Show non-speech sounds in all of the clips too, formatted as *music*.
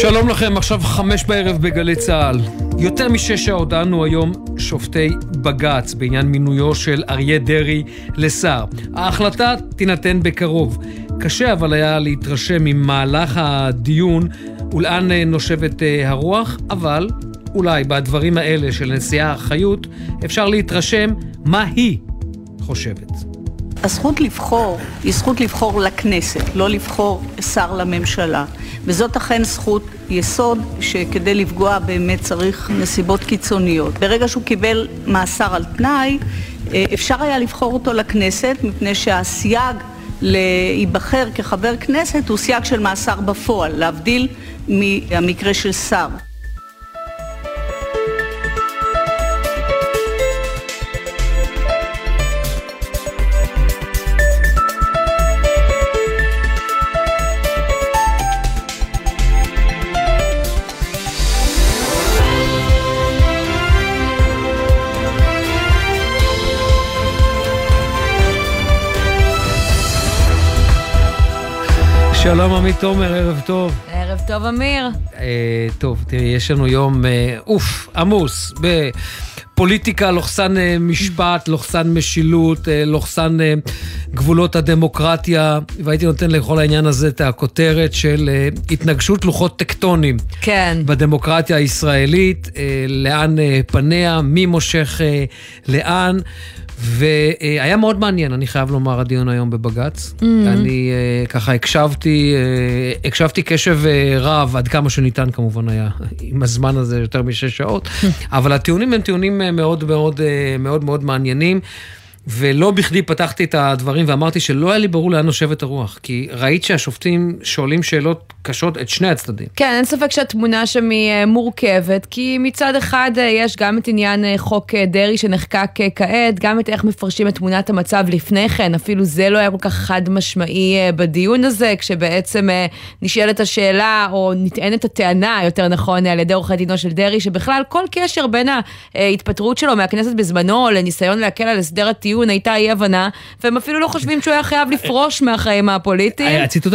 שלום לכם, עכשיו חמש בערב בגלי צה"ל. יותר משש שעות דנו היום שופטי בג"ץ בעניין מינויו של אריה דרעי לשר. ההחלטה תינתן בקרוב. קשה אבל היה להתרשם ממהלך הדיון ולאן נושבת אה, הרוח, אבל אולי בדברים האלה של נשיאה חיות אפשר להתרשם מה היא חושבת. הזכות לבחור היא זכות לבחור לכנסת, לא לבחור שר לממשלה. וזאת אכן זכות יסוד שכדי לפגוע באמת צריך נסיבות קיצוניות. ברגע שהוא קיבל מאסר על תנאי, אה, אפשר היה לבחור אותו לכנסת, מפני שהסייג להיבחר כחבר כנסת הוא סייג של מאסר בפועל, להבדיל מהמקרה של שר. שלום עמית תומר, ערב טוב. ערב טוב, אמיר. אה, טוב, תראי, יש לנו יום, אה, אוף, עמוס, בפוליטיקה, לוחסן אה, משפט, לוחסן משילות, אה, לוחסן אה, גבולות הדמוקרטיה, והייתי נותן לכל העניין הזה את הכותרת של אה, התנגשות לוחות טקטונים. כן. בדמוקרטיה הישראלית, אה, לאן אה, פניה, מי מושך אה, לאן. והיה מאוד מעניין, אני חייב לומר, הדיון היום בבג"ץ. Mm-hmm. אני uh, ככה הקשבתי, uh, הקשבתי קשב uh, רב, עד כמה שניתן כמובן היה, עם הזמן הזה יותר משש שעות, *laughs* אבל הטיעונים הם טיעונים מאוד מאוד מאוד מאוד מעניינים. ולא בכדי פתחתי את הדברים ואמרתי שלא היה לי ברור לאן נושבת הרוח, כי ראית שהשופטים שואלים שאלות קשות את שני הצדדים. כן, אין ספק שהתמונה שם היא אה, מורכבת, כי מצד אחד אה, יש גם את עניין אה, חוק דרעי שנחקק כעת, גם את איך מפרשים את תמונת המצב לפני כן, אפילו זה לא היה כל כך חד משמעי בדיון הזה, כשבעצם נשאלת השאלה, או נטענת הטענה, יותר נכון, על ידי עורכי דינו של דרעי, שבכלל כל קשר בין ההתפטרות שלו מהכנסת בזמנו לניסיון להקל על הסדר הטיעון, הייתה אי הבנה, והם אפילו לא חושבים שהוא היה חייב לפרוש מהחיים הפוליטיים. הציטוט,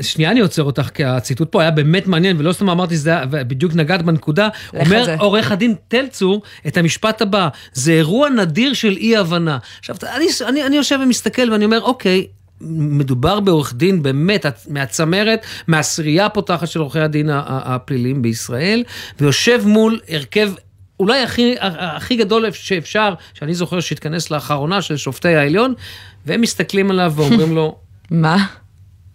שנייה אני עוצר אותך, כי הציטוט פה היה באמת מעניין, ולא סתם אמרתי שזה, בדיוק נגעת בנקודה. אומר זה. עורך הדין תלצור את המשפט הבא, זה אירוע נדיר של אי הבנה. עכשיו, אני, אני, אני יושב ומסתכל ואני אומר, אוקיי, מדובר בעורך דין באמת מהצמרת, מהעשירייה הפותחת של עורכי הדין הפליליים בישראל, ויושב מול הרכב אולי הכי, הכי גדול שאפשר, שאני זוכר שהתכנס לאחרונה של שופטי העליון, והם מסתכלים עליו ואומרים לו... *laughs* מה?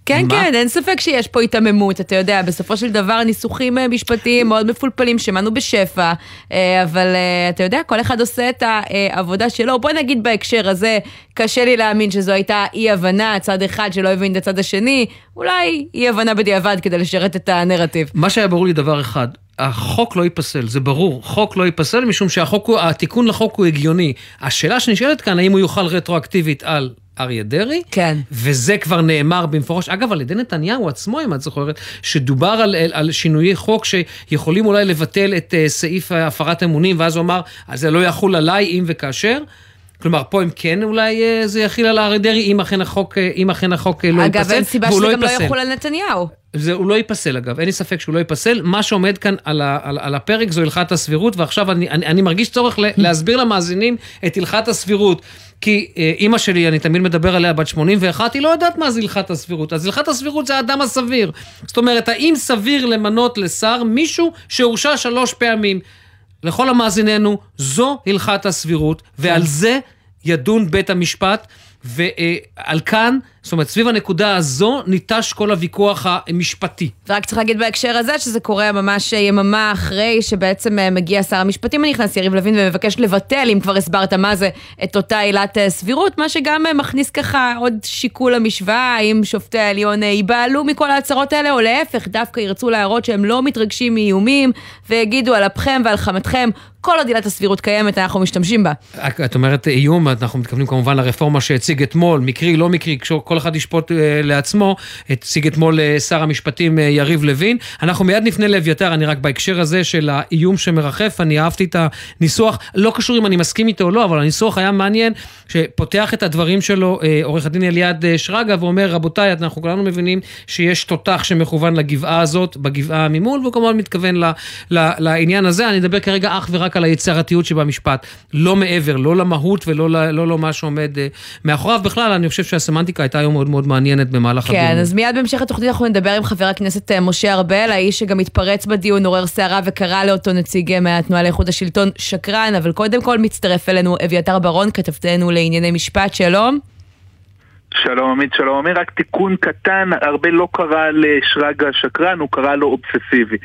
כן, מה? כן, אין ספק שיש פה היתממות, אתה יודע, בסופו של דבר ניסוחים אה, משפטיים מאוד מפולפלים, שמענו בשפע, אה, אבל אה, אתה יודע, כל אחד עושה את העבודה שלו. בוא נגיד בהקשר הזה, קשה לי להאמין שזו הייתה אי-הבנה, צד אחד שלא הבין את הצד השני, אולי אי-הבנה בדיעבד כדי לשרת את הנרטיב. מה שהיה ברור לי דבר אחד, החוק לא ייפסל, זה ברור, חוק לא ייפסל משום שהתיקון לחוק הוא הגיוני. השאלה שנשאלת כאן, האם הוא יוכל רטרואקטיבית על אריה דרעי, כן. וזה כבר נאמר במפורש, אגב, על ידי נתניהו עצמו, אם את זוכרת, שדובר על, על שינויי חוק שיכולים אולי לבטל את uh, סעיף הפרת אמונים, ואז הוא אמר, זה לא יחול עליי אם וכאשר. כלומר, פה אם כן אולי uh, זה יכיל על אריה דרעי, אם אכן החוק, uh, אם אכן החוק uh, לא ייפסל, אגב, אין סיבה שזה לא גם לא יחול על נתניהו. זה, הוא לא ייפסל אגב, אין לי ספק שהוא לא ייפסל. מה שעומד כאן על, ה, על, על הפרק זו הלכת הסבירות, ועכשיו אני, אני, אני מרגיש צורך להסביר למאזינים את הלכת הסבירות. כי אה, אימא שלי, אני תמיד מדבר עליה, בת 81, היא לא יודעת מה זה הלכת הסבירות. אז הלכת הסבירות זה האדם הסביר. זאת אומרת, האם סביר למנות לשר מישהו שהורשע שלוש פעמים? לכל המאזיננו, זו הלכת הסבירות, ועל כן. זה ידון בית המשפט. ועל כאן, זאת אומרת, סביב הנקודה הזו ניטש כל הוויכוח המשפטי. ורק צריך להגיד בהקשר הזה שזה קורה ממש יממה אחרי שבעצם אה, מגיע שר המשפטים הנכנס, יריב לוין, ומבקש לבטל, אם כבר הסברת מה זה, את אותה עילת אה, סבירות, מה שגם אה, מכניס ככה עוד שיקול למשוואה, האם שופטי העליון ייבהלו מכל ההצהרות האלה, או להפך, דווקא ירצו להראות שהם לא מתרגשים מאיומים, ויגידו על אפכם ועל חמתכם, כל עוד עילת הסבירות קיימת, אנחנו משתמשים בה. את אומרת איום, אנחנו מתכוונים כמובן לרפורמה שהציג אתמול, מקרי, לא מקרי, כל כל אחד ישפוט לעצמו, הציג אתמול שר המשפטים יריב לוין. אנחנו מיד נפנה לאביתר, אני רק בהקשר הזה של האיום שמרחף, אני אהבתי את הניסוח, לא קשור אם אני מסכים איתו או לא, אבל הניסוח היה מעניין, שפותח את הדברים שלו עורך הדין אליעד שרגא ואומר, רבותיי, אנחנו כולנו מבינים שיש תותח שמכוון לגבעה הזאת, בגבעה ממול, והוא כמובן מתכוון ל, ל, לעניין הזה. אני אדבר כרגע אך ורק על היצירתיות שבמשפט, לא מעבר, לא למהות ולא לא, לא, לא מה שעומד מאחוריו. בכלל, אני חושב שהסמנטיקה הייתה היום מאוד מאוד מעניינת במהלך כן, הדיון. כן, אז מיד בהמשך התוכנית אנחנו נדבר עם חבר הכנסת אה, משה ארבל, האיש שגם התפרץ בדיון, עורר סערה וקרא לאותו נציג מהתנועה לאיכות השלטון שקרן, אבל קודם כל מצטרף אלינו אביתר ברון, כתבתנו לענייני משפט, שלום. שלום עמית, שלום עמית, רק תיקון קטן, הרבה לא קרא לשרגא שקרן, הוא קרא לו אובססיבי.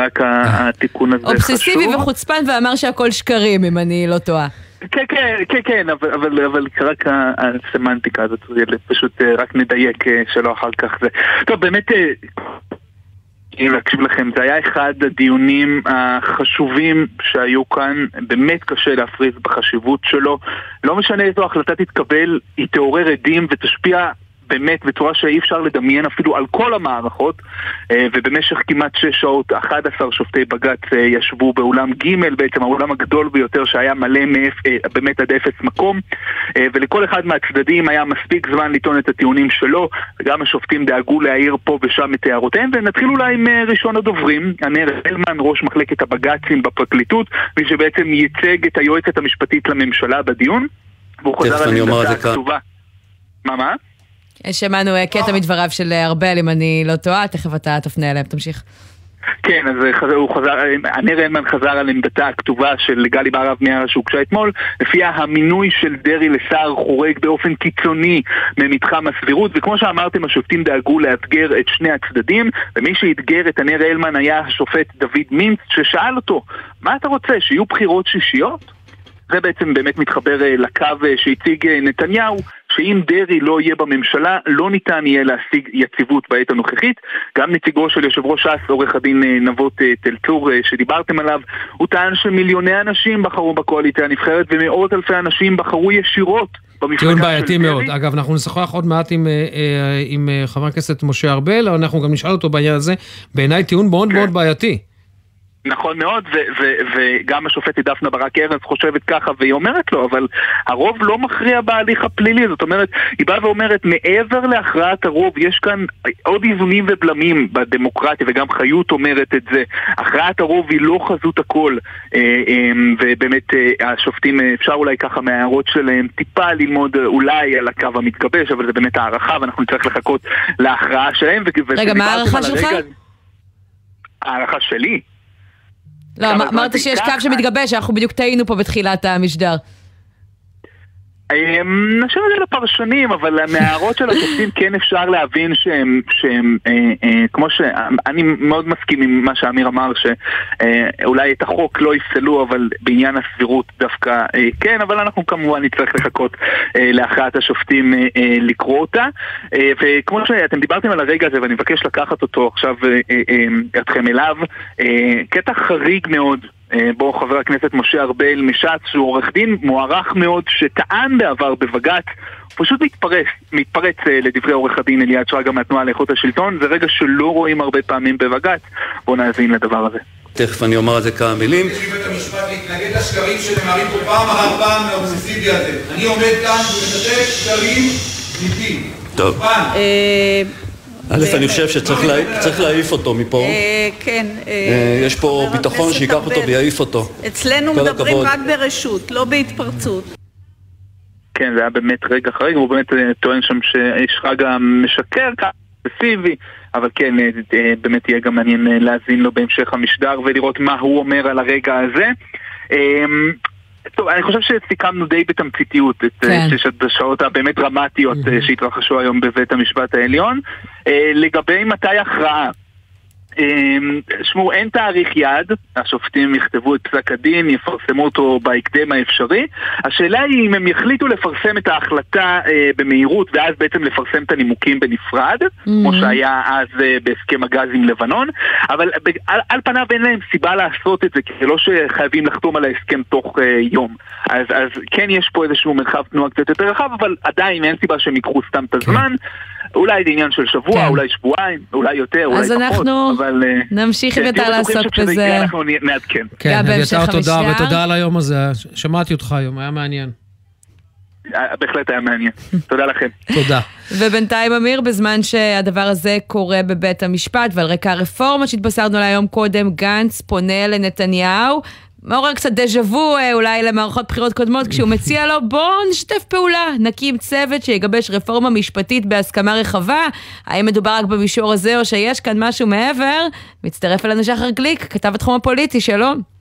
רק אה. התיקון הזה חשוב. אובססיבי וחוצפן ואמר שהכל שקרים, אם אני לא טועה. כן, כן, כן, כן, אבל, אבל, אבל רק הסמנטיקה הזאת, פשוט אה, רק נדייק אה, שלא אחר כך זה. טוב, באמת להקשיב לכם, זה היה אחד הדיונים החשובים שהיו כאן, באמת קשה להפריז בחשיבות שלו. לא משנה איזו החלטה תתקבל, היא תעורר עדים ותשפיע באמת בצורה שאי אפשר לדמיין אפילו על כל המערכות אה, ובמשך כמעט שש שעות 11 שופטי בג"ץ אה, ישבו באולם ג' בעצם האולם הגדול ביותר שהיה מלא מאפ, אה, באמת עד אפס מקום ולכל אחד מהצדדים היה מספיק זמן לטעון את הטיעונים שלו וגם השופטים דאגו להעיר פה ושם את הערותיהם ונתחיל אולי עם ראשון הדוברים, ענר הלמן, ראש מחלקת הבג"צים בפרקליטות מי שבעצם ייצג את היועצת המשפטית לממשלה בדיון והוא חזר על עמדתה הכתובה מה מה? שמענו אה, קטע מדבריו של אה, ארבל, אם אני לא טועה, תכף אתה תפנה אליהם, תמשיך. כן, אז הוא חזר, ענר הלמן חזר על עמדתה הכתובה של גלי בהרב מיארה שהוגשה אתמול, לפיה המינוי של דרעי לשר חורג באופן קיצוני ממתחם הסבירות, וכמו שאמרתם, השופטים דאגו לאתגר את שני הצדדים, ומי שאתגר את ענר הלמן היה השופט דוד מינץ, ששאל אותו, מה אתה רוצה, שיהיו בחירות שישיות? זה בעצם באמת מתחבר אה, לקו שהציג נתניהו, שאם דרעי לא יהיה בממשלה, לא ניתן יהיה להשיג יציבות בעת הנוכחית. גם נציגו של יושב ראש ש"ס, עורך הדין אה, נבות אה, תל צור, אה, שדיברתם עליו, הוא טען שמיליוני אנשים בחרו בקואליציה הנבחרת ומאות אלפי אנשים בחרו ישירות טיעון בעייתי מאוד. אגב, אנחנו נשוחח עוד מעט עם, עם חבר הכנסת משה ארבל, אנחנו גם נשאל אותו בעניין הזה. בעיניי טיעון מאוד כן. מאוד בעייתי. נכון מאוד, וגם השופטת דפנה ברק ארז חושבת ככה, והיא אומרת לו, אבל הרוב לא מכריע בהליך הפלילי, זאת אומרת, היא באה ואומרת, מעבר להכרעת הרוב, יש כאן עוד איזונים ובלמים בדמוקרטיה, וגם חיות אומרת את זה, הכרעת הרוב היא לא חזות הכל, אה, אה, ובאמת אה, השופטים, אפשר אולי ככה מההערות שלהם טיפה ללמוד אולי על הקו המתגבש, אבל זה באמת הערכה, ואנחנו נצטרך לחכות להכרעה שלהם. רגע, מה ההערכה שלך? ההערכה שלי. לא, אמרת שיש קו שמתגבש, אנחנו בדיוק טעינו פה בתחילת המשדר. אמ, נשאר את זה לפרשנים, אבל מההערות של השופטים כן אפשר להבין שהם, שהם אה, אה, כמו ש... אני מאוד מסכים עם מה שאמיר אמר, שאולי את החוק לא יפסלו, אבל בעניין הסבירות דווקא אה, כן, אבל אנחנו כמובן נצטרך לחכות אה, להכרעת השופטים אה, אה, לקרוא אותה. אה, וכמו שאתם דיברתם על הרגע הזה, ואני מבקש לקחת אותו עכשיו אה, אה, אה אתכם אליו, אה, קטע חריג מאוד אה, בו חבר הכנסת משה ארבל מש"ס, שהוא עורך דין מוערך מאוד, שטען בעבר בבג"ץ, פשוט מתפרץ, מתפרץ אה, לדברי עורך הדין אליעד שרגא מהתנועה לאיכות השלטון, זה רגע שלא רואים הרבה פעמים בבג"ץ. בואו נאזין לדבר הזה. תכף אני אומר על זה כמה מילים. יש בית המשפט להתנגד לשקרים שנאמרים פה פעם אחר פעם מהאובססיבי הזה. אני עומד כאן ומצטט שקרים נתים. טוב. א', אני חושב שצריך להעיף אותו מפה. אה, כן. אה, יש פה ביטחון שייקח אותו ויעיף אותו. אצלנו מדברים רק ברשות, לא בהתפרצות. כן, זה היה באמת רגע חריג, הוא באמת אה, טוען שם ששרגא משקר, אגרסיבי, אבל כן, באמת יהיה גם מעניין להאזין לו בהמשך המשדר ולראות מה הוא אומר על הרגע הזה. טוב, אני חושב שסיכמנו די בתמציתיות את כן. שש השעות הבאמת דרמטיות mm-hmm. שהתרחשו היום בבית המשפט העליון. לגבי מתי הכרעה, תשמעו, אין תאריך יעד, השופטים יכתבו את פסק הדין, יפרסמו אותו בהקדם האפשרי. השאלה היא אם הם יחליטו לפרסם את ההחלטה אה, במהירות ואז בעצם לפרסם את הנימוקים בנפרד, mm-hmm. כמו שהיה אז אה, בהסכם הגז עם לבנון, אבל על, על פניו אין להם סיבה לעשות את זה, כי זה לא שחייבים לחתום על ההסכם תוך אה, יום. אז, אז כן יש פה איזשהו מרחב תנועה קצת יותר רחב, אבל עדיין אין סיבה שהם ייקחו סתם את הזמן. כן. אולי זה עניין של שבוע, כן. אולי שבועיים, אולי יותר, אולי פחות, אנחנו אבל... אה, נמשיך כן, יותר לעסוק בזה. אנחנו נעדכן. כן, אביתר תודה, ותודה על היום הזה, שמעתי אותך היום, היה מעניין. אה, בהחלט היה מעניין. תודה לכם. *laughs* תודה. ובינתיים, אמיר, בזמן שהדבר הזה קורה בבית המשפט, ועל רקע הרפורמה שהתבשרנו לה יום קודם, גנץ פונה לנתניהו מעורר קצת דז'ה וו אה, אולי למערכות בחירות קודמות, כשהוא מציע לו בואו נשתף פעולה, נקים צוות שיגבש רפורמה משפטית בהסכמה רחבה. האם מדובר רק במישור הזה או שיש כאן משהו מעבר? מצטרף אלינו שחר גליק, כתב התחום הפוליטי, שלום.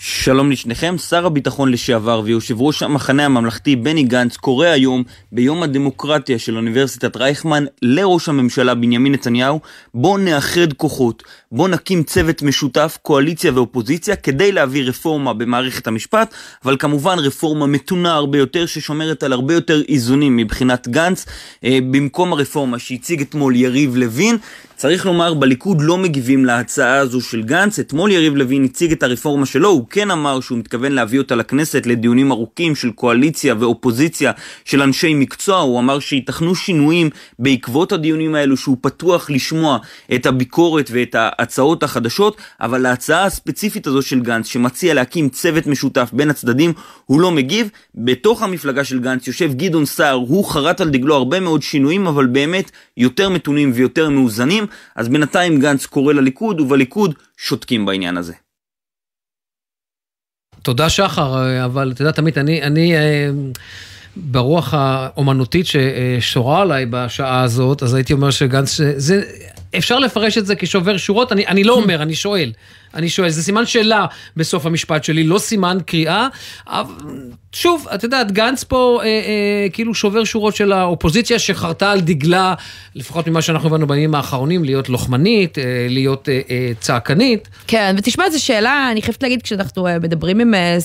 שלום לשניכם, שר הביטחון לשעבר ויושב ראש המחנה הממלכתי בני גנץ קורא היום ביום הדמוקרטיה של אוניברסיטת רייכמן לראש הממשלה בנימין נתניהו בואו נאחד כוחות, בואו נקים צוות משותף, קואליציה ואופוזיציה כדי להביא רפורמה במערכת המשפט, אבל כמובן רפורמה מתונה הרבה יותר ששומרת על הרבה יותר איזונים מבחינת גנץ. אה, במקום הרפורמה שהציג אתמול יריב לוין צריך לומר, בליכוד לא מגיבים להצעה הזו של גנץ. אתמול יריב לוין הציג את הרפורמה שלו, הוא כן אמר שהוא מתכוון להביא אותה לכנסת לדיונים ארוכים של קואליציה ואופוזיציה של אנשי מקצוע. הוא אמר שייתכנו שינויים בעקבות הדיונים האלו, שהוא פתוח לשמוע את הביקורת ואת ההצעות החדשות, אבל להצעה הספציפית הזו של גנץ, שמציע להקים צוות משותף בין הצדדים, הוא לא מגיב. בתוך המפלגה של גנץ יושב גדעון סער, הוא חרט על דגלו הרבה מאוד שינויים, אבל באמת יותר מתונים ויותר מאוזנים. אז בינתיים גנץ קורא לליכוד, ובליכוד שותקים בעניין הזה. תודה שחר, אבל אתה יודע, תמיד אני, אני אה, ברוח האומנותית ששורה עליי בשעה הזאת, אז הייתי אומר שגנץ, זה, אפשר לפרש את זה כשובר שורות, אני, אני לא אומר, אני שואל. אני שואל, זה סימן שאלה בסוף המשפט שלי, לא סימן קריאה. אבל שוב, את יודעת, גנץ פה אה, אה, כאילו שובר שורות של האופוזיציה שחרתה על דגלה, לפחות ממה שאנחנו הבנו בימים האחרונים, להיות לוחמנית, אה, להיות אה, אה, צעקנית. כן, ותשמע, זו שאלה, אני חייבת להגיד, כשאנחנו אה, מדברים עם אה,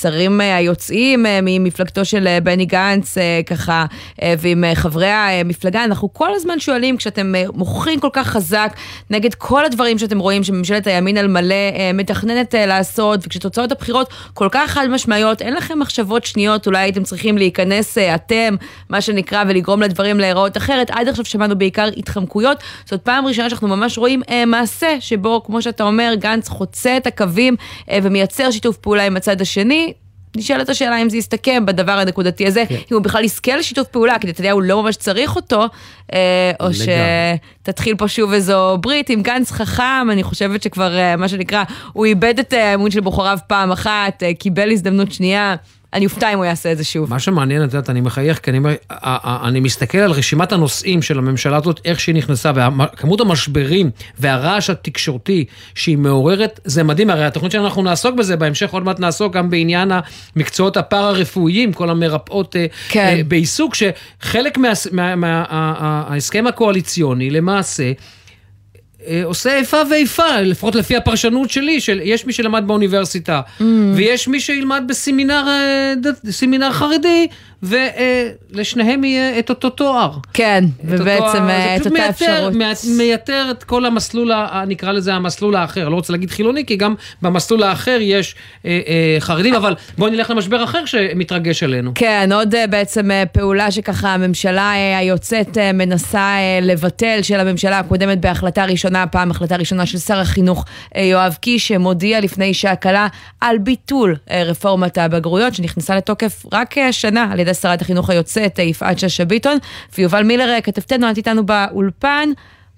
שרים אה, היוצאים אה, ממפלגתו של בני גנץ, אה, ככה, אה, ועם חברי המפלגה, אנחנו כל הזמן שואלים, כשאתם מוכרים כל כך חזק נגד כל הדברים שאתם רואים שממשלת הימין על מלא אה, מתכננת אה, לעשות, וכשתוצאות הבחירות כל כך חד משמעיות, אין לכם מחשבות שניות, אולי הייתם צריכים להיכנס אה, אתם, מה שנקרא, ולגרום לדברים להיראות אחרת. עד עכשיו שמענו בעיקר התחמקויות. זאת פעם ראשונה שאנחנו ממש רואים מעשה שבו, כמו שאתה אומר, גנץ חוצה את הקווים ומייצר שיתוף פעולה עם הצד השני. נשאלת השאלה אם זה יסתכם בדבר הנקודתי הזה, כן. אם הוא בכלל יזכה לשיתוף פעולה, כי נתניהו לא ממש צריך אותו, אה, או שתתחיל פה שוב איזו ברית עם גנץ חכם, אני חושבת שכבר, אה, מה שנקרא, הוא איבד את האמון של בוחריו פעם אחת, אה, קיבל הזדמנות שנייה. אני אופתע אם הוא יעשה את זה שוב. מה שמעניין, את יודעת, אני מחייך, כי אני, אני מסתכל על רשימת הנושאים של הממשלה הזאת, איך שהיא נכנסה, וכמות המשברים והרעש התקשורתי שהיא מעוררת, זה מדהים. הרי התוכנית שאנחנו נעסוק בזה, בהמשך עוד מעט נעסוק גם בעניין המקצועות הפארה-רפואיים, כל המרפאות אה, כן. אה, בעיסוק, שחלק מההסכם מה, מה, הקואליציוני, למעשה, עושה איפה ואיפה, לפחות לפי הפרשנות שלי, של יש מי שלמד באוניברסיטה, mm. ויש מי שילמד בסמינר אה, חרדי, ולשניהם יהיה את אותו תואר. כן, ובעצם אה, את אותה אפשרות. זה מייתר את כל המסלול, נקרא לזה המסלול האחר. לא רוצה להגיד חילוני, כי גם במסלול האחר יש אה, אה, חרדים, אבל בואו נלך למשבר אחר שמתרגש עלינו. כן, עוד בעצם פעולה שככה הממשלה היוצאת מנסה לבטל, של הממשלה הקודמת בהחלטה ראשונה, פעם החלטה ראשונה של שר החינוך יואב קיש, שמודיע לפני שעה קלה על ביטול רפורמת הבגרויות, שנכנסה לתוקף רק שנה על ידי שרת החינוך היוצאת יפעת שאשא ביטון, ויובל מילר כתבתנו, את איתנו באולפן.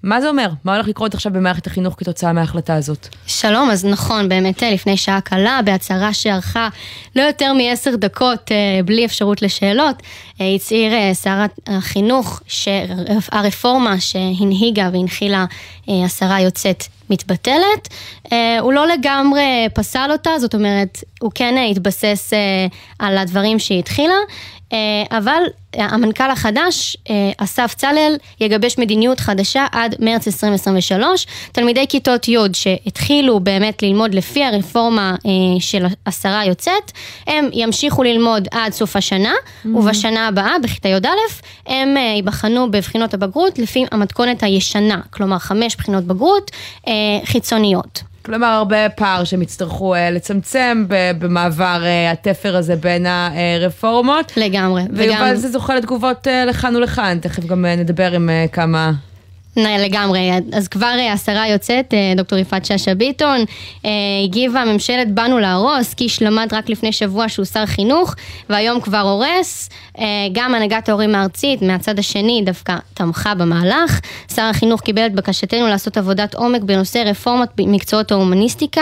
מה זה אומר? מה הולך לקרות עכשיו במערכת החינוך כתוצאה מההחלטה הזאת? שלום, אז נכון, באמת לפני שעה קלה, בהצהרה שערכה לא יותר מעשר דקות אה, בלי אפשרות לשאלות, אה, הצהיר אה, שר החינוך שהרפורמה שהנהיגה והנחילה השרה היוצאת מתבטלת. אה, הוא לא לגמרי פסל אותה, זאת אומרת, הוא כן התבסס אה, על הדברים שהיא התחילה. אה, אבל המנכ"ל החדש, אה, אסף צלאל, יגבש מדיניות חדשה עד מרץ 2023. תלמידי כיתות י' שהתחילו באמת ללמוד לפי הרפורמה אה, של השרה היוצאת, הם ימשיכו ללמוד עד סוף השנה, mm-hmm. ובשנה הבאה, בכיתה י"א, הם ייבחנו בבחינות הבגרות לפי המתכונת הישנה, כלומר חמש בחינות בגרות חיצוניות. כלומר, הרבה פער שהם יצטרכו uh, לצמצם במעבר uh, התפר הזה בין הרפורמות. לגמרי. ויובל וגם... זה זוכה לתגובות uh, לכאן ולכאן, תכף גם uh, נדבר עם uh, כמה לגמרי, אז כבר אה, השרה יוצאת, אה, דוקטור יפעת שאשא ביטון, אה, הגיבה ממשלת באנו להרוס, קיש למד רק לפני שבוע שהוא שר חינוך, והיום כבר הורס. גם הנהגת ההורים הארצית, מהצד השני, דווקא תמכה במהלך. שר החינוך קיבל את בקשתנו לעשות עבודת עומק בנושא רפורמת מקצועות ההומניסטיקה,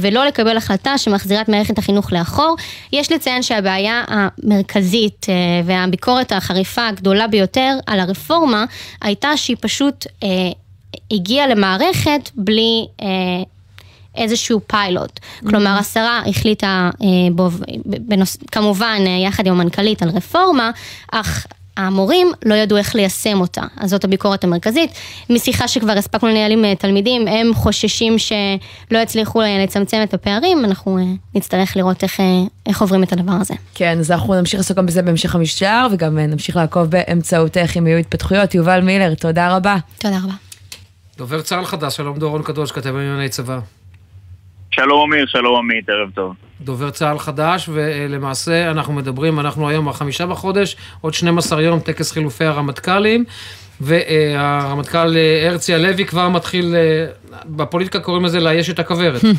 ולא לקבל החלטה שמחזירה את מערכת החינוך לאחור. יש לציין שהבעיה המרכזית והביקורת החריפה הגדולה ביותר על הרפורמה, הייתה שהיא פשוט אה, הגיע למערכת בלי אה, איזשהו פיילוט. Mm-hmm. כלומר, השרה החליטה, אה, בו, בנוס, כמובן, אה, יחד עם המנכ"לית על רפורמה, אך המורים לא ידעו איך ליישם אותה, אז זאת הביקורת המרכזית. משיחה שכבר הספקנו לנהל עם אה, תלמידים, הם חוששים שלא יצליחו אה, לצמצם את הפערים, אנחנו אה, נצטרך לראות איך, איך עוברים את הדבר הזה. כן, אז אנחנו נמשיך לעסוק גם בזה בהמשך המשטר, וגם נמשיך לעקוב באמצעותך אם יהיו התפתחויות. יובל מילר, תודה רבה. תודה רבה. דובר צה"ל חדש, שלום דורון קדוש, כתב ענייני צבא. שלום אמיר, שלום עמית, ערב טוב. דובר צה"ל חדש, ולמעשה אנחנו מדברים, אנחנו היום החמישה בחודש, עוד 12 יום טקס חילופי הרמטכ"לים, והרמטכ"ל הרצי הלוי כבר מתחיל, בפוליטיקה קוראים לזה לאייש את הכוורת. *laughs*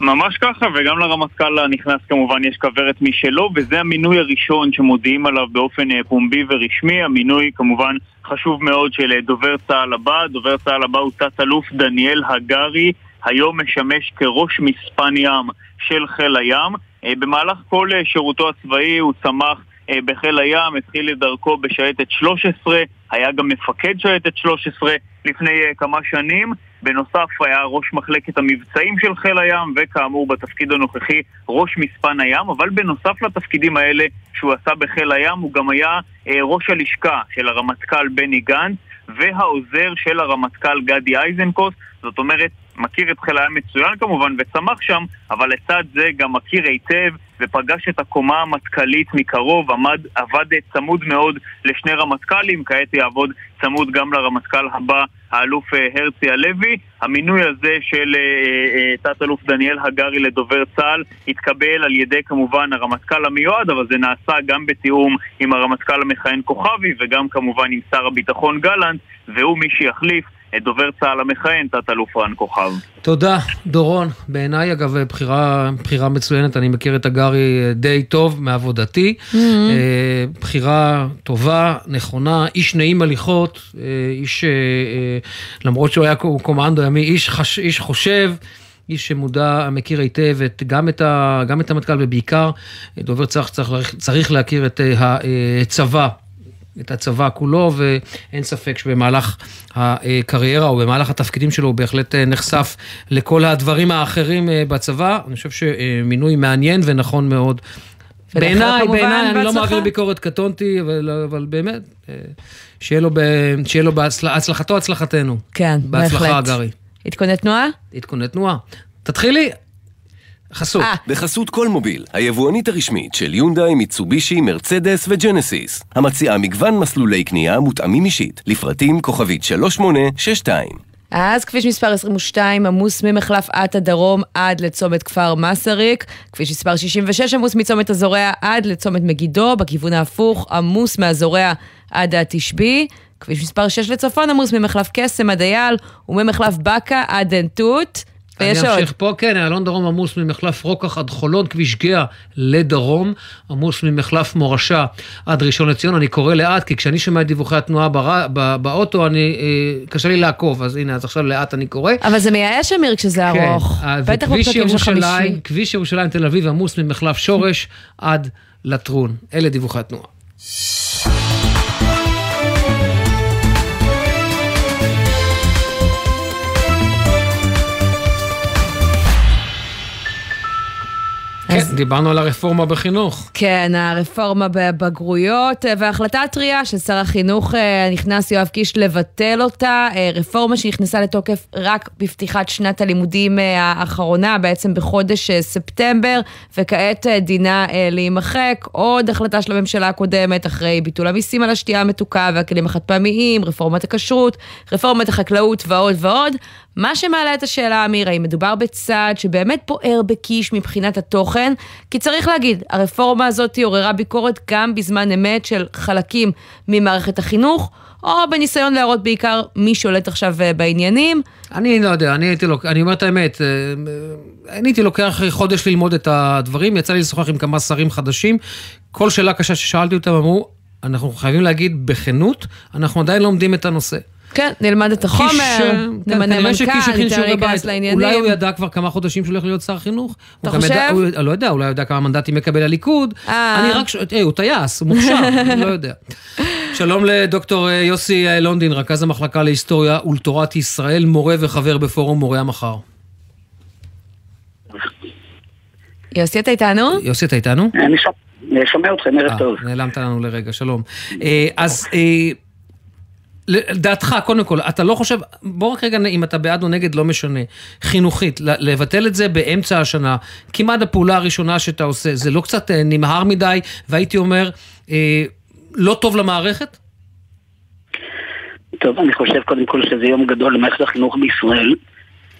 ממש ככה, וגם לרמטכ"ל הנכנס כמובן יש כוורת משלו, וזה המינוי הראשון שמודיעים עליו באופן אה, פומבי ורשמי. המינוי כמובן חשוב מאוד של אה, דובר צה"ל הבא. דובר צה"ל הבא הוא תת-אלוף דניאל הגרי. היום משמש כראש מספן ים של חיל הים. אה, במהלך כל אה, שירותו הצבאי הוא צמח אה, בחיל הים, התחיל את דרכו בשייטת 13, היה גם מפקד שייטת 13 לפני כמה שנים. בנוסף היה ראש מחלקת המבצעים של חיל הים, וכאמור בתפקיד הנוכחי ראש מספן הים, אבל בנוסף לתפקידים האלה שהוא עשה בחיל הים, הוא גם היה ראש הלשכה של הרמטכ"ל בני גנץ, והעוזר של הרמטכ"ל גדי איזנקוט, זאת אומרת מכיר את חיל הים מצוין כמובן וצמח שם, אבל לצד זה גם מכיר היטב ופגש את הקומה המטכ"לית מקרוב, עמד, עבד צמוד מאוד לשני רמטכ"לים, כעת יעבוד צמוד גם לרמטכ"ל הבא, האלוף אה, הרצי הלוי. המינוי הזה של אה, אה, תת-אלוף דניאל הגרי לדובר צה"ל התקבל על ידי כמובן הרמטכ"ל המיועד, אבל זה נעשה גם בתיאום עם הרמטכ"ל המכהן כוכבי וגם כמובן עם שר הביטחון גלנט, והוא מי שיחליף את דובר צה"ל המכהן, תת-אלוף רן כוכב. תודה, דורון. בעיניי, אגב, בחירה, בחירה מצוינת, אני מכיר את הגרי אה, די טוב מעבודתי. Mm-hmm. אה, בחירה טובה, נכונה, איש נעים הליכות, אה, איש, למרות שהוא היה קומנדו ימי, איש, חש, איש חושב. איש שמודע, מכיר היטב את, גם את, ה, גם את המטכ"ל ובעיקר דובר צריך, צריך, צריך להכיר את הצבא את הצבא כולו, ואין ספק שבמהלך הקריירה או במהלך התפקידים שלו הוא בהחלט אה, נחשף לכל הדברים האחרים אה, בצבא. אני חושב שמינוי מעניין ונכון מאוד. בעיניי, בעיניי, אני לא מעביר ביקורת, קטונתי, אבל, אבל באמת, אה, שיהיה לו, ב, שיהיה לו בהצלחתו, הצלחתנו. כן, בהחלט. בהצלחה, גרי. עדכוני תנועה? עדכוני תנועה. תתחילי. חסות. אה. בחסות כל מוביל, היבואנית הרשמית של יונדאי, מיצובישי, מרצדס וג'נסיס. המציעה מגוון מסלולי קנייה מותאמים אישית, לפרטים כוכבית 3862. אז כביש מספר 22 עמוס ממחלף עטה דרום עד לצומת כפר מסריק. כביש מספר 66 עמוס מצומת הזורע עד לצומת מגידו, בכיוון ההפוך עמוס מהזורע עד התשבי. כביש מספר 6 לצפון עמוס ממחלף קסם עד אייל וממחלף באקה עד עין תות. ויש עוד. אני אמשיך פה, כן, איילון דרום עמוס ממחלף רוקח עד חולון, כביש גאה לדרום, עמוס ממחלף מורשה עד ראשון לציון. אני קורא לאט, כי כשאני שומע את דיווחי התנועה בר... באוטו, אני, אה, קשה לי לעקוב, אז הנה, אז עכשיו לאט אני קורא. אבל זה מייאש, אמיר, כשזה כן, ארוך. בטח בפקקים של חמישי. כביש ירושלים תל אביב עמוס ממחלף שורש עד לטרון. אלה דיווחי התנועה. כן, דיברנו על הרפורמה בחינוך. כן, הרפורמה בבגרויות, וההחלטה הטריה של שר החינוך הנכנס יואב קיש לבטל אותה, רפורמה שנכנסה לתוקף רק בפתיחת שנת הלימודים האחרונה, בעצם בחודש ספטמבר, וכעת דינה להימחק. עוד החלטה של הממשלה הקודמת, אחרי ביטול המיסים על השתייה המתוקה והכלים החד פעמיים, רפורמת הכשרות, רפורמת החקלאות ועוד ועוד. מה שמעלה את השאלה, אמיר, האם מדובר בצעד שבאמת פוער בקיש מבחינת התוכן? כי צריך להגיד, הרפורמה הזאת עוררה ביקורת גם בזמן אמת של חלקים ממערכת החינוך, או בניסיון להראות בעיקר מי שולט עכשיו אה, בעניינים. אני לא יודע, אני הייתי לוק... אני אומר את האמת, אה, אני הייתי לוקח חודש ללמוד את הדברים, יצא לי לשוחח עם כמה שרים חדשים, כל שאלה קשה ששאלתי אותם אמרו, אנחנו חייבים להגיד בכנות, אנחנו עדיין לומדים את הנושא. כן, נלמד את החומר, אה, נמנה מנכ"ל, ניתן להיכנס לעניינים. אולי הוא ידע כבר כמה חודשים שהוא הולך להיות שר חינוך. אתה חושב? ידע, הוא, לא יודע, אולי הוא יודע כמה מנדטים מקבל הליכוד. אה. אני רק, אה, הוא טייס, הוא מוכשר, *laughs* אני לא יודע. שלום לדוקטור אה, יוסי לונדין, רכז המחלקה להיסטוריה ולתורת ישראל, מורה וחבר בפורום מורי המחר. יוסי, אתה איתנו? יוסי, אתה איתנו? אני שומע אתכם, ערב טוב. נעלמת לנו לרגע, שלום. אז... לדעתך, קודם כל, אתה לא חושב, בוא רק רגע, אם אתה בעד או נגד, לא משנה, חינוכית, לבטל את זה באמצע השנה, כמעט הפעולה הראשונה שאתה עושה, זה לא קצת אה, נמהר מדי, והייתי אומר, אה, לא טוב למערכת? טוב, אני חושב קודם כל שזה יום גדול למערכת החינוך בישראל.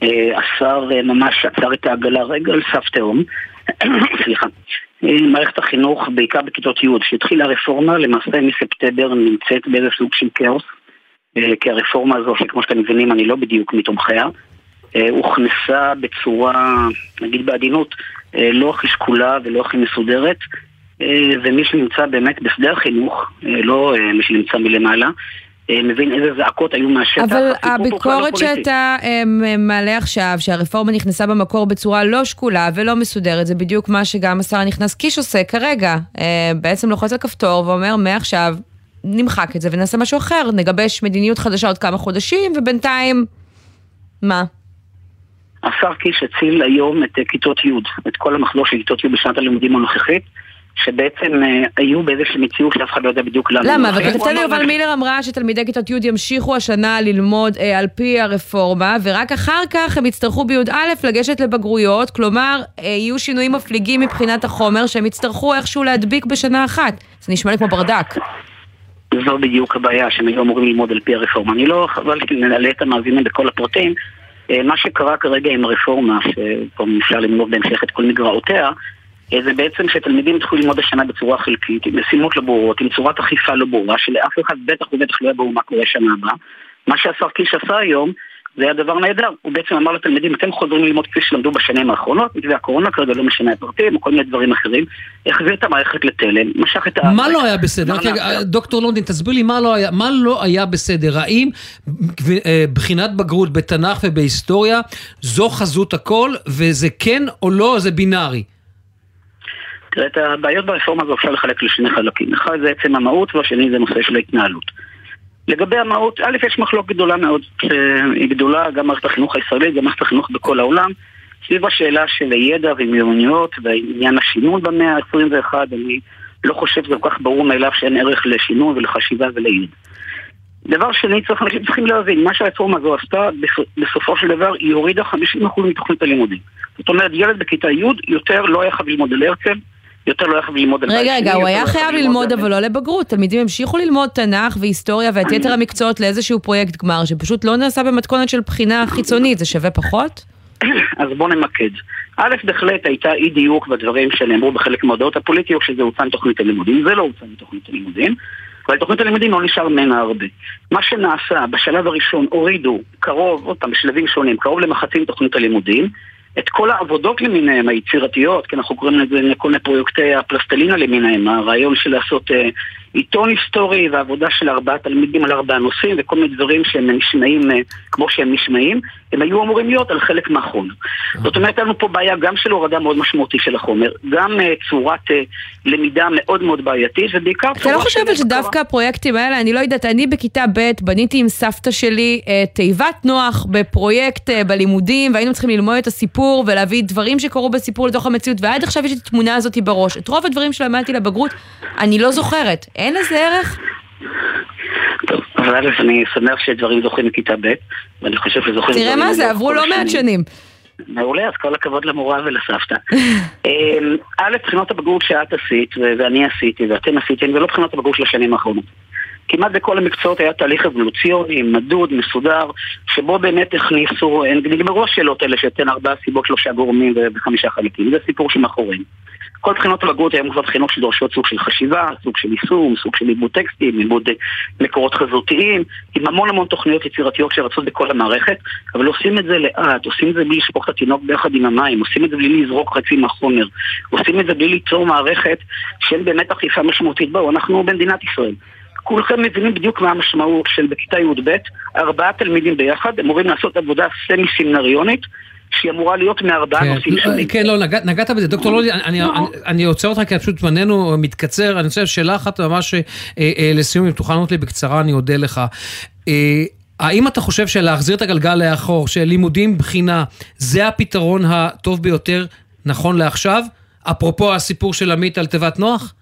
אה, השר אה, ממש עצר את העגלה רגע על סף תהום. *coughs* סליחה. מערכת החינוך, בעיקר בכיתות י', שהתחילה הרפורמה, למעשה מספטמבר נמצאת באיזה סוג של כאוס. אה, כי הרפורמה הזו, שכמו שאתם מבינים אני לא בדיוק מתומכיה, אה, הוכנסה בצורה, נגיד בעדינות, אה, לא הכי שקולה ולא הכי מסודרת, ומי שנמצא באמת בשדה החינוך, לא מי שנמצא מלמעלה, מבין איזה זעקות היו מהשטח. אבל הביקורת שאתה מעלה עכשיו, שהרפורמה נכנסה במקור בצורה לא שקולה ולא מסודרת, זה בדיוק מה שגם השר הנכנס קיש עושה כרגע. בעצם לוחץ על כפתור ואומר, מעכשיו נמחק את זה ונעשה משהו אחר, נגבש מדיניות חדשה עוד כמה חודשים, ובינתיים, מה? השר קיש הציל היום את אה, כיתות י', את כל המחזור של כיתות י' בשנת הלימודים הנוכחית. שבעצם אה, היו באיזושהי מציאות שאף אחד לא יודע בדיוק למה. למה? אבל כתבתנו יובל מילר אמרה שתלמידי כיתות י' ימשיכו השנה ללמוד אה, על פי הרפורמה, ורק אחר כך הם יצטרכו בי"א לגשת לבגרויות, כלומר, אה, יהיו שינויים מפליגים מבחינת החומר שהם יצטרכו איכשהו להדביק בשנה אחת. זה נשמע לי כמו ברדק. זו בדיוק הבעיה, שהם היו אמורים ללמוד על פי הרפורמה. אני לא חבל נעלה את המאזינים בכל הפרטים. אה, מה שקרה כרגע עם הרפורמה, שפה אפשר למנות בהמשך את כל מגרעותיה, אה, זה בעצם שתלמידים התחילו ללמוד השנה בצורה חלקית, עם משימות לא ברורות, עם צורת אכיפה לא ברורה, שלאף אחד בטח ובטח לא יהיה ברור מה קורה שנה הבאה. מה שהשר קיש עשה היום, זה היה דבר נהדר. הוא בעצם אמר לתלמידים, אתם חוזרים ללמוד כפי שלמדו בשנים האחרונות, מתווה הקורונה כרגע לא משנה את פרטים, או כל מיני דברים אחרים. החזיר את המערכת לתלם, משך את ה... מה לא היה בסדר? דוקטור לונדין, תסביר לי מה לא היה, מה לא היה בסדר. האם אה, בחינת בגרות בתנ"ך ובהיסטוריה זו חזות הכל, וזה כן או לא, זה בינארי? תראה, את הבעיות ברפורמה הזו אפשר לחלק לשני חלקים. אחד זה עצם המהות, והשני זה נושא של ההתנהלות. לגבי המהות, א', יש מחלוקת גדולה מאוד, שהיא גדולה גם מערכת החינוך הישראלית, גם מערכת החינוך בכל העולם, סביב השאלה של הידע ומיומנויות ועניין השינון במאה ה-21, אני לא חושב שזה כל כך ברור מאליו שאין ערך לשינון ולחשיבה ולידע. דבר שני, צריך, צריכים להבין, מה שהרפורמה הזו עשתה, בסופו של דבר, היא הורידה 50% מתוכנית הלימודים. זאת אומרת, ילד בכיתה י' יותר לא היה חייב ללמוד על הרצל, יותר לא יכול ללמוד על רגע, רגע, הוא היה לא חייב ללמוד אבל לא לבגרות. תלמידים המשיכו ללמוד תנ"ך והיסטוריה ואת יתר *clears throat* המקצועות לאיזשהו פרויקט גמר, שפשוט לא נעשה במתכונת של בחינה חיצונית, זה שווה פחות? *clears throat* אז בואו נמקד. א', בהחלט הייתה אי דיוק בדברים שנאמרו בחלק מההודעות הפוליטיות, שזה הוצא מתוכנית הלימודים, זה לא הוצא מתוכנית הלימודים. אבל תוכנית הלימודים לא נשאר ממנה הרבה. מה שנעשה בשלב הראשון, הורידו קרוב, עוד פעם, בשלבים שונים, קרוב למחצים תוכנית הלימודים, את כל העבודות למיניהם, היצירתיות, כי אנחנו קוראים לזה כל מיני פרויקטי הפלסטלינה למיניהם, הרעיון של לעשות אה, עיתון היסטורי ועבודה של ארבעה תלמידים על ארבעה נושאים וכל מיני דברים שהם נשמעים אה, כמו שהם נשמעים, הם היו אמורים להיות על חלק מהחומר. זאת אומרת, לנו פה בעיה גם של הורדה מאוד משמעותית של החומר, גם אה, צורת אה, למידה מאוד מאוד בעייתית, ובעיקר צורה... אתה לא חושבת שדווקא הפרויקטים האלה, אני לא יודעת, אני בכיתה ב' בניתי עם סבתא שלי תיבת נוח בפרויקט בלימודים, והיינו צריכים ללמוד את הסיפור. סיפור ולהביא דברים שקרו בסיפור לתוך המציאות, ועד עכשיו יש לי את התמונה הזאת בראש. את רוב הדברים שלמדתי לבגרות, אני לא זוכרת. אין לזה ערך? טוב, אבל א', אני שמח שדברים זוכים מכיתה ב', ואני חושב שזוכים... תראה מה זה, עברו לא מעט שנים. מעולה, אז כל הכבוד למורה ולסבתא. *laughs* אמ, א', בחינות הבגרות שאת עשית, ואני עשיתי, ואתם עשיתם, זה לא בחינות הבגרות של השנים האחרונות. כמעט בכל המקצועות היה תהליך אבולוציוני, מדוד, מסודר, שבו באמת הכניסו, נגמרו השאלות האלה שתן ארבעה סיבות, שלושה גורמים וחמישה חלקים. זה סיפור שמאחורינו. כל בחינות הבגרות היום כבר בחינות שדורשות סוג של חשיבה, סוג של יישום, סוג של לימוד טקסטים, לימוד מקורות חזותיים, עם המון המון תוכניות יצירתיות שרצות בכל המערכת, אבל עושים את זה לאט, עושים את זה בלי לשפוך את התינוק ביחד עם המים, עושים את זה בלי לזרוק חצי מהחומר, עושים את זה בלי ליצור מערכת שאין באמת אכיפה משמעותית בו, אנחנו במדינת ישראל. כולכם מבינים בדיוק מה המשמעות של בכיתה י"ב, ארבעה תלמידים ביחד, אמורים לעשות עבודה סמי-סמינריונית, שהיא אמורה להיות מארבעה כן, נושאים שונים. כן, לא, נגע, נגעת בזה. דוקטור לולי, אני, אני, אני עוצר אותך כי פשוט זמננו מתקצר. אני חושב שאלה אחת ממש אה, אה, לסיום, אם תוכל לענות לי בקצרה, אני אודה לך. אה, האם אתה חושב שלהחזיר את הגלגל לאחור, שלימודים בחינה, זה הפתרון הטוב ביותר נכון לעכשיו? אפרופו הסיפור של עמית על תיבת נוח?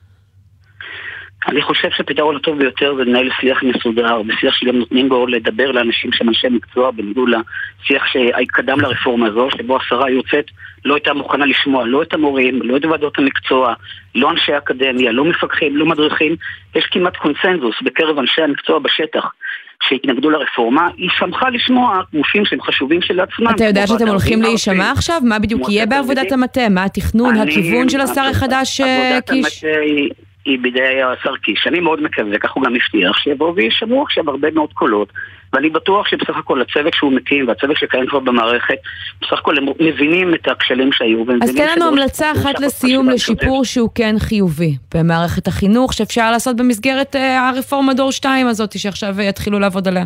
אני חושב שהפתרון הטוב ביותר זה לנהל שיח מסודר, ושיח שגם נותנים בו לדבר לאנשים שהם אנשי מקצוע, בניגוד לשיח שקדם לרפורמה הזו, שבו השרה יוצאת לא הייתה מוכנה לשמוע לא את המורים, לא את ועדות המקצוע, לא אנשי אקדמיה, לא מפקחים, לא מדריכים. יש כמעט קונסנזוס בקרב אנשי המקצוע בשטח. שהתנגדו לרפורמה, היא שמחה לשמוע גופים שהם חשובים של עצמם. אתה יודע שאתם הולכים להישמע עכשיו? מה בדיוק יהיה בעבודת המטה? מה התכנון, הכיוון של השר החדש אה, קיש? היא בידי השר קיש. אני מאוד מקווה, כך הוא גם הבטיח, שיבואו וישמעו עכשיו הרבה מאוד קולות. ואני בטוח שבסך הכל הצוות שהוא מקים והצוות שקיים כבר במערכת, בסך הכל הם מבינים את הכשלים שהיו. אז תן לנו המלצה אחת לסיום לשיפור שהוא כן חיובי במערכת החינוך, שאפשר לעשות במסגרת אה, הרפורמה דור 2 הזאת, שעכשיו יתחילו לעבוד עליה.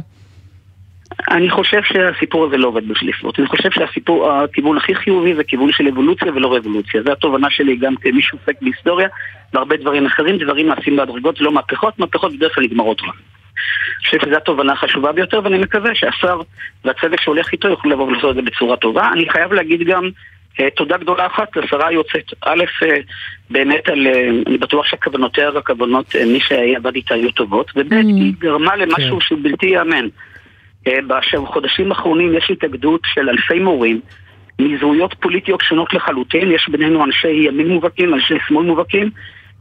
אני חושב שהסיפור הזה לא עובד בשליפות. אני חושב שהסיפור, הכיוון הכי חיובי זה כיוון של אבולוציה ולא רבולוציה. זו התובנה שלי גם כמי שעוסק בהיסטוריה והרבה דברים אחרים. דברים נעשים בהדרגות ולא מהפכות, מהפכות בדרך כלל נגמרות רע. אני חושב שזו התובנה החשובה ביותר, ואני מקווה שהשר והצוות שהולך איתו יוכלו לבוא ולעשות את זה בצורה טובה. אני חייב להגיד גם uh, תודה גדולה אחת לשרה היוצאת. א', uh, באמת על, uh, אני בטוח שהכוונותיה והכוונות מי שעבד איתה היו טובות, וב', mm. היא גרמה למשהו כן. שהוא בלתי ייאמן. אה, בחודשים האחרונים יש התאגדות של אלפי מורים מזהויות פוליטיות שונות לחלוטין, יש בינינו אנשי ימין מובהקים, אנשי שמאל מובהקים,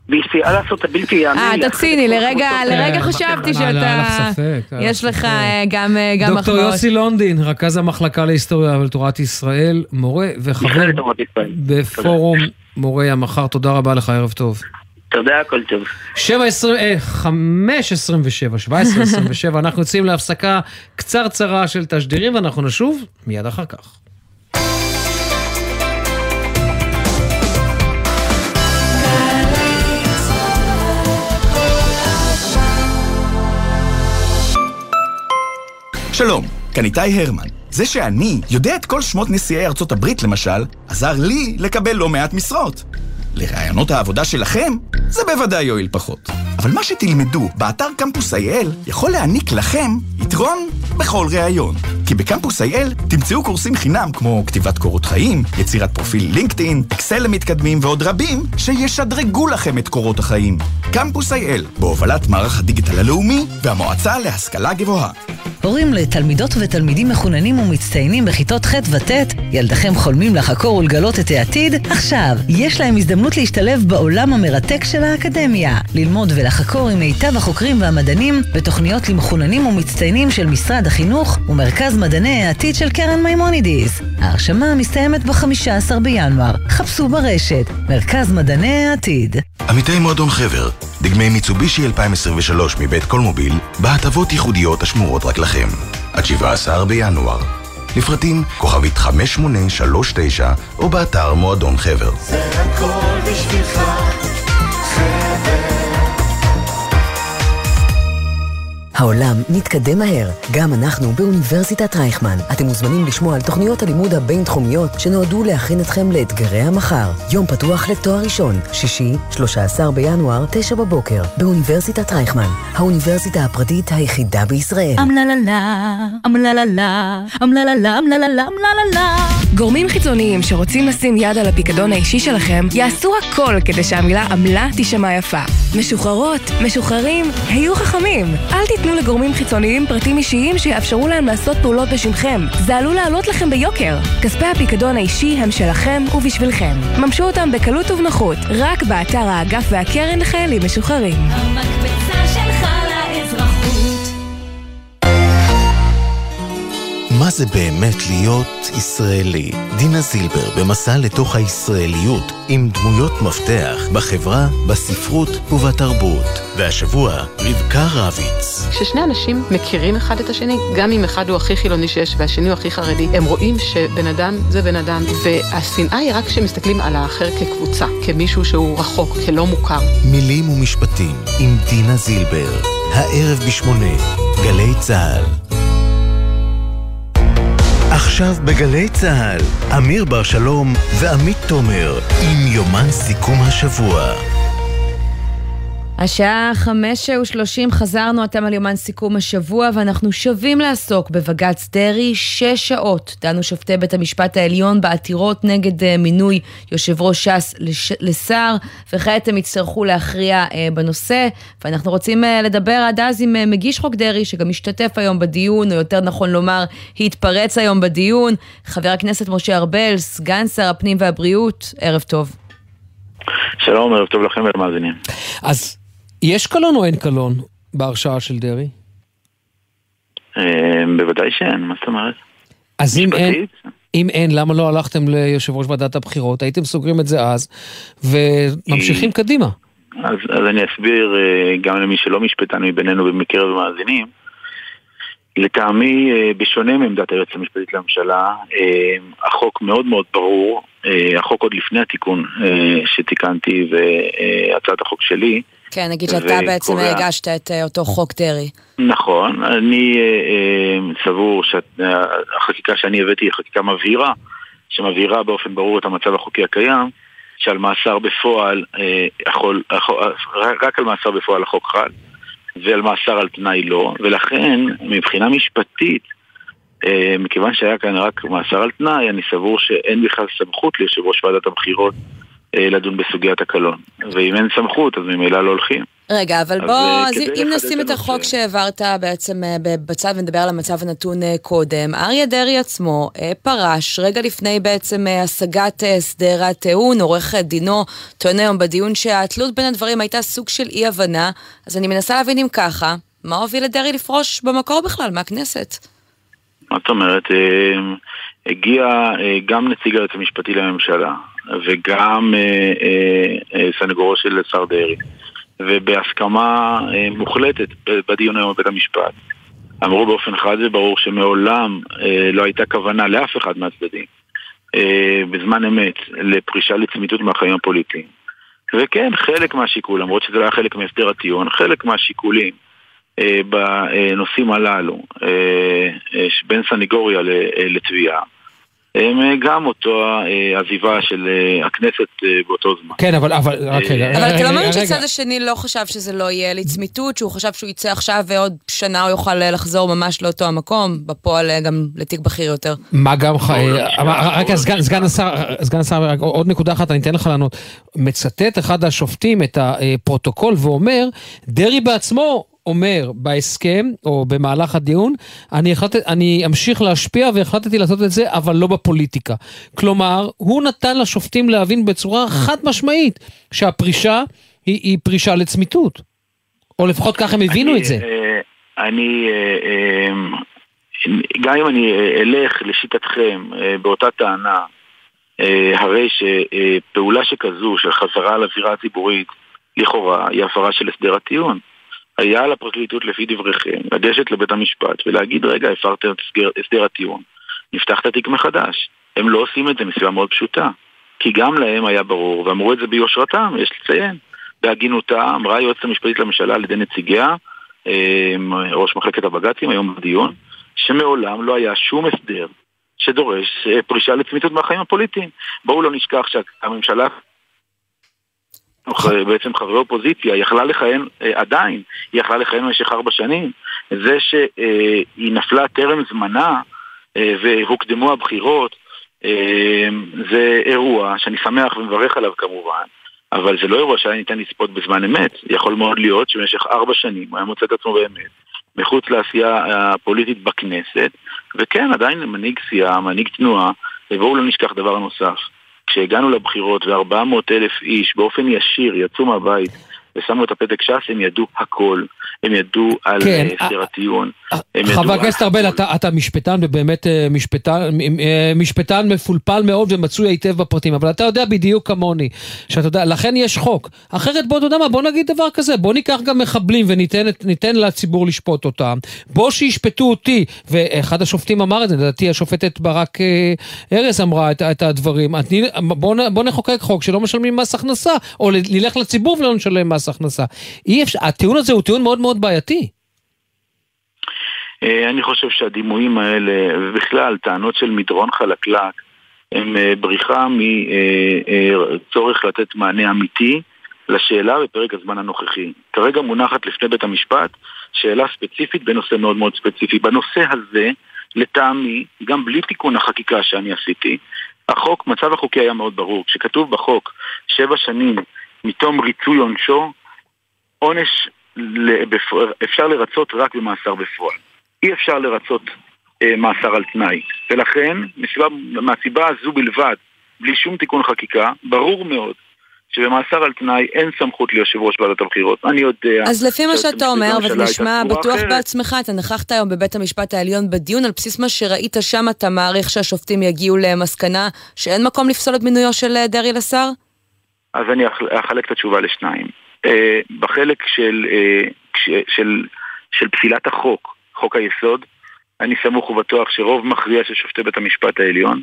והיא סייעה לעשות הבלתי ייאמן. אה, אתה ציני, לרגע לרגע חשבתי שאתה... יש לך אה, גם מחמאות. דוקטור יוסי לונדין, רכז המחלקה להיסטוריה ולתורת ישראל, מורה וחבר בפורום מורי המחר. תודה רבה לך, ערב טוב. תודה, הכל טוב. 7, 20, 5, 27, 17, 27, אנחנו יוצאים להפסקה קצרצרה של תשדירים ואנחנו נשוב מיד אחר כך. שלום, כאן איתי הרמן. זה שאני יודע את כל שמות נשיאי ארצות הברית, למשל, עזר לי לקבל לא מעט משרות. לרעיונות העבודה שלכם, זה בוודאי יועיל פחות. אבל מה שתלמדו באתר קמפוס IL יכול להעניק לכם יתרון בכל ראיון. כי בקמפוס IL תמצאו קורסים חינם כמו כתיבת קורות חיים, יצירת פרופיל לינקדאין, אקסל למתקדמים ועוד רבים שישדרגו לכם את קורות החיים. קמפוס IL, בהובלת מערך הדיגיטל הלאומי והמועצה להשכלה גבוהה. הורים לתלמידות ותלמידים מחוננים ומצטיינים בכיתות ח' וט', ילדיכם חולמים לחקור ולגלות את העתיד? עכשיו, יש להם הזדמנות להשתלב בעולם המרתק של האקדמיה, ללמוד ולחקור עם מיטב החוקרים והמדענים בתוכניות למחוננים ומצטיינים של משרד החינוך ומרכז מדעני העתיד של קרן מימונידיס. ההרשמה מסתיימת ב-15 בינואר. חפשו ברשת, מרכז מדעני העתיד. עמיתי מועדון חבר, דגמי מיצובישי 2023 מבית קולמוביל, בהטבות ייחודיות השמורות רק לכם. עד 17 בינואר. לפרטים כוכבית 5839 או באתר מועדון חבר. זה הכל בשבילך, חבר. העולם מתקדם מהר, גם אנחנו באוניברסיטת רייכמן. אתם מוזמנים לשמוע על תוכניות הלימוד הבינתחומיות שנועדו להכין אתכם לאתגרי המחר. יום פתוח לתואר ראשון, שישי, 13 בינואר, 9 בבוקר, באוניברסיטת רייכמן, האוניברסיטה הפרטית היחידה בישראל. אמללה, אמללה, אמללה, אמללה, אמללה, גורמים חיצוניים שרוצים לשים יד על הפיקדון האישי שלכם, יעשו הכל כדי שהמילה עמלה תישמע יפה. משוחררות, משוחררים, היו חכמים. אל תיתנו לגורמים חיצוניים פרטים אישיים שיאפשרו להם לעשות פעולות בשמכם. זה עלול לעלות לכם ביוקר. כספי הפיקדון האישי הם שלכם ובשבילכם. ממשו אותם בקלות ובנוחות, רק באתר האגף והקרן לחיילים משוחררים. המקפצה שלך מה זה באמת להיות ישראלי? דינה זילבר במסע לתוך הישראליות עם דמויות מפתח בחברה, בספרות ובתרבות. והשבוע, רבקה רביץ. כששני אנשים מכירים אחד את השני, גם אם אחד הוא הכי חילוני שיש והשני הוא הכי חרדי, הם רואים שבן אדם זה בן אדם, והשנאה היא רק כשמסתכלים על האחר כקבוצה, כמישהו שהוא רחוק, כלא מוכר. מילים ומשפטים עם דינה זילבר. הערב בשמונה, גלי צה"ל. עכשיו בגלי צה"ל, אמיר בר שלום ועמית תומר עם יומן סיכום השבוע. השעה חמש ושלושים חזרנו אתם על יומן סיכום השבוע ואנחנו שבים לעסוק בבג"ץ דרעי שש שעות. דנו שופטי בית המשפט העליון בעתירות נגד אה, מינוי יושב ראש ש"ס לש... לשר וכעת הם יצטרכו להכריע אה, בנושא ואנחנו רוצים אה, לדבר עד אז עם מגיש חוק דרעי שגם משתתף היום בדיון או יותר נכון לומר התפרץ היום בדיון חבר הכנסת משה ארבל סגן שר הפנים והבריאות ערב טוב. שלום, ערב טוב לכם ולמאזינים. אז יש קלון או אין קלון בהרשעה של דרעי? אה, בוודאי שאין, מה זאת אומרת? אז אם אין, אם אין, למה לא הלכתם ליושב ראש ועדת הבחירות? הייתם סוגרים את זה אז, וממשיכים קדימה. אז, אז אני אסביר אה, גם למי שלא משפטן מבינינו ובקרב המאזינים. לטעמי, אה, בשונה מעמדת היועצת המשפטית לממשלה, החוק מאוד מאוד ברור, החוק עוד לפני התיקון שתיקנתי והצעת החוק שלי, כן, נגיד שאתה בעצם הגשת את אה, אותו חוק דרעי. נכון, אני אה, אה, סבור שהחקיקה שאני הבאתי היא חקיקה מבהירה, שמבהירה באופן ברור את המצב החוקי הקיים, שעל מאסר בפועל, יכול, רק על מאסר בפועל החוק חל, ועל מאסר על תנאי לא, ולכן מבחינה משפטית, מכיוון שהיה כאן רק מאסר על תנאי, אני סבור שאין בכלל סמכות ליושב ראש ועדת הבחירות לדון בסוגיית הקלון. ואם אין סמכות, אז ממילא לא הולכים. רגע, אבל בוא, אז אם נשים את החוק שהעברת בעצם אה, בצד ונדבר על המצב הנתון אה, קודם, אריה דרעי עצמו פרש רגע לפני בעצם השגת הסדר הטיעון, עורך דינו טוען היום בדיון שהתלות בין הדברים הייתה סוג של אי-הבנה, אז אני מנסה להבין אם ככה, מה הוביל את דרעי לפרוש במקור בכלל מהכנסת? מה זאת אומרת? הגיע גם נציג היועץ המשפטי לממשלה, וגם אה, אה, אה, סנגורו של שר דרעי. ובהסכמה מוחלטת בדיון היום בבית המשפט. אמרו באופן חד וברור שמעולם לא הייתה כוונה לאף אחד מהצדדים בזמן אמת לפרישה לצמיתות מהחיים הפוליטיים. וכן, חלק מהשיקול, למרות שזה לא היה חלק מהסדר הטיעון, חלק מהשיקולים אה, בנושאים הללו, אה, אה, בין סניגוריה לתביעה, גם אותו אה, עזיבה של אה, הכנסת באותו זמן. כן, אבל, אבל, רק רגע. אבל אתה לא מאמין שהצד השני לא חשב שזה לא יהיה לצמיתות, שהוא חשב שהוא יצא עכשיו ועוד שנה הוא יוכל לחזור ממש לאותו המקום, בפועל גם לתיק בכיר יותר. מה גם, רק סגן השר, סגן השר, עוד נקודה אחת, אני אתן לך לענות. מצטט אחד השופטים את הפרוטוקול ואומר, דרעי בעצמו אומר בהסכם, או במהלך הדיון, אני, החלט, אני אמשיך להשפיע והחלטתי לעשות את זה, אבל לא בפוליטיקה. כלומר, הוא נתן לשופטים להבין בצורה חד משמעית שהפרישה היא, היא פרישה לצמיתות. או לפחות ככה הם הבינו אני, את זה. אה, אני, אה, אה, גם אם אני אלך לשיטתכם באותה טענה, הרי שפעולה שכזו של חזרה על אווירה ציבורית, לכאורה, היא הפרה של הסדר הטיעון. היה על הפרקליטות לפי דבריכם לגשת לבית המשפט ולהגיד רגע הפרתם את הסדר הטיעון, נפתח את התיק מחדש. הם לא עושים את זה מסיבה מאוד פשוטה. כי גם להם היה ברור, ואמרו את זה ביושרתם, יש לציין. בהגינותה אמרה היועצת המשפטית לממשלה על ידי נציגיה, אמ, ראש מחלקת הבג"צים היום בדיון, שמעולם לא היה שום הסדר שדורש אה, פרישה לצמיתות מהחיים הפוליטיים. בואו לא נשכח שהממשלה בעצם חברי אופוזיציה, יכלה לכהן אה, עדיין, היא יכלה לכהן במשך ארבע שנים. זה שהיא נפלה טרם זמנה אה, והוקדמו הבחירות, אה, זה אירוע שאני שמח ומברך עליו כמובן, אבל זה לא אירוע שהיה ניתן לצפות בזמן אמת. יכול מאוד להיות שבמשך ארבע שנים הוא היה מוצא את עצמו באמת מחוץ לעשייה הפוליטית בכנסת, וכן, עדיין מנהיג סיעה, מנהיג תנועה, ובואו לא נשכח דבר נוסף. כשהגענו לבחירות ו-400 אלף איש באופן ישיר יצאו מהבית ושמו את הפתק ש"ס, הם ידעו הכל. הם ידעו על כן, אה, סיר הטיעון. הם ידעו חבר הכנסת ארבל, אתה, אתה משפטן ובאמת אה, משפטן, אה, משפטן מפולפל מאוד ומצוי היטב בפרטים, אבל אתה יודע בדיוק כמוני, שאתה יודע, לכן יש חוק. אחרת בוא, אתה יודע מה, בוא נגיד דבר כזה, בוא ניקח גם מחבלים וניתן לציבור לשפוט אותם. בוא שישפטו אותי, ואחד השופטים אמר את זה, לדעתי השופטת ברק אה, ארז אמרה את, את הדברים. בוא, בוא נחוקק חוק שלא משלמים מס הכנסה, או נלך לציבור ולא נשלם מס הכנסה. אי אפשר, הטיעון הזה הוא טיעון מאוד מאוד בעייתי. אה, אני חושב שהדימויים האלה, ובכלל טענות של מדרון חלקלק, הם אה, בריחה מצורך לתת מענה אמיתי לשאלה בפרק הזמן הנוכחי. כרגע מונחת לפני בית המשפט שאלה ספציפית בנושא מאוד מאוד ספציפי. בנושא הזה, לטעמי, גם בלי תיקון החקיקה שאני עשיתי, החוק, מצב החוקי היה מאוד ברור. כשכתוב בחוק שבע שנים מתום ריצוי עונשו, עונש אפשר לרצות רק במאסר בפועל. אי אפשר לרצות אה, מאסר על תנאי. ולכן, מסיבה, מהסיבה הזו בלבד, בלי שום תיקון חקיקה, ברור מאוד שבמאסר על תנאי אין סמכות ליושב ראש ועדת הבחירות. אני יודע... אז לפי מה שאתה אומר, לממשלה נשמע בטוח אחרת. בעצמך, אתה נכחת היום בבית המשפט העליון בדיון, על בסיס מה שראית שם, אתה מעריך שהשופטים יגיעו למסקנה שאין מקום לפסול את מינויו של אה, דרעי לשר? אז אני אח- אחלק את התשובה לשניים. אה, בחלק של, אה, של, של פסילת החוק, חוק היסוד, אני סמוך ובטוח שרוב מכריע של שופטי בית המשפט העליון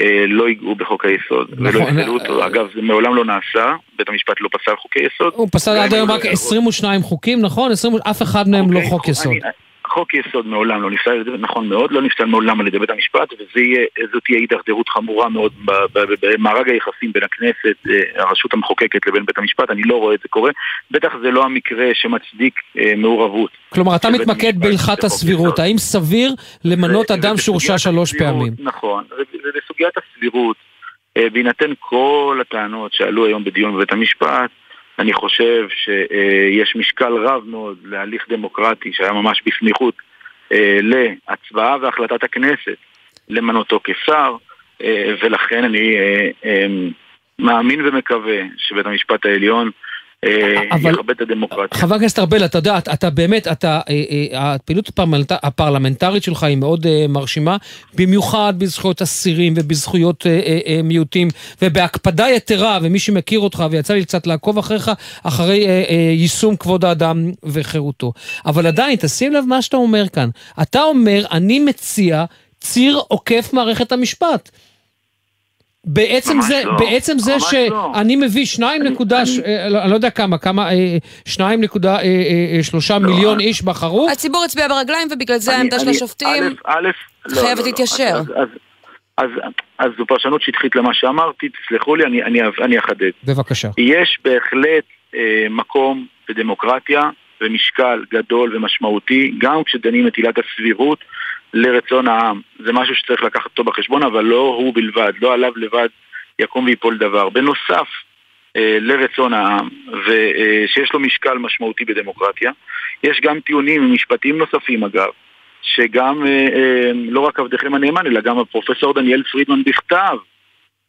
אה, לא ייגעו בחוק היסוד ולא נכון. יפסלו אותו. אגב, זה מעולם לא נעשה, בית המשפט לא פסל חוקי יסוד. הוא פסל עד היום רק 22 חוקים, נכון? 20, אף אחד מהם לא חוק יסוד. אני- חוק יסוד מעולם לא נפסל, נכון מאוד, לא נפסל מעולם על ידי בית המשפט, וזאת תהיה הידרדרות חמורה מאוד במארג היחסים בין הכנסת, אה, הרשות המחוקקת לבין בית המשפט, אני לא רואה את זה קורה. בטח זה לא המקרה שמצדיק אה, מעורבות. כלומר, אתה מתמקד בהלכת הסבירות. האם סביר למנות אדם שהורשע שלוש פעמים? נכון, ובסוגיית הסבירות, אה, בהינתן כל הטענות שעלו היום בדיון בבית המשפט, אני חושב שיש משקל רב מאוד להליך דמוקרטי שהיה ממש בסמיכות אה, להצבעה והחלטת הכנסת למנותו כשר, אה, ולכן אני אה, מאמין ומקווה שבית המשפט העליון אבל- יכבד את הדמוקרטיה. חבר הכנסת ארבל, אתה יודע, אתה- אתה באמת, אתה, אה, אה, הפעילות הפרלמנט- הפרלמנטרית שלך היא מאוד אה, מרשימה, במיוחד בזכויות אסירים ובזכויות אה, אה, אה, מיעוטים, ובהקפדה יתרה, ומי שמכיר אותך, ויצא לי קצת לעקוב אחריך, אחרי אה, אה, יישום כבוד האדם וחירותו. אבל עדיין, תשים לב מה שאתה אומר כאן. אתה אומר, אני מציע ציר עוקף מערכת המשפט. בעצם זה, לא, בעצם זה ממש לא. שאני מביא שניים נקודה, ש- אה, לא- אני לא יודע כמה, כמה, אה, שניים נקודה אה, אה, שלושה לא, מיליון איש בחרו. הציבור הצביע ברגליים ובגלל זה אני- העמדה של אני- השופטים לא, חייבת. להתיישר. אז- אז- אז, אז זו פרשנות שטחית למה שאמרתי, תסלחו לי, אני, אני, אני אחדד. בבקשה. יש בהחלט אה, מקום בדמוקרטיה ומשקל גדול ומשמעותי, גם כשדנים את עילת הסבירות לרצון העם. זה משהו שצריך לקחת אותו בחשבון, אבל לא הוא בלבד, לא עליו לבד יקום ויפול דבר. בנוסף אה, לרצון העם, ושיש לו משקל משמעותי בדמוקרטיה, יש גם טיעונים משפטיים נוספים אגב, שגם, אה, אה, לא רק עבדכם הנאמן, אלא גם הפרופסור דניאל פרידמן בכתב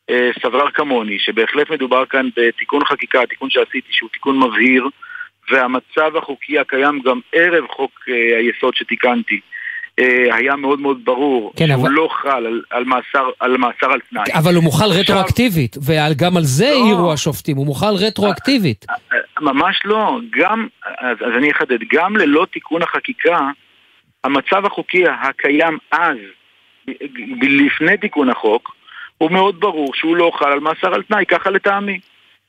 אה, סבר כמוני, שבהחלט מדובר כאן בתיקון חקיקה, התיקון שעשיתי שהוא תיקון מבהיר, והמצב החוקי הקיים גם ערב חוק היסוד שתיקנתי, היה מאוד מאוד ברור כן, שהוא אבל- לא חל על, על, מאסר, על מאסר על תנאי. אבל הוא מוחל עכשיו- רטרואקטיבית, וגם על זה לא. העירו השופטים, הוא מוחל רטרואקטיבית. ממש לא, גם, אז, אז אני אחדד, גם ללא תיקון החקיקה, המצב החוקי הקיים אז, לפני תיקון החוק, הוא מאוד ברור שהוא לא חל על מאסר על תנאי, ככה לטעמי.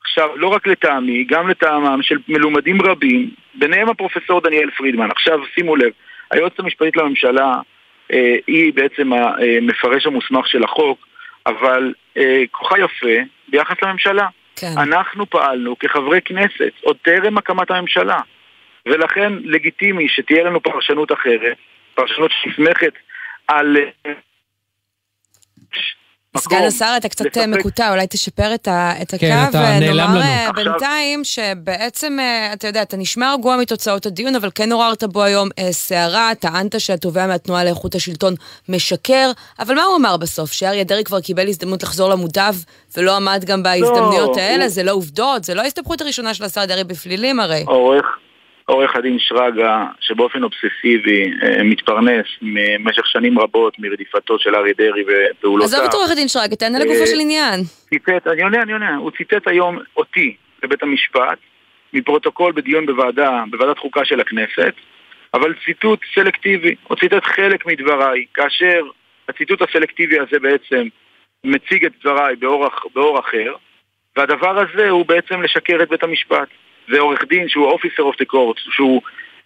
עכשיו, לא רק לטעמי, גם לטעמם של מלומדים רבים, ביניהם הפרופסור דניאל פרידמן. עכשיו, שימו לב, היועצת המשפטית לממשלה אה, היא בעצם המפרש המוסמך של החוק, אבל אה, כוחה יפה ביחס לממשלה. כן. אנחנו פעלנו כחברי כנסת עוד טרם הקמת הממשלה, ולכן לגיטימי שתהיה לנו פרשנות אחרת, פרשנות שנסמכת על... סגן השר, אתה קצת לספק- מקוטע, אולי תשפר את ה- את כן, הקו, אתה נעלם ונאמר לנו. אה, עכשיו- בינתיים שבעצם, אה, אתה יודע, אתה נשמע רגוע מתוצאות הדיון, אבל כן עוררת בו היום אה, סערה, טענת שהתובע מהתנועה לאיכות השלטון משקר, אבל מה הוא אמר בסוף? שאריה דרעי כבר קיבל הזדמנות לחזור למוטב, ולא עמד גם בהזדמנויות לא, האלה? הוא- זה לא עובדות? זה לא ההסתבכות הראשונה של השר דרעי בפלילים הרי. עורך, עורך הדין שרגא, שבאופן אובססיבי אה, מתפרנס במשך שנים רבות מרדיפתו של אריה דרעי ופעולותיו. עזוב את עורך הדין שרגא, תענה לגופו אה, של עניין. ציטט, אני עונה, אני עונה, הוא ציטט היום אותי בבית המשפט, מפרוטוקול בדיון בוועדה, בוועדת חוקה של הכנסת, אבל ציטוט סלקטיבי, הוא ציטט חלק מדבריי, כאשר הציטוט הסלקטיבי הזה בעצם מציג את דבריי באור, באור אחר, והדבר הזה הוא בעצם לשקר את בית המשפט. זה עורך דין שהוא officer of the court, שהוא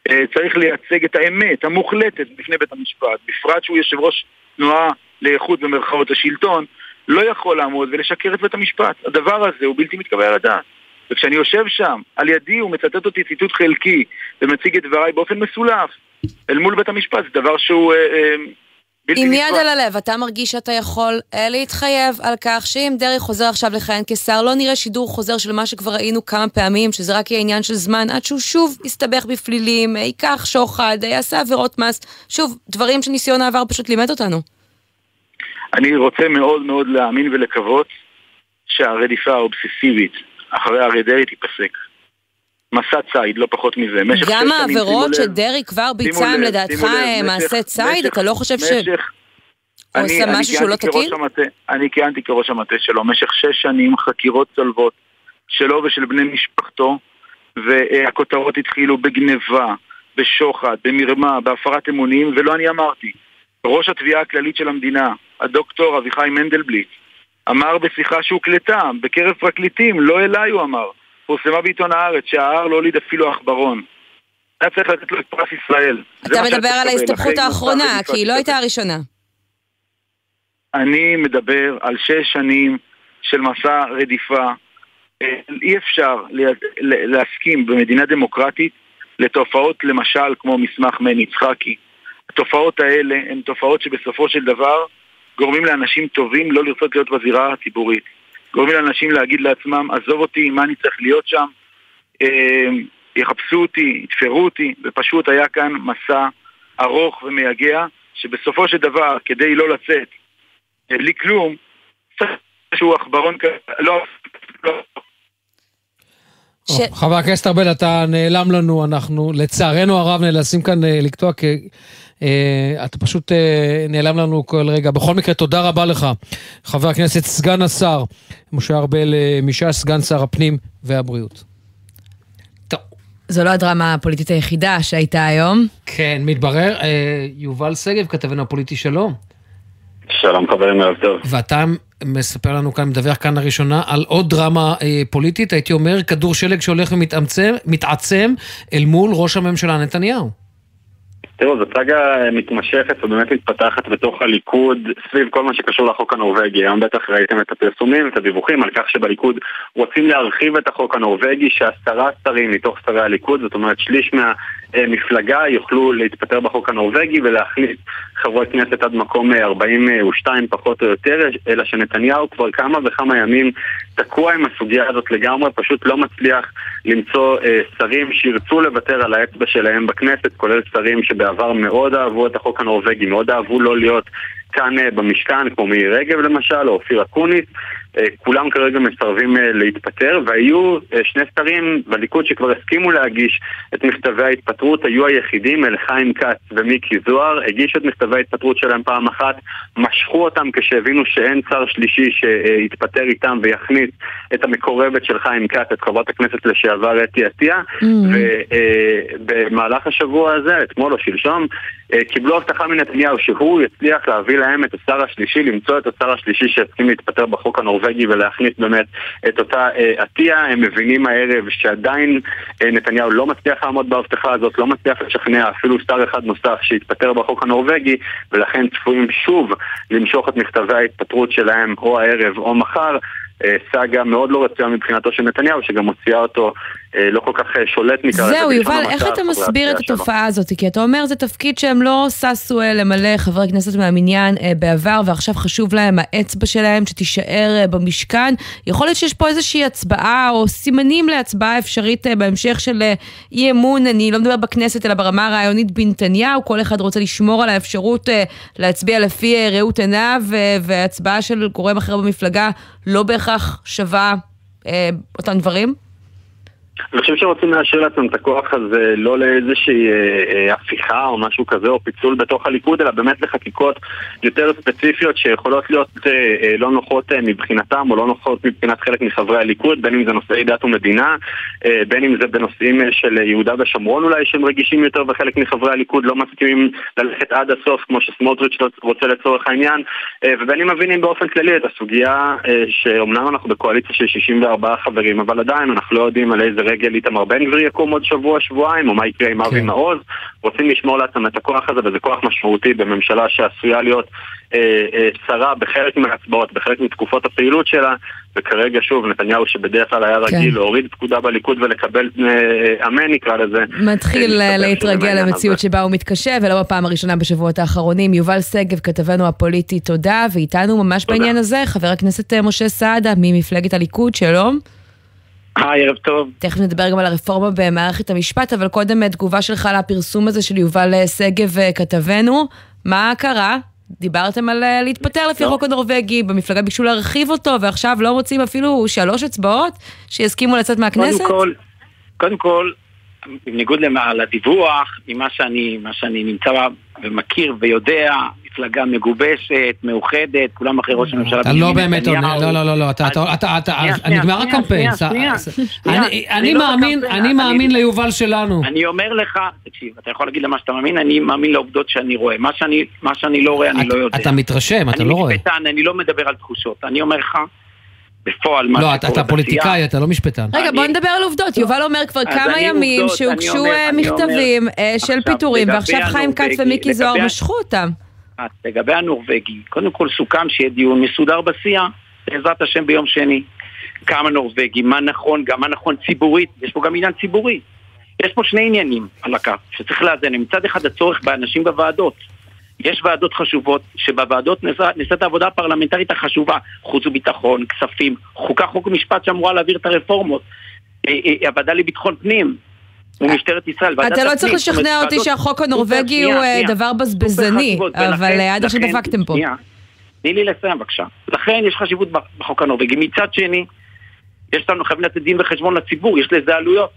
אה, צריך לייצג את האמת המוחלטת בפני בית המשפט, בפרט שהוא יושב ראש תנועה לאיכות במרכאות השלטון, לא יכול לעמוד ולשקר את בית המשפט. הדבר הזה הוא בלתי מתקבל על הדעת. וכשאני יושב שם, על ידי הוא מצטט אותי ציטוט חלקי ומציג את דבריי באופן מסולף אל מול בית המשפט, זה דבר שהוא אה, אה, בלתי עם. יד על הלב, אתה מרגיש שאתה יכול אה, להתחייב על כך שאם דרעי חוזר עכשיו לכהן כשר, לא נראה שידור חוזר של מה שכבר ראינו כמה פעמים, שזה רק יהיה עניין של זמן, עד שהוא שוב יסתבך בפלילים, אה, ייקח שוחד, אה, יעשה עבירות מס. שוב, דברים שניסיון העבר פשוט לימד אותנו. אני רוצה מאוד מאוד להאמין ולקוות שהרדיפה האובססיבית אחרי אריה דרעי תיפסק. מסע ציד, לא פחות מזה. משך גם העבירות שדרעי כבר ביצע הם לדעתך מעשה ציד? אתה לא חושב ש... הוא אני- עושה משהו שהוא לא תקין? אני כיהנתי כראש המטה שלו במשך שש שנים חקירות צולבות שלו ושל בני משפחתו והכותרות התחילו בגניבה, בשוחד, במרמה, בהפרת אמונים ולא אני אמרתי. ראש התביעה הכללית של המדינה, הדוקטור אביחי מנדלבליט, אמר בשיחה שהוקלטה בקרב פרקליטים, לא אליי הוא אמר, פורסמה בעיתון הארץ שההר לא הוליד אפילו עכברון. היה צריך לתת לו את פרס ישראל. אתה מדבר על ההסתבכות האחרונה, כי היא לא הייתה הראשונה. אני מדבר על שש שנים של מסע רדיפה. אה, אי אפשר לה- לה- להסכים במדינה דמוקרטית לתופעות למשל כמו מסמך מני יצחקי. התופעות האלה הן תופעות שבסופו של דבר גורמים לאנשים טובים לא לרצות להיות בזירה הציבורית. גורמים לאנשים להגיד לעצמם, עזוב אותי, מה אני צריך להיות שם? אה, יחפשו אותי, יתפרו אותי, ופשוט היה כאן מסע ארוך ומייגע, שבסופו של דבר, כדי לא לצאת בלי כלום, צריך איזשהו עכברון כזה, לא, לא, או, חבר הכנסת ארבל, אתה נעלם לנו, אנחנו לצערנו הרב נאלצים כאן אה, לקטוע, כי אה, אתה פשוט אה, נעלם לנו כל רגע. בכל מקרה, תודה רבה לך, חבר הכנסת סגן השר משה ארבל אה, מש"ס, סגן שר הפנים והבריאות. זו לא הדרמה הפוליטית היחידה שהייתה היום. כן, מתברר, אה, יובל שגב, כתבנו הפוליטי, שלום. שלום חברים, ערב טוב. ואתה מספר לנו כאן, מדווח כאן לראשונה, על עוד דרמה אה, פוליטית, הייתי אומר, כדור שלג שהולך ומתעצם מתעצם אל מול ראש הממשלה נתניהו. תראו, זו סאגה מתמשכת ובאמת מתפתחת בתוך הליכוד סביב כל מה שקשור לחוק הנורבגי. היום בטח ראיתם את הפרסומים, את הדיווחים על כך שבליכוד רוצים להרחיב את החוק הנורבגי, שעשרה שרים מתוך שרי הליכוד, זאת אומרת שליש מהמפלגה יוכלו להתפטר בחוק הנורבגי ולהחליט חברי כנסת עד מקום 42 פחות או יותר, אלא שנתניהו כבר כמה וכמה ימים תקוע עם הסוגיה הזאת לגמרי, פשוט לא מצליח למצוא אה, שרים שירצו לוותר על האצבע שלהם בכנסת, כולל שרים שבעבר מאוד אהבו את החוק הנורבגי, מאוד אהבו לא להיות כאן אה, במשכן, כמו מירי רגב למשל, או אופיר אקוניס. אה, כולם כרגע מסרבים אה, להתפטר, והיו אה, שני שרים בליכוד שכבר הסכימו להגיש את מכתבי ההתפטרות, היו היחידים, אל חיים כץ ומיקי זוהר, הגישו את מכתבי ההתפטרות שלהם פעם אחת, משכו אותם כשהבינו שאין שר שלישי שיתפטר איתם ויכניס את המקורבת של חיים כץ, את חברת הכנסת לשעבר אתי עטייה, ובמהלך השבוע הזה, אתמול או שלשום, קיבלו הבטחה מנתניהו שהוא יצליח להביא להם את השר השלישי, למצוא את השר השלישי שיסכים להתפטר בחוק הנורבגי ולהכניס באמת את אותה אה, עטייה. הם מבינים הערב שעדיין אה, נתניהו לא מצליח לעמוד בהבטחה הזאת, לא מצליח לשכנע אפילו שר אחד נוסף שיתפטר בחוק הנורבגי, ולכן צפויים שוב למשוך את מכתבי ההתפטרות שלהם או הערב או מחר. אה, סאגה מאוד לא רצויה מבחינתו של נתניהו, שגם מוציאה אותו אה, לא כל כך אה, שולט לזה. זהו, יובל, איך אתה מסביר את. התופעה הזאת? כי אתה אומר זה תפקיד שהם לא ששו למלא חברי כנסת מהמניין בעבר, ועכשיו חשוב להם האצבע שלהם שתישאר במשכן. יכול להיות שיש פה איזושהי הצבעה או סימנים להצבעה אפשרית בהמשך של אי אמון, אני לא מדבר בכנסת אלא ברמה הרעיונית בנתניהו, כל אחד רוצה לשמור על האפשרות להצביע לפי ראות עיניו, והצבעה של גורם אחר במפלגה לא בהכרח שווה אה, אותם דברים? אני חושב שרוצים להשאיר לעצמם את הכוח הזה לא לאיזושהי אה, אה, הפיכה או משהו כזה או פיצול בתוך הליכוד, אלא באמת לחקיקות יותר ספציפיות שיכולות להיות אה, אה, לא נוחות אה, מבחינתם או לא נוחות מבחינת חלק מחברי הליכוד, בין אם זה נושאי דת ומדינה, אה, בין אם זה בנושאים אה, של יהודה ושומרון אולי שהם רגישים יותר וחלק מחברי הליכוד לא מסכימים ללכת עד הסוף כמו שסמוטריץ' רוצה לצורך העניין, אה, ובין אם מבינים באופן כללי את הסוגיה אה, שאומנם אנחנו בקואליציה של 64 חברים, אבל עדיין אנחנו לא יודעים על איזה רגל איתמר בן גביר יקום עוד שבוע, שבועיים, או מה יקרה עם אבי מעוז. רוצים לשמור לעצמם את הכוח הזה, וזה כוח משמעותי בממשלה שעשויה להיות אה, אה, בחלק מההצבעות, בחלק מתקופות הפעילות שלה, וכרגע שוב, נתניהו שבדרך כלל היה כן. רגיל להוריד פקודה בליכוד ולקבל אה, אמן נקרא לזה. מתחיל אה, אה, להתרגל למציאות. שבה הוא מתקשה, ולא בפעם הראשונה בשבועות האחרונים. יובל שגב, כתבנו הפוליטי, תודה, ואיתנו ממש בעניין הזה, חבר הכנסת אה, משה סעדה ממפלגת הליכוד, שלום. היי, ערב טוב. תכף נדבר גם על הרפורמה במערכת המשפט, אבל קודם תגובה שלך לפרסום הזה של יובל אה, שגב, אה, כתבנו. מה קרה? דיברתם על אה, להתפטר לפי החוק הנורבגי, במפלגה ביקשו להרחיב אותו, ועכשיו לא מוצאים אפילו שלוש אצבעות שיסכימו לצאת מהכנסת? קודם כל, קודם כל, בניגוד לדיווח, ממה שאני, שאני נמצא ומכיר ויודע, מפלגה מגובשת, מאוחדת, כולם אחרי ראש הממשלה אתה לא באמת עונה. לא, לא, לא, לא, אתה, אתה, אתה, נגמר הקמפיין. אני- לא מאמין, אני מאמין ליובל שלנו. אני אומר לך, תקשיב, אתה יכול להגיד למה שאתה מאמין, אני מאמין לעובדות שאני רואה. מה שאני, מה שאני לא רואה, אני לא יודע. אתה מתרשם, אתה לא רואה. אני משפטן, אני לא מדבר על תחושות. אני אומר לך, בפועל, מה לא, שקורה אתה אתה פוליטיקאי, אתה לא משפטן. רגע, בוא נדבר על עובדות. יובל אומר כבר כמה ימים שהוגשו אה, מכתבים אומר- אה, של פיטורים, ועכשיו חיים כץ ומיקי זוהר משכו אותם. אז לגבי הנורבגי, קודם כל סוכם שיהיה דיון מסודר בסיעה, בעזרת השם ביום שני. כמה נורבגי, מה נכון, גם מה נכון ציבורית, יש פה גם עניין ציבורי. יש פה שני עניינים על הקו, שצריך לאזן. מצד אחד הצורך באנשים בוועדות. יש ועדות חשובות, שבוועדות נעשית העבודה הפרלמנטרית החשובה, חוץ וביטחון, כספים, חוקה, חוק ומשפט שאמורה להעביר את הרפורמות, אה, אה, הוועדה לביטחון פנים. ומשטרת ישראל, אתה לא צריך לשכנע אותי שהחוק הנורבגי הוא אה. דבר בזבזני, אבל עד עכשיו דפקתם פה. תני לי לסיים בבקשה. לכן יש חשיבות בחוק הנורבגי. מצד שני, יש לנו חייבים לתת דין וחשבון לציבור, יש לזה עלויות.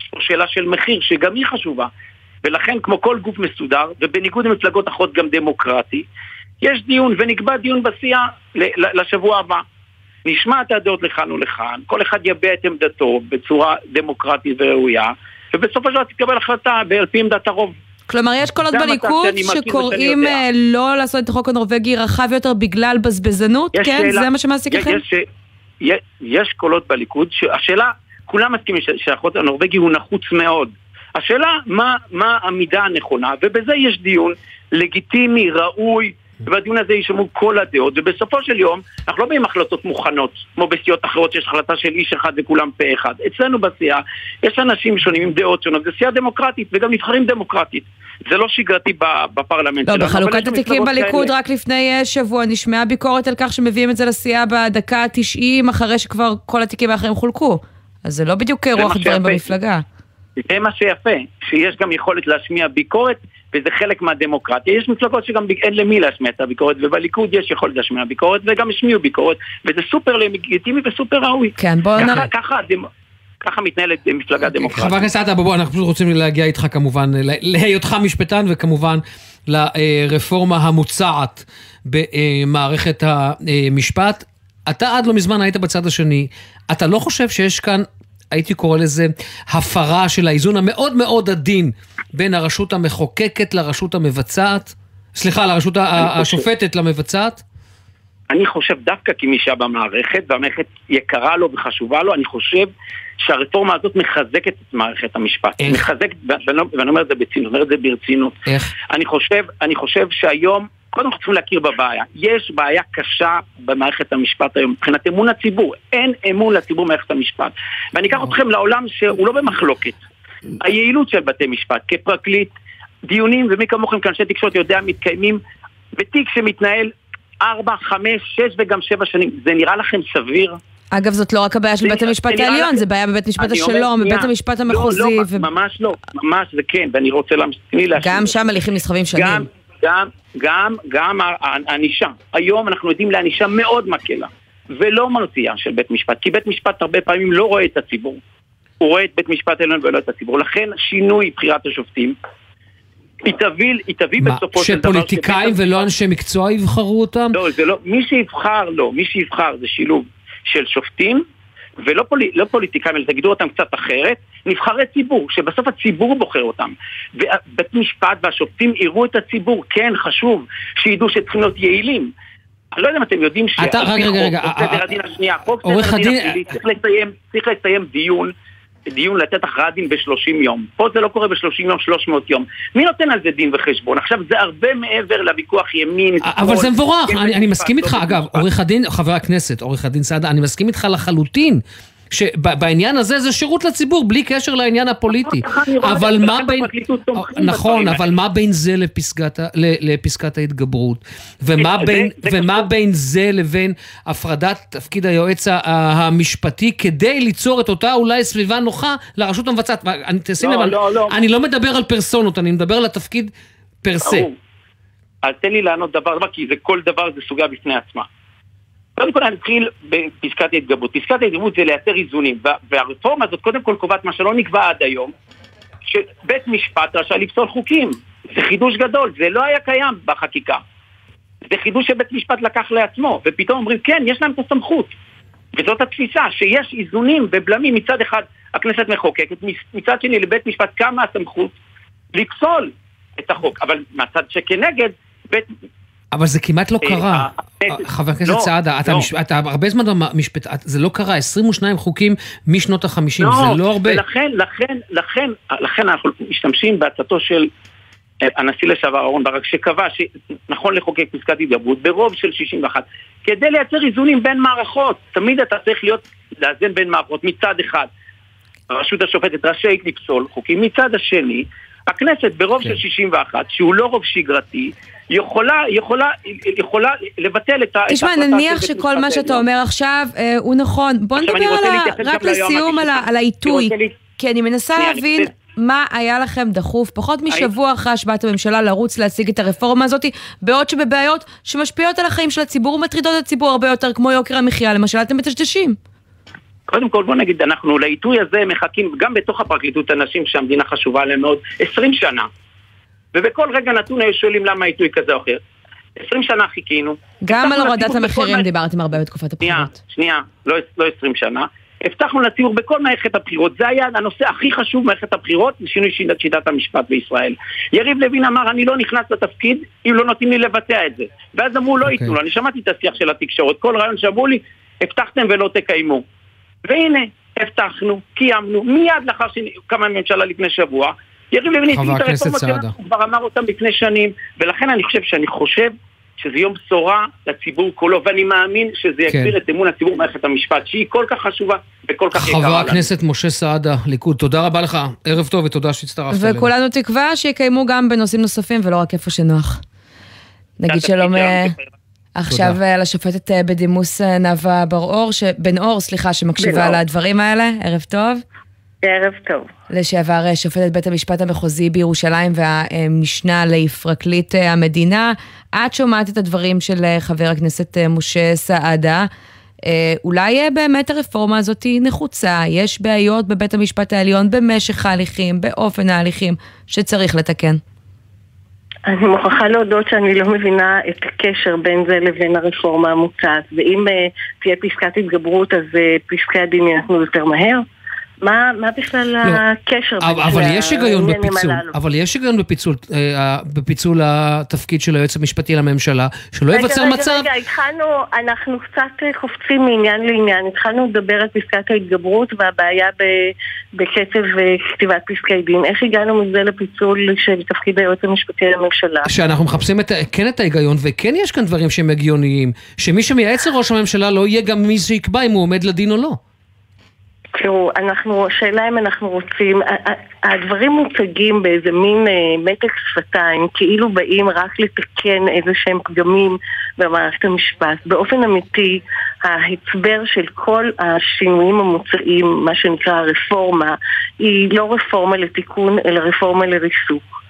יש פה שאלה של מחיר, שגם היא חשובה. ולכן, כמו כל גוף מסודר, ובניגוד למפלגות אחרות גם דמוקרטי, יש דיון, ונקבע דיון בסיעה לשבוע הבא. נשמע את הדעות לכאן ולכאן, כל אחד יביע את עמדתו בצורה דמוקרטית וראויה, ובסופו של דבר תתקבל החלטה על פי עמדת הרוב. כלומר, יש קולות בליכוד שקוראים. אה, לא לעשות את החוק הנורבגי רחב יותר בגלל בזבזנות? כן? שאלה- זה מה שמעסיק אתכם? יש, יש, יש קולות בליכוד, שהשאלה, כולם מסכימים שהחוק הנורבגי הוא נחוץ מאוד. השאלה, מה, מה המידה הנכונה, ובזה יש דיון לגיטימי, ראוי, ובדיון הזה יישמעו כל הדעות, ובסופו של יום, אנחנו לא באים החלטות מוכנות, כמו בסיעות אחרות שיש החלטה של איש אחד וכולם פה אחד. אצלנו בסיעה יש אנשים שונים עם דעות שונות, זו סיעה דמוקרטית, וגם נבחרים דמוקרטית. זה לא שגרתי בפרלמנט לא, שלנו. בחלוקת התיקים בליכוד כאלה. רק לפני אה, שבוע נשמעה ביקורת על כך שמביאים את זה לסיעה בדקה ה-90 אחרי שכבר כל התיקים האחרים חולקו. אז זה לא בדיוק רוח הדברים. במפלגה. זה מה שיפה, שיש גם יכולת להשמיע ביקורת, וזה חלק מהדמוקרטיה. יש מפלגות שגם אין למי להשמיע את הביקורת, ובליכוד יש יכולת להשמיע ביקורת, וגם השמיעו ביקורת, וזה סופר לגיטימי וסופר ראוי. כן, בואו ככה- נראה. ככה הדמ- ככה מתנהלת מפלגה דמוקרטית. חבר הכנסת עטה, בוא, אנחנו פשוט רוצים להגיע איתך כמובן, ל- להיותך משפטן וכמובן לרפורמה המוצעת במערכת המשפט. אתה עד לא מזמן היית בצד השני, אתה לא חושב שיש כאן, הייתי קורא לזה, הפרה של האיזון המאוד מאוד עדין בין הרשות המחוקקת לרשות המבצעת? סליחה, לרשות אני השופטת למבצעת? אני חושב דווקא כמי שהיה במערכת, והמערכת יקרה לו וחשובה לו, אני חושב שהרפורמה הזאת מחזקת את מערכת המשפט. איך? מחזקת, ואני, ואני אומר את זה בציניות, אומר את זה ברצינות. איך? אני חושב, אני חושב שהיום קודם כל צריכים להכיר בבעיה. יש בעיה קשה במערכת המשפט היום, מבחינת אמון הציבור. אין אמון לציבור במערכת המשפט. ואני אקח אתכם לעולם שהוא לא במחלוקת. היעילות של בתי משפט, כפרקליט, דיונים, ומי כמוכם כאנשי תקשורת יודע, מתקיימים בתיק שמתנהל ארבע, חמש, שש וגם שבע שנים. זה נראה לכם סביר? אגב, זאת לא רק הבעיה של בית המשפט העליון, זה בעיה בבית משפט השלום. בבית המשפט לא, המחוזי. לא, ו- ממש לא, ממש זה כן, ואני רוצה להמשיך. גם שם הליכים נסחבים שנים. גם, גם, גם, הענישה. היום אנחנו עדים לענישה מאוד מקלה, ולא מרתיעה של בית משפט, כי בית משפט הרבה פעמים לא רואה את הציבור. הוא רואה את בית משפט העליון ולא את הציבור. לכן שינוי בחירת השופטים, היא תביא, היא תביא מה, בסופו של דבר... שפוליטיקאים ולא אנשי מקצוע יבחרו אותם? לא, זה לא, מי שיבחר לא, מי שיבחר זה שילוב של שופטים ולא פולי, לא פוליטיקאים, אלא תגידו אותם קצת אחרת, נבחרי ציבור, שבסוף הציבור בוחר אותם. ובית משפט והשופטים יראו את הציבור, כן, חשוב, שידעו שצריכים להיות יעילים. אני לא יודע אם אתם יודעים שעל אתה- פי חוק, סדר הדין השנייה, חוק סדר הדין הפלילי, צריך לסיים דיון. דיון לתת הכרעת דין ב-30 יום. פה זה לא קורה ב-30 יום, 300 יום. מי נותן על זה דין וחשבון? עכשיו, זה הרבה מעבר לוויכוח ימין, אבל זה מבורך, כן, אני, מסכים לא איתך, בית אגב, עורך הדין, חבר הכנסת, עורך הדין סעדה, אני מסכים איתך לחלוטין. שבעניין הזה זה שירות לציבור, בלי קשר לעניין הפוליטי. אני רואה אבל מה בין... תומכים נכון, אבל מה בין זה לפסקת ההתגברות? ומה זה- בין- זה לבין הפרדת תפקיד היועץ המשפטי כדי ליצור את אותה אולי סביבה נוחה לרשות המבצעת? תשים לא, לב, אני- לא, לא. אני לא מדבר על פרסונות, אני מדבר על התפקיד פר סה. אז תן לי לענות דבר דבר, כי זה כל דבר זה סוגיה בפני עצמה. קודם כל אני אתחיל בפסקת ההתגברות. פסקת ההתגברות זה לייצר איזונים, וה- והרפורמה הזאת קודם כל קובעת מה שלא נקבע עד היום, שבית משפט רשאי לפסול חוקים. זה חידוש גדול, זה לא היה קיים בחקיקה. זה חידוש שבית משפט לקח לעצמו, ופתאום אומרים כן, יש להם את הסמכות. וזאת התפיסה, שיש איזונים ובלמים מצד אחד הכנסת מחוקקת, מצד שני לבית משפט קמה הסמכות לפסול את החוק, אבל מהצד שכנגד, בית... אבל זה כמעט לא אה, קרה. אה, חבר הכנסת לא, סעדה, אתה לא. אתה הרבה זמן במשפט, זה לא קרה, 22 חוקים משנות ה-50, לא, זה לא הרבה. ולכן, לכן, לכן, לכן אנחנו משתמשים בעצתו של אה, הנשיא לשעבר אהרן ברק, שקבע שנכון לחוקק פסקת התגברות ברוב של 61, כדי לייצר איזונים בין מערכות. תמיד אתה צריך להיות, לאזן בין מערכות. מצד אחד, הרשות השופטת רשאית לפסול חוקים, מצד השני, הכנסת ברוב כן. של 61, שהוא לא רוב שגרתי, יכולה, יכולה, יכולה לבטל את תשמע, ההחלטה של נניח שכל מה שאתה. אומר עכשיו אה, הוא נכון. בוא נדבר על ה... רק גם ליועמ"שית. לסיום על על העיתוי. כי אני מנסה להבין מה היה לכם דחוף, פחות משבוע אחרי השבעת הממשלה, לרוץ להציג את הרפורמה הזאת, בעוד שבבעיות שמשפיעות על החיים של הציבור ומטרידות את הציבור הרבה יותר, כמו יוקר המחיה, למשל, אתם מטשטשים. קודם כל בוא נגיד, אנחנו לעיתוי הזה מחכים גם בתוך הפרקליטות אנשים שהמדינה חשובה להם מאוד 20 שנה. ובכל רגע נתון היו שואלים למה עיתוי כזה או אחר. 20 שנה חיכינו. גם על הורדת המחירים מה- דיברתם הרבה בתקופת שנייה, הבחירות. שנייה, לא, לא 20 שנה. הבטחנו לציבור בכל מערכת הבחירות, זה היה הנושא הכי חשוב במערכת הבחירות, לשינוי שיטת, שיטת המשפט בישראל. יריב לוין אמר, אני לא נכנס לתפקיד אם לא נותנים לי לבצע את זה. ואז אמרו, לא ייתנו לו, אני שמעתי את השיח של התקשורת, כל רעיון שאמרו לי, הבטחתם ולא תקיימו. והנה, הבטחנו, קיימנו, מיד לאחר שקמה הממשלה לפני שבוע, יריב לוין הציג את הרפורמות. שלנו, הוא כבר אמר אותם לפני שנים, ולכן אני חושב שאני חושב שזה יום בשורה לציבור כולו, ואני מאמין שזה יגביר את אמון הציבור במערכת המשפט, שהיא כל כך חשובה וכל כך יקרה חבר. הכנסת משה סעדה, ליכוד, תודה רבה לך, ערב טוב ותודה שהצטרפת אלינו. וכולנו תקווה שיקיימו גם בנושאים נוספים ולא רק איפה שנוח. נגיד שלום אה, עכשיו תודה. אה, לשופטת אה, בדימוס אה, נאוה בר-אור, ש- בן אור, סליחה, שמקשיבה. לדברים האלה. ערב טוב. ערב טוב. לשעבר שופטת בית המשפט המחוזי בירושלים והמשנה לפרקליט המדינה. את שומעת את הדברים של חבר הכנסת משה סעדה. אולי באמת הרפורמה הזאת היא נחוצה, יש בעיות בבית המשפט העליון במשך ההליכים, באופן ההליכים, שצריך לתקן. אני מוכרחה להודות שאני לא מבינה את הקשר בין זה לבין הרפורמה המוצעת. ואם uh, תהיה פסקת התגברות, אז uh, פסקי הדין יינתנו יותר מהר? מה, מה בכלל הקשר בין אבל, אבל יש היגיון בפיצול, הללו? אבל יש היגיון בפיצול, אה, בפיצול התפקיד של היועץ המשפטי לממשלה, שלא ייווצר רגע, מצב... רגע, רגע, התחלנו, אנחנו קצת אה, קופצים מעניין לעניין. התחלנו לדבר על פסקת ההתגברות והבעיה ב, בקצב אה, כתיבת פסקי דין. איך הגענו מזה לפיצול של תפקיד היועץ המשפטי לממשלה? שאנחנו מחפשים את, כן את ההיגיון, וכן יש כאן דברים שהם הגיוניים, שמי שמייעץ לראש הממשלה לא יהיה גם מי שיקבע אם הוא עומד לדין או לא. תראו, אנחנו, השאלה אם אנחנו רוצים, הדברים מוצגים באיזה מין אה, מתק שפתיים, כאילו באים רק לתקן איזה שהם פגמים במערכת המשפט. באופן אמיתי, ההצבר של כל השינויים המוצעים, מה שנקרא הרפורמה, היא לא רפורמה לתיקון, אלא רפורמה לריסוק.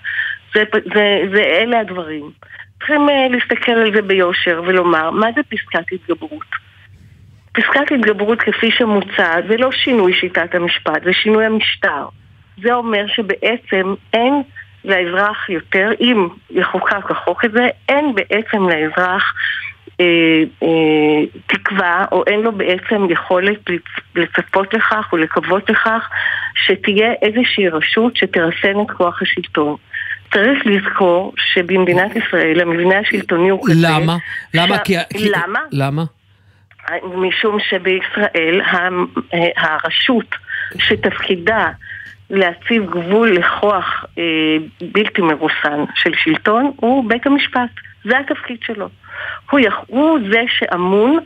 זה, זה, זה אלה הדברים. צריכים אה, להסתכל על זה ביושר ולומר, מה זה פסקת התגברות? פסקת התגברות כפי שמוצע זה לא שינוי שיטת המשפט, זה שינוי המשטר. זה אומר שבעצם אין לאזרח יותר, אם יחוקק החוק הזה, אין בעצם לאזרח אה, אה, תקווה, או אין לו בעצם יכולת לצ- לצפות לכך או לקוות לכך שתהיה איזושהי רשות שתרסן את כוח השלטון. צריך לזכור שבמדינת ישראל המבנה השלטוני הוא כזה... למה? למה? כי... כי- למה? למה? משום שבישראל אה, הרשות שתפקידה להציב גבול לכוח אה, בלתי מרוסן של שלטון הוא בית המשפט. זה התפקיד שלו. הוא, יכ... הוא זה שאמון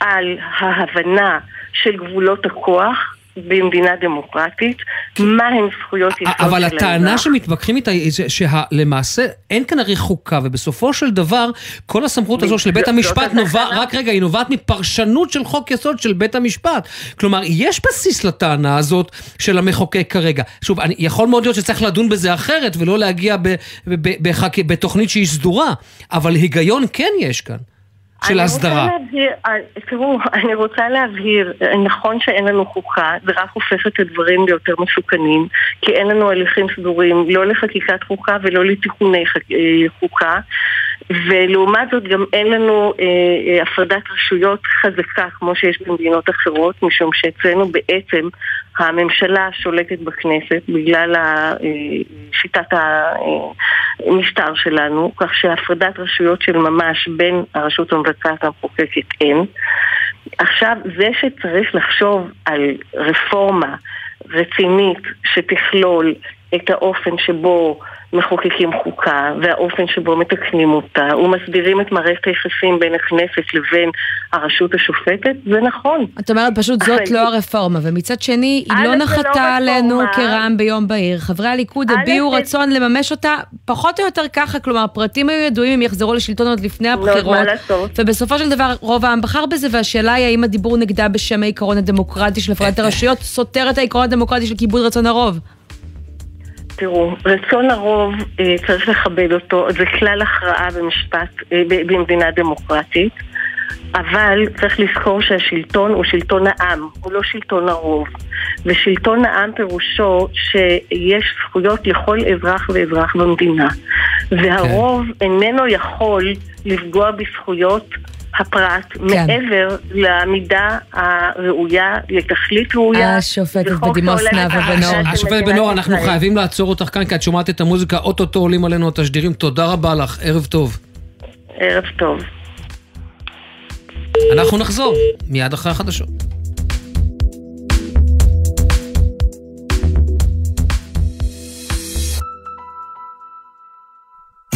על ההבנה של גבולות הכוח במדינה דמוקרטית, מהן זכויות יסוד של אבל האזרח. הטענה שמתווכחים איתה היא שלמעשה אין כאן הרי חוקה, ובסופו של דבר כל הסמכות הזו של בית זאת המשפט הטענה. נובעת, רק רגע, היא נובעת מפרשנות של חוק יסוד של בית המשפט. כלומר, יש בסיס לטענה הזאת של המחוקק כרגע. שוב, אני, יכול מאוד להיות שצריך לדון בזה אחרת, ולא להגיע ב, ב, ב, בחק, בתוכנית שהיא סדורה, אבל היגיון כן יש כאן. של ההסדרה. אני רוצה להבהיר, אה, תראו, *laughs* אני רוצה להבהיר, אה, נכון שאין לנו חוקה, זה רק הופך את הדברים ליותר מסוכנים, כי אין לנו הליכים סדורים, לא לחקיקת חוקה ולא לתיקוני אה, חוקה, ולעומת זאת גם אין לנו אה, אה, הפרדת רשויות חזקה כמו שיש במדינות אחרות, משום שאצלנו בעצם הממשלה שולטת בכנסת בגלל אה, שיטת המשטר שלנו, כך שהפרדת רשויות של ממש בין הרשות המבצעת המחוקקת אין. עכשיו, זה שצריך לחשוב על רפורמה רצינית שתכלול את האופן שבו מחוקקים חוקה והאופן שבו מתקנים אותה ומסבירים את מערכת היחסים בין הכנסת לבין הרשות השופטת, זה נכון. את אומרת פשוט זאת לא הרפורמה, ומצד שני, היא לא לא נחתה עלינו. כרעם ביום בהיר. חברי הליכוד הביעו רצון לממש אותה פחות או יותר ככה, כלומר, הפרטים היו ידועים, הם יחזרו לשלטון עוד לפני הבחירות. ובסופו של דבר, רוב העם בחר בזה, והשאלה היא האם הדיבור נגדה בשם העיקרון הדמוקרטי של הפרדת הרשויות סותר את העיקרון הדמוקרטי של כיבוד רצון הרוב. תראו, רצון הרוב אה, צריך לכבד אותו, זה כלל הכרעה במשפט אה, במדינה דמוקרטית, אבל צריך לזכור שהשלטון הוא שלטון העם, הוא לא שלטון הרוב. ושלטון העם פירושו שיש זכויות לכל אזרח ואזרח במדינה. והרוב איננו יכול לפגוע בזכויות הפרט כן. מעבר למידה הראויה, לתכלית ראויה. השופטת בדימוס נאוה לקחת בן-אור. של השופט מדינת בן אור, אנחנו ישראל. חייבים לעצור אותך כאן, כי את שומעת את המוזיקה, אוטוטו עולים עלינו התשדירים. תודה רבה לך, ערב טוב. ערב טוב. אנחנו נחזור מיד אחרי החדשות.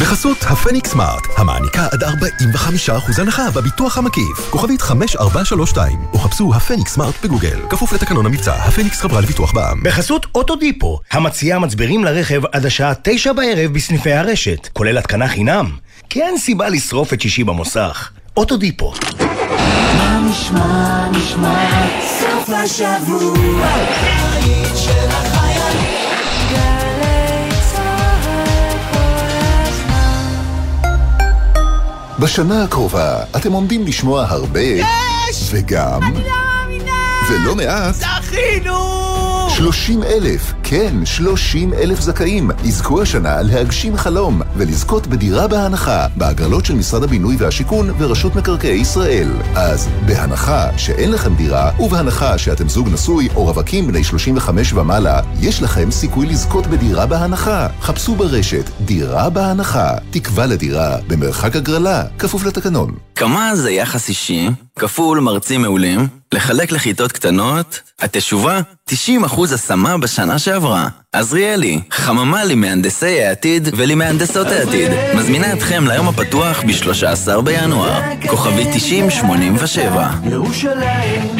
בחסות הפניקס סמארט, המעניקה עד 45% הנחה בביטוח המקיף. כוכבית 5432, או חפשו הפניקס סמארט בגוגל. כפוף לתקנון המבצע, הפניקס חברה לביטוח בע"מ. בחסות אוטודיפו, המציעה מצברים לרכב עד השעה תשע בערב בסניפי הרשת, כולל התקנה חינם. כי אין סיבה לשרוף את שישי במוסך. אוטודיפו. מה נשמע, נשמע, סוף השבוע, בשנה הקרובה אתם עומדים לשמוע הרבה... וגם... ולא מעט... זכינו! 30 אלף כן, 30 אלף זכאים יזכו השנה להגשים חלום ולזכות בדירה בהנחה בהגרלות של משרד הבינוי והשיכון ורשות מקרקעי ישראל. אז בהנחה שאין לכם דירה ובהנחה שאתם זוג נשוי או רווקים בני 35 ומעלה, יש לכם סיכוי לזכות בדירה בהנחה. חפשו ברשת דירה בהנחה. תקווה לדירה במרחק הגרלה, כפוף לתקנון. כמה זה יחס אישי, כפול מרצים מעולים, לחלק לכיתות קטנות, התשובה, 90% השמה בשנה שעברה. עזריאלי, חממה למהנדסי העתיד ולמהנדסות העתיד. מזמינה אתכם ליום הפתוח ב-13 בינואר. כוכבי 9087. ירושלים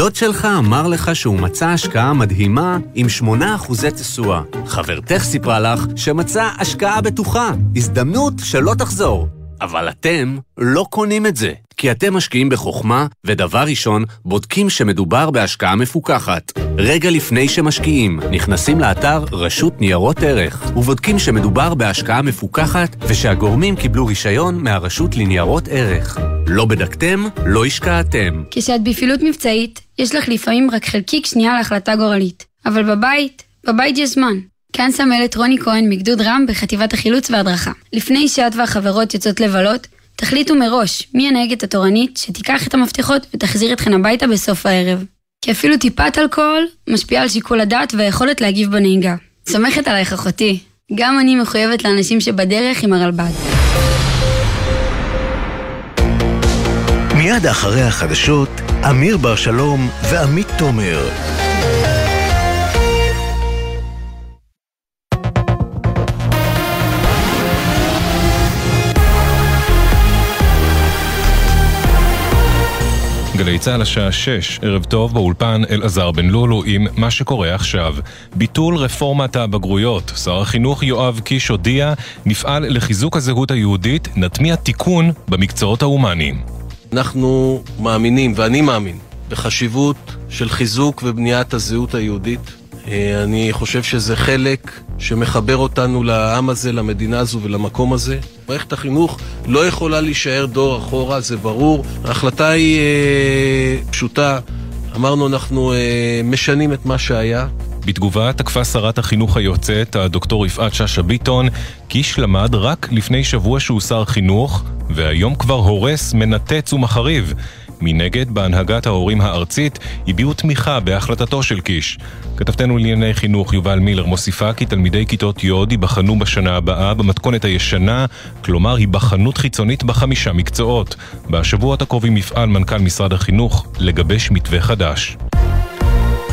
דוד שלך אמר לך שהוא מצא השקעה מדהימה עם 8% תשואה. חברתך סיפרה לך שמצא השקעה בטוחה, הזדמנות שלא תחזור. אבל אתם לא קונים את זה, כי אתם משקיעים בחוכמה, ודבר ראשון, בודקים שמדובר בהשקעה מפוקחת. רגע לפני שמשקיעים, נכנסים לאתר רשות ניירות ערך, ובודקים שמדובר בהשקעה מפוקחת, ושהגורמים קיבלו רישיון מהרשות לניירות ערך. לא בדקתם, לא השקעתם. כשאת בפעילות מבצעית, יש לך לפעמים רק חלקיק שנייה להחלטה גורלית. אבל בבית, בבית יש זמן. כאן סמלת רוני כהן מגדוד רם בחטיבת החילוץ וההדרכה. לפני שאת והחברות יוצאות לבלות, תחליטו מראש מי הנהגת התורנית שתיקח את המפתחות ותחזיר אתכן הביתה בסוף הערב. כי אפילו טיפת אלכוהול משפיעה על שיקול הדעת והיכולת להגיב בנהיגה. סומכת עלייך אחותי. גם אני מחויבת לאנשים שבדרך עם הרלב"ד. מיד אחרי החדשות, אמיר בר שלום ועמית תומר. גלי צה"ל השעה 6, ערב טוב באולפן אלעזר בן לולו עם מה שקורה עכשיו. ביטול רפורמת הבגרויות. שר החינוך יואב קיש הודיע, נפעל לחיזוק הזהות היהודית, נטמיע תיקון במקצועות ההומניים. אנחנו מאמינים, ואני מאמין, בחשיבות של חיזוק ובניית הזהות היהודית. אה, אני חושב שזה חלק שמחבר אותנו לעם הזה, למדינה הזו ולמקום הזה. מערכת החינוך לא יכולה להישאר דור אחורה, זה ברור. ההחלטה היא אה, פשוטה. אמרנו, אנחנו אה, משנים את מה שהיה. בתגובה תקפה שרת החינוך היוצאת, הדוקטור יפעת שאשא ביטון, קיש למד רק לפני שבוע שהוא שר חינוך, והיום כבר הורס, מנתץ ומחריב. מנגד, בהנהגת ההורים הארצית הביעו תמיכה בהחלטתו של קיש. כתבתנו לענייני חינוך יובל מילר מוסיפה כי תלמידי כיתות י' ייבחנו בשנה הבאה במתכונת הישנה, כלומר היבחנות חיצונית בחמישה מקצועות. בשבועות הקרובים יפעל מנכ"ל משרד החינוך לגבש מתווה חדש.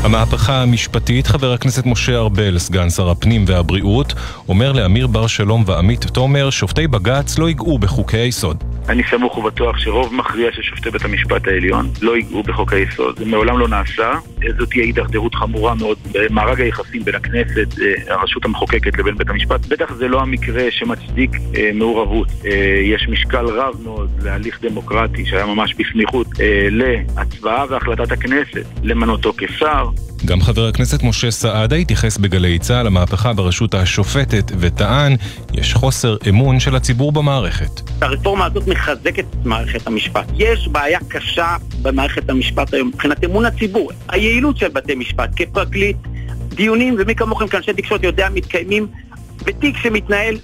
המהפכה המשפטית, חבר הכנסת משה ארבל, סגן שר הפנים והבריאות, אומר לאמיר בר שלום ועמית תומר, שופטי בג"ץ לא ייגעו בחוקי היסוד. אני סמוך ובטוח שרוב מכריע של שופטי בית המשפט העליון לא ייגעו בחוק היסוד. זה מעולם לא נעשה. זאת תהיה הידרדרות חמורה מאוד במארג היחסים בין הכנסת, אה, הרשות המחוקקת לבין בית המשפט. בטח זה לא המקרה שמצדיק אה, מעורבות. אה, יש משקל רב מאוד להליך דמוקרטי שהיה ממש בסמיכות להצבעה והחלטת הכנסת למנותו כשר. גם חבר הכנסת משה סעדה התייחס בגלי צה"ל למהפכה ברשות השופטת וטען, יש חוסר אמון של הציבור במערכת. הרפורמה הזאת מחזקת את מערכת המשפט. יש בעיה קשה במערכת המשפט היום מבחינת אמון הציבור. היעילות של בתי משפט כפרקליט, דיונים, ומי כמוכם כאנשי תקשורת יודע, מתקיימים בתיק שמתנהל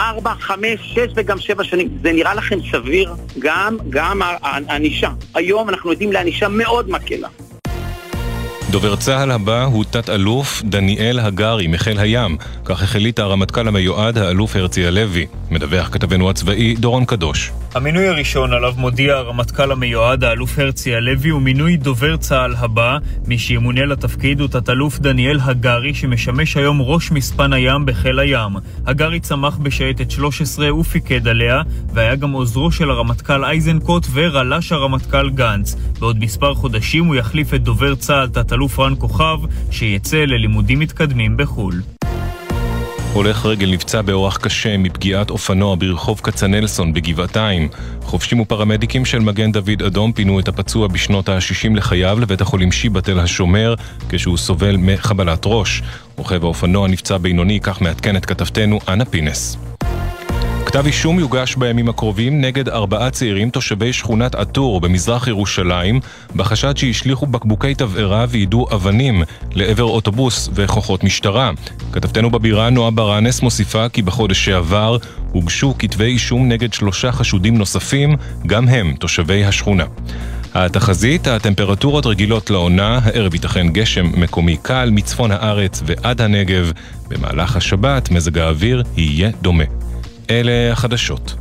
ארבע, חמש, שש וגם שבע שנים. זה נראה לכם סביר? גם, גם הענישה. היום אנחנו עדים לענישה מאוד מקלה. דובר צה"ל הבא הוא תת-אלוף דניאל הגרי מחיל הים, כך החליט הרמטכ"ל המיועד האלוף הרצי הלוי. מדווח כתבנו הצבאי דורון קדוש. המינוי הראשון עליו מודיע הרמטכ"ל המיועד האלוף הרצי הלוי הוא מינוי דובר צה"ל הבא. מי שימונה לתפקיד הוא תת-אלוף דניאל הגרי שמשמש היום ראש מספן הים בחיל הים. הגרי צמח בשייטת 13 ופיקד עליה, והיה גם עוזרו של הרמטכ"ל איזנקוט ורל"ש הרמטכ"ל גנץ. בעוד מספר חודשים הוא יחליף את דובר צה"ל תת-אלוף רן כוכב, שיצא ללימודים מתקדמים בחו"ל. הולך רגל נפצע באורח קשה מפגיעת אופנוע ברחוב כצנלסון בגבעתיים. חובשים ופרמדיקים של מגן דוד אדום פינו את הפצוע בשנות ה-60 לחייו לבית החולים שיבא תל השומר כשהוא סובל מחבלת ראש. רוכב האופנוע נפצע בינוני, כך מעדכנת כתבתנו אנה פינס. כתב אישום יוגש בימים הקרובים נגד ארבעה צעירים תושבי שכונת עטור במזרח ירושלים, בחשד שהשליכו בקבוקי תבערה ויידו אבנים לעבר אוטובוס וכוחות משטרה. כתבתנו בבירה נועה ברנס מוסיפה כי בחודש שעבר הוגשו כתבי אישום נגד שלושה חשודים נוספים, גם הם תושבי השכונה. התחזית, הטמפרטורות רגילות לעונה, הערב ייתכן גשם מקומי קל מצפון הארץ ועד הנגב. במהלך השבת מזג האוויר יהיה דומה. אלה החדשות.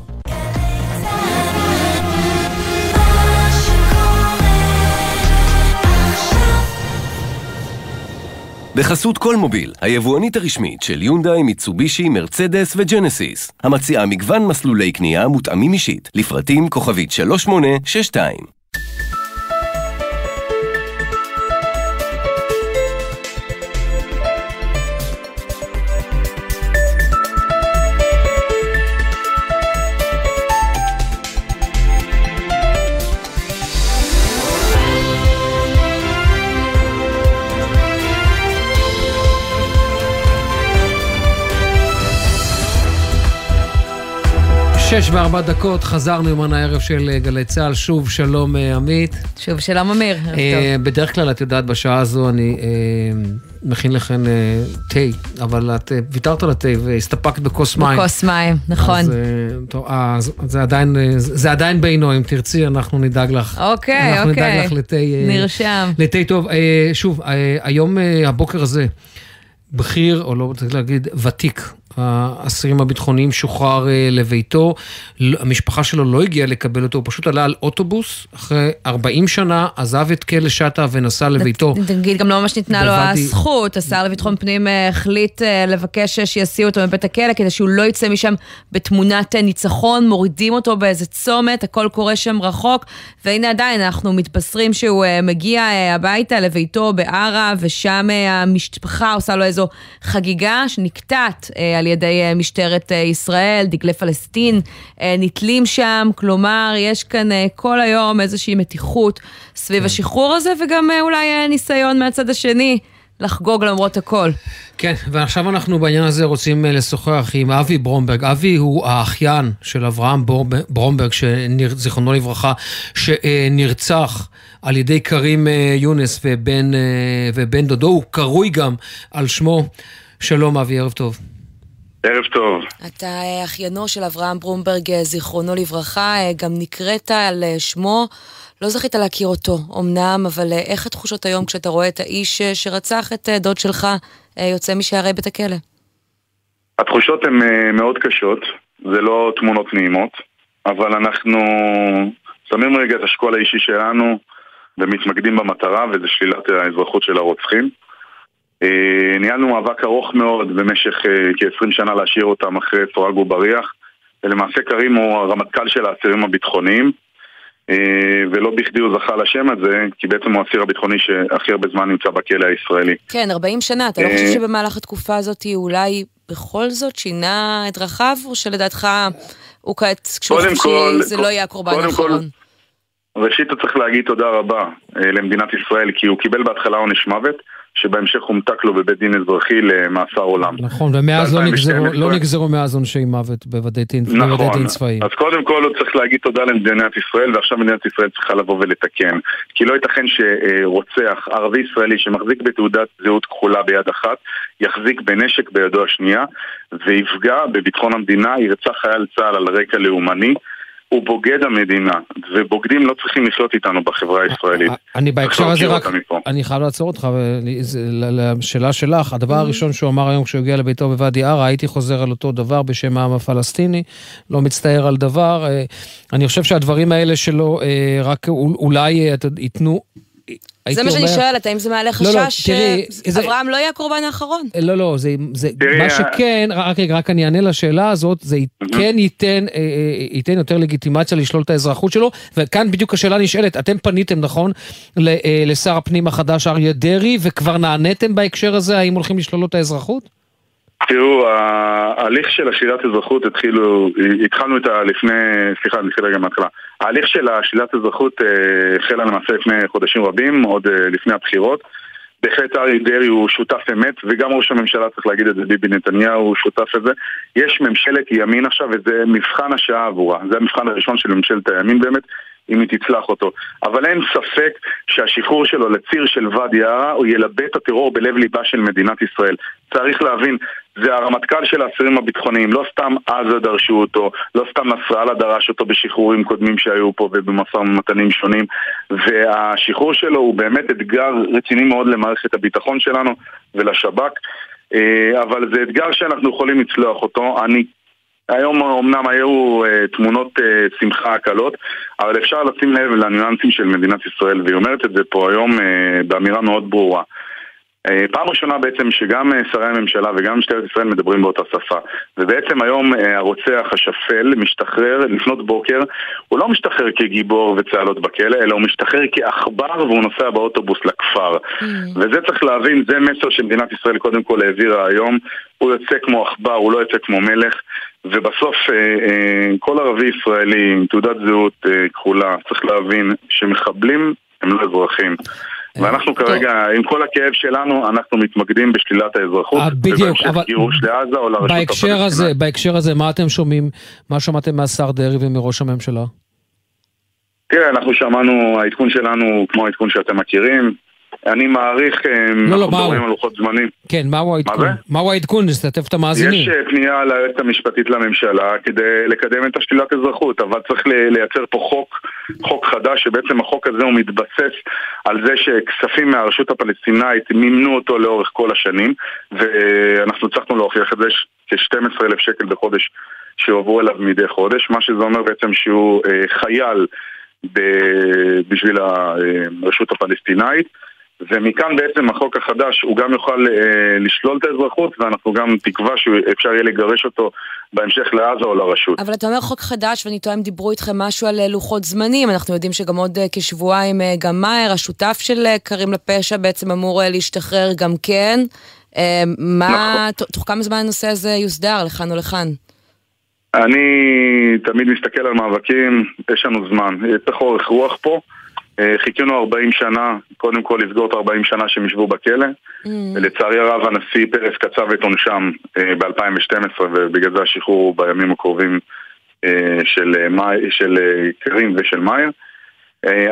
בחסות כל מוביל, היבואנית הרשמית של יונדאי, מיצובישי, מרצדס וג'נסיס, המציעה מגוון מסלולי קנייה מותאמים אישית, לפרטים כוכבית 3862. שש וארבע דקות, חזרנו עם הערב של אה, גלי צה"ל, שוב שלום אה, עמית. שוב שלום אמיר, ערב אה, טוב. בדרך כלל, את יודעת, בשעה הזו אני מכין לכם אה, תה, אבל את ויתרת על התה והסתפקת בכוס מים. בכוס מים, נכון. אז, טוב, זה עדיין, זה עדיין בינו, אם תרצי, אנחנו נדאג לך. אוקיי, אנחנו אוקיי. נדאג לך לתה... נרשם. לתה טוב. שוב, היום, הבוקר הזה, בכיר, או לא צריך להגיד, ותיק, האסירים הביטחוניים שוחרר אה, לביתו. לא- המשפחה שלו לא הגיעה לקבל אותו, הוא פשוט עלה על אוטובוס, אחרי 40 שנה, עזב את כלא שטה ונסע לביתו. נגיד, גם לא ממש ניתנה לו הזכות, השר לביטחון פנים אה, החליט אה, לבקש שיסיעו אותו מבית הכלא כדי שהוא לא יצא משם בתמונת ניצחון, מורידים אותו באיזה צומת, הכל קורה שם רחוק, והנה עדיין אנחנו מתבשרים שהוא מגיע הביתה לביתו בערה, ושם המשפחה עושה לו איזו חגיגה שנקטעת אה, על ידי אה, משטרת אה, ישראל, דגלי פלסטין אה, נתלים שם, כלומר, יש כאן כל היום איזושהי מתיחות סביב השחרור הזה, וגם אולי ניסיון מהצד השני לחגוג למרות הכל. כן, ועכשיו אנחנו בעניין הזה רוצים לשוחח עם אבי ברומברג. אבי הוא האחיין של אברהם ברומברג, שנר- זיכרונו לברכה, שנרצח על ידי כרים יונס ובן, ובן דודו, הוא קרוי גם על שמו. שלום אבי, ערב טוב. ערב טוב. אתה אה, אחיינו של אברהם ברומברג, אה, זיכרונו לברכה, אה, גם נקראת על שמו. לא זכית להכיר אותו, אמנם, אבל איך התחושות היום כשאתה רואה את האיש שרצח את דוד שלך יוצא משערי בית הכלא? התחושות הן מאוד קשות, זה לא תמונות נעימות, אבל אנחנו שמים רגע את השקול האישי שלנו ומתמקדים במטרה, וזה שלילת האזרחות של הרוצחים. אה, ניהלנו מאבק ארוך מאוד במשך אה, כ-20 שנה להשאיר אותם אחרי סורג ובריח, ולמעשה קרים הוא הרמטכ"ל של האסירים הביטחוניים, אה, ולא בכדי הוא זכה לשם הזה, כי בעצם הוא האסיר הביטחוני שהכי הרבה זמן נמצא בכלא הישראלי. כן, 40 שנה, אתה לא חושב שבמהלך התקופה הזאת אולי בכל זאת שינה את דרכיו, או שלדעתך הוא כעת, כשהוא חופשי, כל- זה לא יהיה הקורבן האחרון? ראשית, אתה צריך להגיד תודה רבה למדינת ישראל, כי הוא קיבל בהתחלה עונש מוות, שבהמשך הומתק לו בבית דין אזרחי למאסר עולם. נכון, ומאז לא נגזרו, 2012. לא נגזרו מאז עונשי מוות בבתי דין, נכון, צבאיים. אז קודם כל הוא צריך להגיד תודה למדינת ישראל, ועכשיו מדינת ישראל צריכה לבוא ולתקן. כי לא ייתכן שרוצח ערבי ישראלי שמחזיק בתעודת זהות כחולה ביד אחת, יחזיק בנשק בידו השנייה, ויפגע בביטחון המדינה, ירצח חייל צה"ל על רקע לאומני. הוא בוגד המדינה, ובוגדים לא צריכים לחיות איתנו בחברה הישראלית. אני בהקשר הזה רק. אני חייב לעצור אותך לשאלה שלך. הדבר. הראשון שהוא אמר היום כשהוא הגיע לביתו בוואדי ערה, הייתי חוזר על אותו דבר בשם העם הפלסטיני, לא מצטער על דבר. אה, אני חושב שהדברים האלה שלו אה, רק אול- אולי אה, ייתנו... זה מה שאני שואלת, האם זה מעלה לא, לא, חשש שאברהם לא יהיה הקורבן האחרון? לא, לא, זה, מה ה- שכן, רק רגע, רק אני אענה לשאלה הזאת, זה כן ייתן, אה, אה, ייתן יותר לגיטימציה לשלול את האזרחות שלו, וכאן בדיוק השאלה נשאלת, אתם פניתם, נכון, ל- אה, לשר הפנים החדש אריה דרעי, וכבר נעניתם בהקשר הזה, האם הולכים לשלול לו את האזרחות? תראו, ההליך של השלילת אזרחות התחילו, התחלנו את ה... לפני, סליחה, אני אתחיל רגע מההתחלה. ההליך של השלילת אזרחות אה, החלה למעשה לפני חודשים רבים, עוד אה, לפני הבחירות, בהחלט אריה דרעי הוא שותף אמת, וגם ראש הממשלה צריך להגיד את זה, ביבי נתניהו הוא שותף לזה. יש ממשלת ימין עכשיו, וזה מבחן השעה עבורה. זה המבחן הראשון של ממשלת הימין באמת, אם היא תצלח אותו. אבל אין ספק שהשחרור שלו לציר של ואדי ערה, הוא ילבה את הטרור בלב ליבה של מדינת ישראל. צריך להבין, זה הרמטכ"ל של האסירים הביטחוניים, לא סתם עזה דרשו אותו, לא סתם נסראללה דרש אותו בשחרורים קודמים שהיו פה ובמשא ומתנים שונים, והשחרור שלו הוא באמת אתגר רציני מאוד למערכת הביטחון שלנו ולשב"כ. אה, אבל זה אתגר שאנחנו יכולים לצלוח אותו. אני היום אמנם היו uh, תמונות uh, שמחה קלות, אבל אפשר לשים לב לניואנסים של מדינת ישראל, והיא אומרת את זה פה היום uh, באמירה מאוד ברורה. Uh, פעם ראשונה בעצם שגם uh, שרי הממשלה וגם משטרת ישראל מדברים באותה שפה. ובעצם היום uh, הרוצח השפל משתחרר לפנות בוקר, הוא לא משתחרר כגיבור וצהלות בכלא, אלא הוא משתחרר כעכבר והוא נוסע באוטובוס לכפר. וזה צריך להבין, זה מסר שמדינת ישראל קודם כל העבירה היום. הוא יוצא כמו עכבר, הוא לא יוצא כמו מלך. ובסוף אה, אה, כל ערבי ישראלי עם תעודת זהות אה, כחולה צריך להבין שמחבלים הם לא אזרחים. ואנחנו כרגע, עם כל הכאב שלנו, אנחנו מתמקדים בשלילת האזרחות. אה, בדיוק, אבל גירוש לעזה או לרשות בהקשר. הזה, בהקשר הזה, מה אתם שומעים? מה שמעתם מהשר דרעי ומראש הממשלה? תראה, אנחנו שמענו, העדכון שלנו הוא כמו העדכון שאתם מכירים. אני מעריך, אה, לא, אנחנו מהו? על לוחות זמנים. כן, מהו העדכון? מהו העדכון? לשתף את המאזינים. יש אה, פנייה ליועצת המשפטית לממשלה כדי לקדם את השלילת אזרחות, אבל צריך לייצר פה חוק, חוק חדש, שבעצם החוק הזה הוא מתבסס על זה שכספים מהרשות הפלסטינאית מימנו אותו לאורך כל השנים, ואנחנו הצלחנו להוכיח את זה, ש- כ-12,000 שקל בחודש שהועברו אליו מדי חודש, מה שזה אומר בעצם שהוא אה, חייל ב- בשביל הרשות הפלסטינאית. ומכאן בעצם החוק החדש הוא גם יוכל אה, לשלול את האזרחות ואנחנו גם תקווה שאפשר יהיה לגרש אותו בהמשך לעזה או לרשות. אבל אתה אומר חוק חדש, ואני טועה אם דיברו איתכם משהו על אה, לוחות זמנים. אנחנו יודעים שגם עוד אה, כשבועיים אה, גם מאהר, השותף של אה, קרים לפשע, בעצם אמור אה, להשתחרר גם כן. אה, מה, ת- תוך כמה זמן הנושא הזה יוסדר, לכאן או לכאן? אני תמיד מסתכל על מאבקים, יש לנו זמן, צריך אורך רוח פה. אה, חיכינו 40 שנה, קודם כל לסגור את 40 שנה שהם ישבו בכלא. ולצערי הרב הנשיא פרס קצב את עונשם אה, ב-2012 ובגלל זה השחרור הוא בימים הקרובים אה, של, מאי- של קרים ושל מאיר.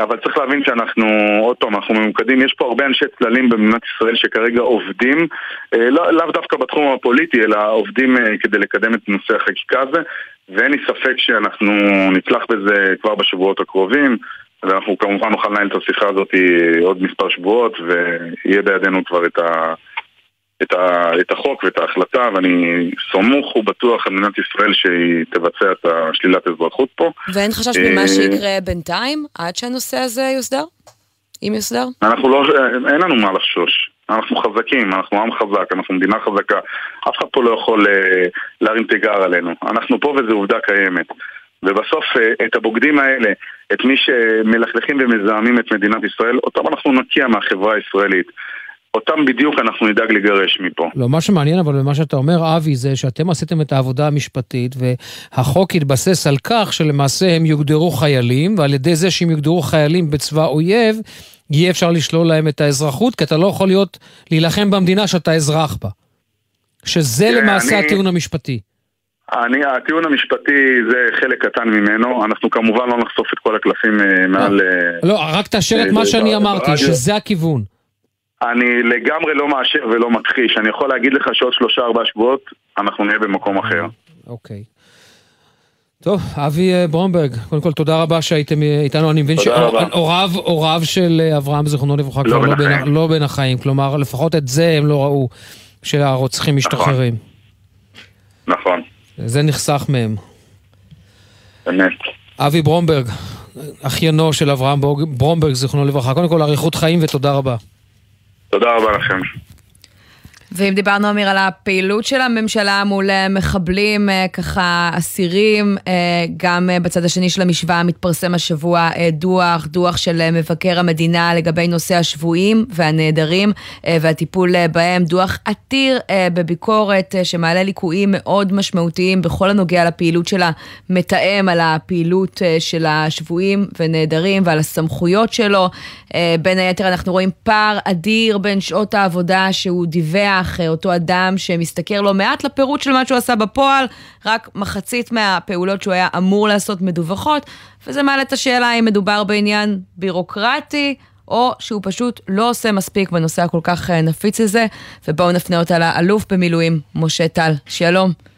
אבל צריך להבין שאנחנו, עוד פעם, אנחנו ממוקדים, יש פה הרבה אנשי צללים במדינת ישראל שכרגע עובדים, לא- לאו דווקא בתחום הפוליטי, אלא עובדים כדי לקדם את נושא החקיקה הזה, ואין לי ספק שאנחנו נצלח בזה כבר בשבועות הקרובים, ואנחנו כמובן נוכל לנהל את השיחה הזאת אה, עוד מספר שבועות, ויהיה בידינו כבר את ה... את, ה, את החוק ואת ההחלטה, ואני סמוך ובטוח על מדינת ישראל שהיא תבצע את השלילת אזרחות פה. ואין חשש אה, ממה שיקרה בינתיים, עד שהנושא הזה יוסדר? אם יוסדר? אנחנו לא, אין לנו מה לחשוש. אנחנו חזקים, אנחנו עם חזק, אנחנו מדינה חזקה. אף אחד פה לא יכול אה, להרים תיגר עלינו. אנחנו פה וזו עובדה קיימת. ובסוף אה, את הבוגדים האלה, את מי שמלכלכים ומזהמים את מדינת ישראל, אותם אנחנו נקיע מהחברה הישראלית. אותם בדיוק אנחנו נדאג לגרש מפה. לא, מה שמעניין אבל במה שאתה אומר, אבי, זה שאתם עשיתם את העבודה המשפטית, והחוק התבסס על כך שלמעשה הם יוגדרו חיילים, ועל ידי זה שהם יוגדרו חיילים בצבא אויב, יהיה אפשר לשלול להם את האזרחות, כי אתה לא יכול להיות, להילחם במדינה שאתה אזרח בה. שזה למעשה אני- הטיעון המשפטי. אני, הטיעון המשפטי זה חלק קטן ממנו, אנחנו כמובן לא נחשוף את כל הקלפים אה, מעל... אה, לא, רק תאשר את אה, מה שאני ב- אמרתי. שזה הכיוון. אני לגמרי לא מאשר ולא מכחיש, אני יכול להגיד לך שעוד שלושה ארבעה שבועות אנחנו נהיה במקום אחר. אוקיי. טוב, אבי אה, ברומברג, קודם כל תודה רבה שהייתם אה, איתנו, אני מבין. שהוריו הוריו של אה, אברהם זיכרונו לברכה לא כבר בין לא בין-. לא בין החיים, כלומר לפחות את זה הם לא ראו, שהרוצחים משתחררים. נכון, זה נחסך מהם. באמת. אבי ברומברג, אחיינו של אברהם ברומברג, זיכרונו לברכה, קודם כל אריכות חיים ותודה רבה. תודה רבה לכם. ואם דיברנו, אמיר, על הפעילות של הממשלה מול אה, מחבלים, אה, ככה אסירים, אה, גם בצד השני של המשוואה מתפרסם השבוע דוח, דוח של מבקר המדינה לגבי נושא השבויים והנעדרים והטיפול בהם, דוח עתיר בביקורת שמעלה ליקויים מאוד משמעותיים בכל הנוגע לפעילות של המתאם, על הפעילות של השבויים ונעדרים ועל הסמכויות שלו. בין היתר אנחנו רואים פער אדיר בין שעות העבודה שהוא דיווח, אה, אותו אדם שמשתכר לא מעט לפירוט של מה שהוא עשה בפועל, רק מחצית מהפעולות שהוא היה אמור לעשות מדווחות, וזה מעלה את השאלה אם מדובר בעניין בירוקרטי. או שהוא פשוט לא עושה מספיק בנושא הכל כך אה, נפיץ הזה, ובואו נפנה אותה לאלוף במילואים, משה טל. שלום.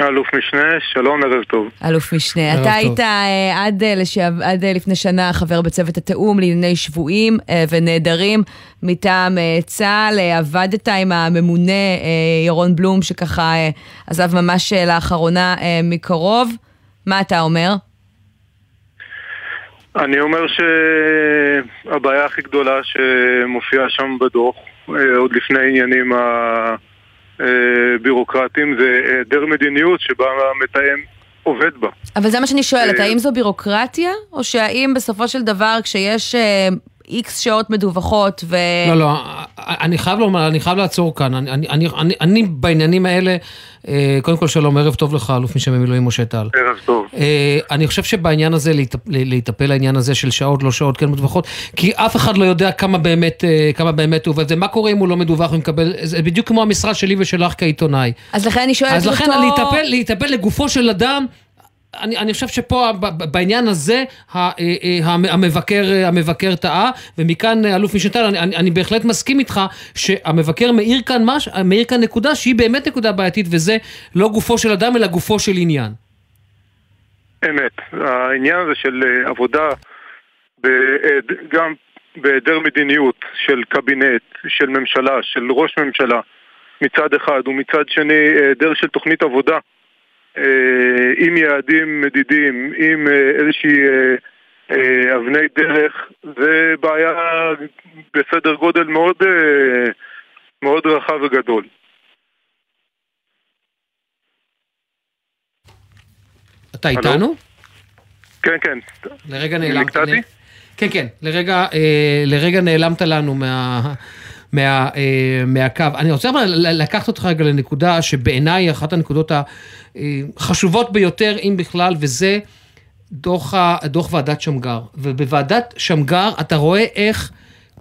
אלוף משנה, שלום, ערב טוב. אלוף משנה. ערב אתה טוב. היית אה, עד, אה, לשעב, עד אה, לפני שנה חבר בצוות התיאום לענייני שבויים אה, ונעדרים מטעם אה, צה"ל. אה, עבדת עם הממונה אה, ירון בלום, שככה אה, עזב ממש אה, לאחרונה אה, מקרוב. מה אתה אומר? אני אומר שהבעיה הכי גדולה שמופיעה שם בדוח, אה, עוד לפני העניינים הבירוקרטיים, זה היעדר מדיניות שבה המתאם עובד בה. אבל זה מה שאני שואלת, אה, האם זו בירוקרטיה, או שהאם בסופו של דבר כשיש איקס שעות מדווחות ו... לא, לא, אני חייב לומר, אני חייב לעצור כאן. אני, אני, אני, אני, בעניינים האלה, אה, קודם כל שלום, ערב טוב לך, אלוף משנה במילואים משה טל. ערב טוב. אה, אני חושב שבעניין הזה, להיטפ- להיטפל לעניין הזה של שעות, לא שעות, כן מדווחות, כי אף אחד לא יודע כמה באמת, אה, כמה באמת הוא עובד, ומה קורה אם הוא לא מדווח ומקבל, זה בדיוק כמו המשרד שלי ושלך כעיתונאי. אז לכן אני שואלת אז אותו... לכן להיטפל, להיטפל לגופו של אדם, אני, אני חושב שפה בעניין הזה אה, אה, המ- המבקר, אה, המבקר טעה, ומכאן אלוף משנתל, אני, אני, אני בהחלט מסכים איתך שהמבקר מאיר כאן, מש, מאיר כאן נקודה שהיא באמת נקודה בעייתית, וזה לא גופו של אדם אלא גופו של עניין. אמת. העניין הזה של עבודה בהיעד- גם בהיעדר מדיניות של קבינט, של ממשלה, של ראש ממשלה מצד אחד, ומצד שני היעדר של תוכנית עבודה עם יעדים מדידים, עם אה, איזושהי אה, אה, אבני דרך, זה בעיה בסדר גודל מאוד, אה, מאוד רחב וגדול. אתה? איתנו? כן, כן. לרגע נעלמת. נקטעתי? כן, כן, לרגע, אה, לרגע נעלמת לנו מה, מה, אה, מהקו. אני רוצה אבל לקחת אותך רגע לנקודה שבעיניי היא אחת הנקודות החשובות ביותר, אם בכלל, וזה דוח, דוח ועדת שמגר. ובוועדת שמגר אתה רואה איך...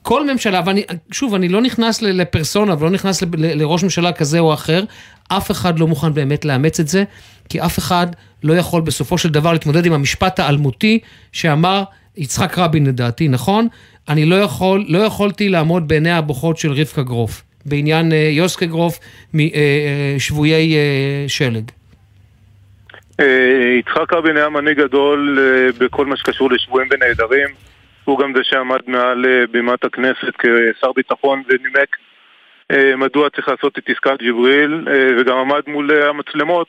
כל ממשלה, ואני, שוב, אני לא נכנס לפרסונה ולא נכנס לראש ממשלה כזה או אחר, אף אחד לא מוכן באמת לאמץ את זה, כי אף אחד לא יכול בסופו של דבר להתמודד עם המשפט האלמותי שאמר יצחק רבין לדעתי, נכון? אני לא יכול, לא יכולתי לעמוד בעיני הבוכות של רבקה גרוף, בעניין אה, יוסקה גרוף משבויי אה, שלג. אה, יצחק רבין היה מנהיג גדול בכל מה שקשור לשבויים ונעדרים. הוא גם זה שעמד מעל בימת הכנסת כשר ביטחון ונימק מדוע צריך לעשות את עסקת ג'יבריל, וגם עמד מול המצלמות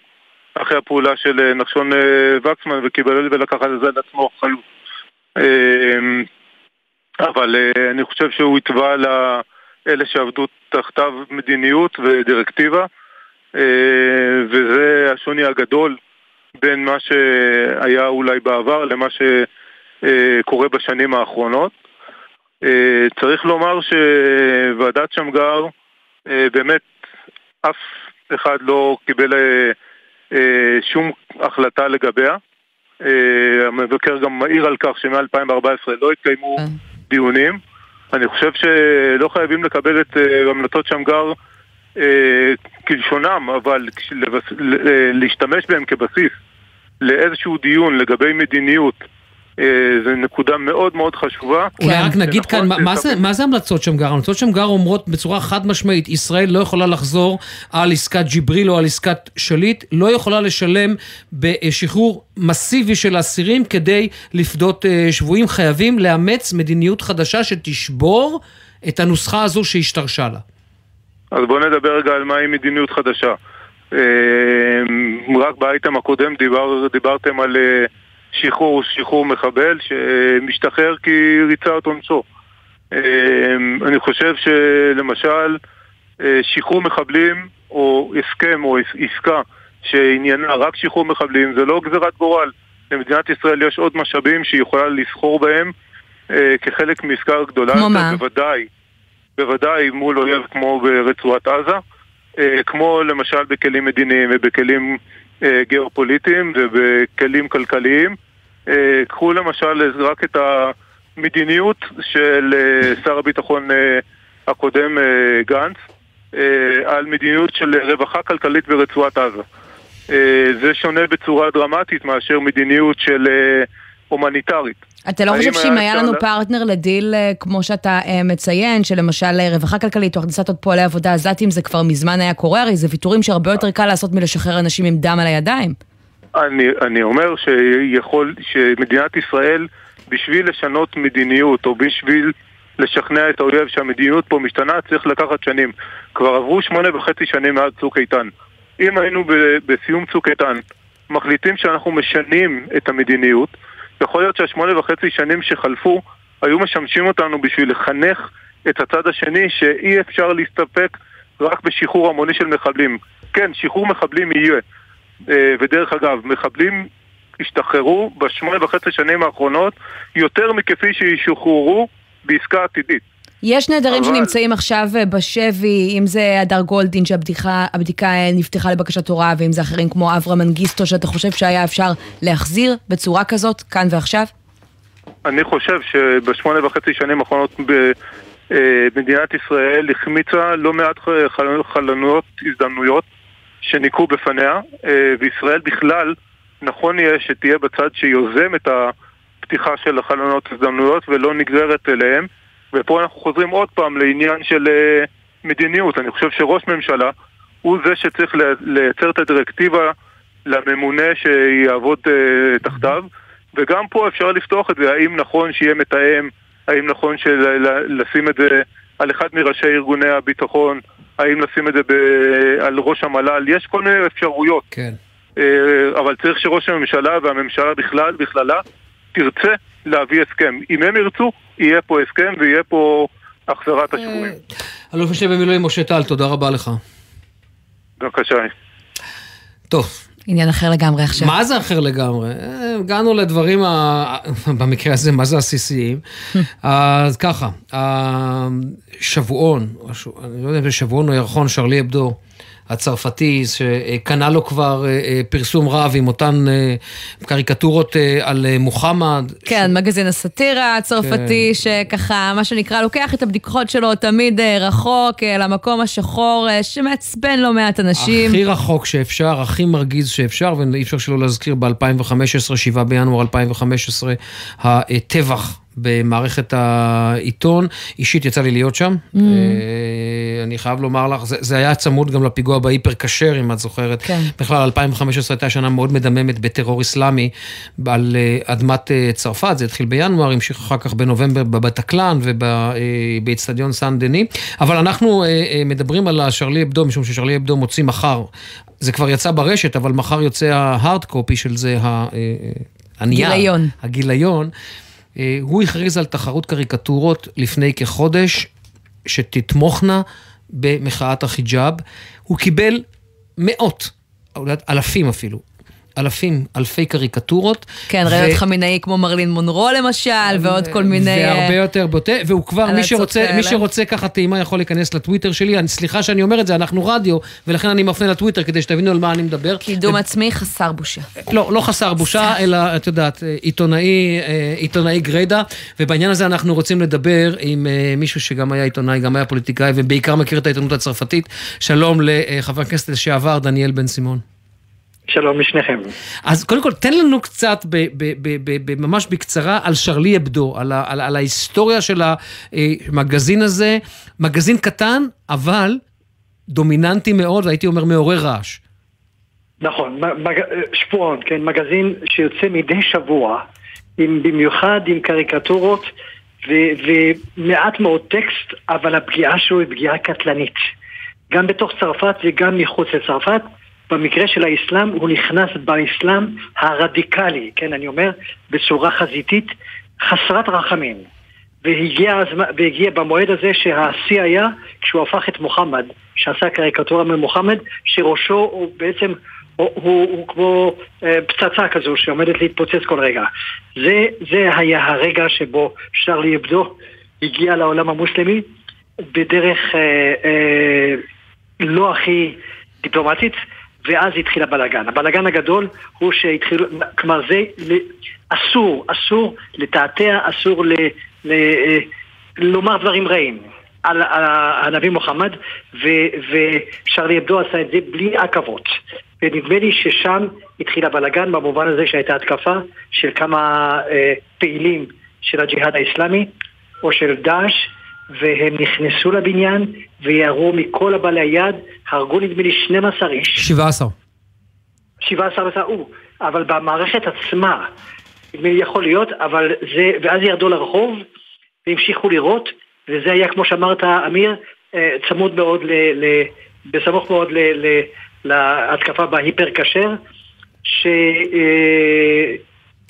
אחרי הפעולה של נחשון וקסמן וקיבל ולקח על זה על עצמו אחריות. אה, אבל אה, אני חושב שהוא התווה לאלה שעבדו תחתיו מדיניות ודירקטיבה, אה, וזה השוני הגדול בין מה שהיה אולי בעבר למה שקורה בשנים האחרונות. אה, צריך לומר שוועדת שמגר באמת אף אחד לא קיבל שום החלטה לגביה. אה, המבקר גם מעיר על כך שמ-2014 לא התקיימו דיונים. אני חושב שלא חייבים לקבל את אה, המלצות שמגר אה, כלשונם, אבל אה, להשתמש בהם כבסיס לאיזשהו דיון לגבי מדיניות, אה, זו נקודה מאוד מאוד חשובה. אולי רק נגיד נכון כאן, מה- זה- מה זה המלצות שמגר? המלצות שמגר אומרות בצורה חד משמעית, ישראל לא יכולה לחזור על עסקת ג'יבריל או על עסקת שליט, לא יכולה לשלם בשחרור מסיבי של אסירים כדי לפדות אה, שבויים, חייבים לאמץ מדיניות חדשה שתשבור את הנוסחה הזו שהשתרשה לה. אז בואו נדבר רגע על מהי מדיניות חדשה. אה, רק באייטם הקודם דיבר, דיברתם על אה, שחרור, שחרור מחבל שמשתחרר כי ריצה את עונשו. אה, אני חושב שלמשל אה, שחרור מחבלים או הסכם או עס- עסקה שעניינה רק שחרור מחבלים זה לא גזירת גורל. למדינת ישראל יש עוד משאבים שהיא יכולה לסחור בהם אה, כחלק מעסקה גדולה כמו מה? בוודאי, בוודאי מול אויב כמו ברצועת עזה, אה, כמו למשל בכלים מדיניים ובכלים גיאופוליטיים ובכלים כלכליים. אה, קחו למשל רק את המדיניות של אה, שר הביטחון אה, הקודם אה, גנץ אה, על מדיניות של רווחה כלכלית ברצועת עזה. אה, זה שונה בצורה דרמטית מאשר מדיניות של אה, הומניטרית. אתה לא חושב שאם היה לנו לה- פרטנר לדיל, אה, כמו שאתה אה, מציין, שלמשל אה, רווחה כלכלית או הכנסת עוד פועלי עבודה עזתים, זה כבר מזמן היה קורה, הרי זה ויתורים שהרבה יותר קל לעשות מלשחרר אנשים עם דם על הידיים. אני, אני אומר שיכול, שמדינת ישראל, בשביל לשנות מדיניות, או בשביל לשכנע את האויב שהמדיניות פה משתנה, צריך לקחת שנים. כבר עברו שמונה וחצי שנים מאז צוק איתן. אם היינו ב- בסיום צוק איתן מחליטים שאנחנו משנים את המדיניות, יכול להיות שהשמונה וחצי שנים שחלפו היו משמשים אותנו בשביל לחנך את הצד השני שאי אפשר להסתפק רק בשחרור המוני של מחבלים. כן, שחרור מחבלים יהיה. אה, ודרך אגב, מחבלים השתחררו בשמונה וחצי שנים האחרונות יותר מכפי שישוחררו בעסקה עתידית. יש נעדרים אבל- שנמצאים עכשיו אה, בשבי, אם זה הדר גולדין שהבדיקה הבדיקה, אה, נפתחה לבקשת הוראה, ואם זה אחרים כמו אברהם מנגיסטו, שאתה חושב שהיה אפשר להחזיר בצורה כזאת, כאן ועכשיו? אני חושב שבשמונה וחצי שנים האחרונות אה, מדינת ישראל החמיצה לא מעט חלונות הזדמנויות שניקו בפניה, וישראל בכלל נכון יהיה שתהיה בצד שיוזם את הפתיחה של החלונות הזדמנויות ולא נגזרת אליהם, ופה אנחנו חוזרים עוד פעם לעניין של אה, מדיניות. אני חושב שראש ממשלה הוא זה שצריך לי- לייצר את הדירקטיבה לממונה שיעבוד אה, תחתיו, וגם פה אפשר לפתוח את זה, האם נכון שיהיה מתאם, האם נכון לשים את זה על אחד מראשי ארגוני הביטחון, האם לשים את זה ב- על ראש המל"ל, יש כל מיני אפשרויות. כן. אה, אבל צריך שראש הממשלה והממשלה בכלל, בכללה, תרצה להביא הסכם. אם הם ירצו, יהיה פה הסכם ויהיה פה החזרת השבויים. אלוף משנה במילואים משה טל, תודה רבה לך. בבקשה. טוב. עניין אחר לגמרי עכשיו. מה זה אחר לגמרי? אה, הגענו לדברים, ה... *laughs* במקרה הזה, מה זה עסיסיים? *laughs* אז ככה, השבועון, אני לא יודע אם זה שבועון או ירחון, שרלי אבדו, הצרפתי, שקנה לו כבר אה, אה, פרסום רב עם אותן אה, קריקטורות אה, על אה, מוחמד. כן, מגזין הסאטירה הצרפתי, שככה, מה שנקרא, לוקח את הבדיקות שלו תמיד אה, רחוק, אה, למקום השחור, אה, שמעצבן לא מעט אנשים. הכי רחוק שאפשר, הכי מרגיז שאפשר, ואי אפשר שלא להזכיר ב-2015, 7 בינואר 2015, הטבח במערכת העיתון. אישית יצא לי להיות שם. Mm. אה, אני חייב לומר לך, זה, זה היה צמוד גם לפיגוע בהיפר כשר, אם את זוכרת. כן. בכלל, 2015 הייתה שנה מאוד מדממת בטרור אסלאמי על אה, אדמת אה, צרפת, זה התחיל בינואר, המשיך אחר כך בנובמבר בבטקלן ובאיצטדיון סן דני. אבל אנחנו מדברים על השרלי אבדו, משום ששרלי אבדו מוציא מחר, זה כבר יצא ברשת, אבל מחר יוצא ההארד קופי של זה, הנייר. גיליון. הגיליון. אה, הוא הכריז על תחרות קריקטורות לפני כחודש, שתתמוכנה במחאת החיג'אב. הוא קיבל מאות, אלפים אפילו, אלפים, אלפי קריקטורות. כן, ו- ראינו את חמינאי כמו מרלין מונרו למשל, ועוד כל מיני... והרבה אה, יותר בוטה, והוא כבר, מי שרוצה. מי שרוצה ככה טעימה יכול להיכנס לטוויטר שלי, אני, סליחה שאני אומר את זה, אנחנו רדיו, ולכן אני מפנה לטוויטר כדי שתבינו על מה אני מדבר. קידום עצמי חסר בושה. לא, לא חסר בושה, אלא, את יודעת, עיתונאי, אה, עיתונאי גריידא, ובעניין הזה אנחנו רוצים לדבר עם אה, מישהו שגם היה עיתונאי, גם היה פוליטיקאי, ובעיקר מכיר את העיתונות הצרפתית. שלום לחבר הכנסת לשעבר, דניאל בן סימון. שלום לשניכם. אז קודם כל, תן לנו קצת, ב, ב, ב, ב, ב, ממש בקצרה, על שרלי אבדו, על, ה, על, על ההיסטוריה של המגזין הזה. מגזין קטן, אבל דומיננטי מאוד, והייתי אומר מעורר רעש. נכון, מג... שפועון, כן, מגזין שיוצא מדי שבוע, עם, במיוחד עם קריקטורות ו... ומעט מאוד טקסט, אבל הפגיעה שלו היא פגיעה קטלנית. גם בתוך צרפת וגם מחוץ לצרפת. במקרה של האסלאם הוא נכנס באסלאם הרדיקלי, כן, אני אומר, בצורה חזיתית, חסרת רחמים. והגיע, והגיע במועד הזה שהשיא היה כשהוא הפך את מוחמד, שעשה קריקטורה ממוחמד, שראשו הוא בעצם, הוא, הוא, הוא כמו אה, פצצה כזו שעומדת להתפוצץ כל רגע. זה, זה היה הרגע שבו שרלי אבדו הגיע לעולם המוסלמי בדרך אה, אה, לא הכי דיפלומטית, ואז התחיל הבלגן. הבלגן הגדול הוא שהתחיל, כלומר זה אסור, אסור לתעתע, אסור ל, ל, אה, לומר דברים רעים על, על הנביא מוחמד, ו- ושרלי אבדו עשה את זה בלי עכבות. ונדמה לי ששם התחיל הבלגן במובן הזה שהייתה התקפה של כמה אה, פעילים של הג'יהאד האיסלאמי או של דאעש והם נכנסו לבניין וירו מכל הבעלי היד, הרגו נדמה לי 12 איש. 17. 17 נסעו, אבל במערכת עצמה, נדמה לי יכול להיות, אבל זה, ואז ירדו לרחוב והמשיכו לירות, וזה היה כמו שאמרת אמיר, אה, צמוד מאוד, ל, ל, בסמוך מאוד ל, ל, להתקפה בהיפר כשר, ש...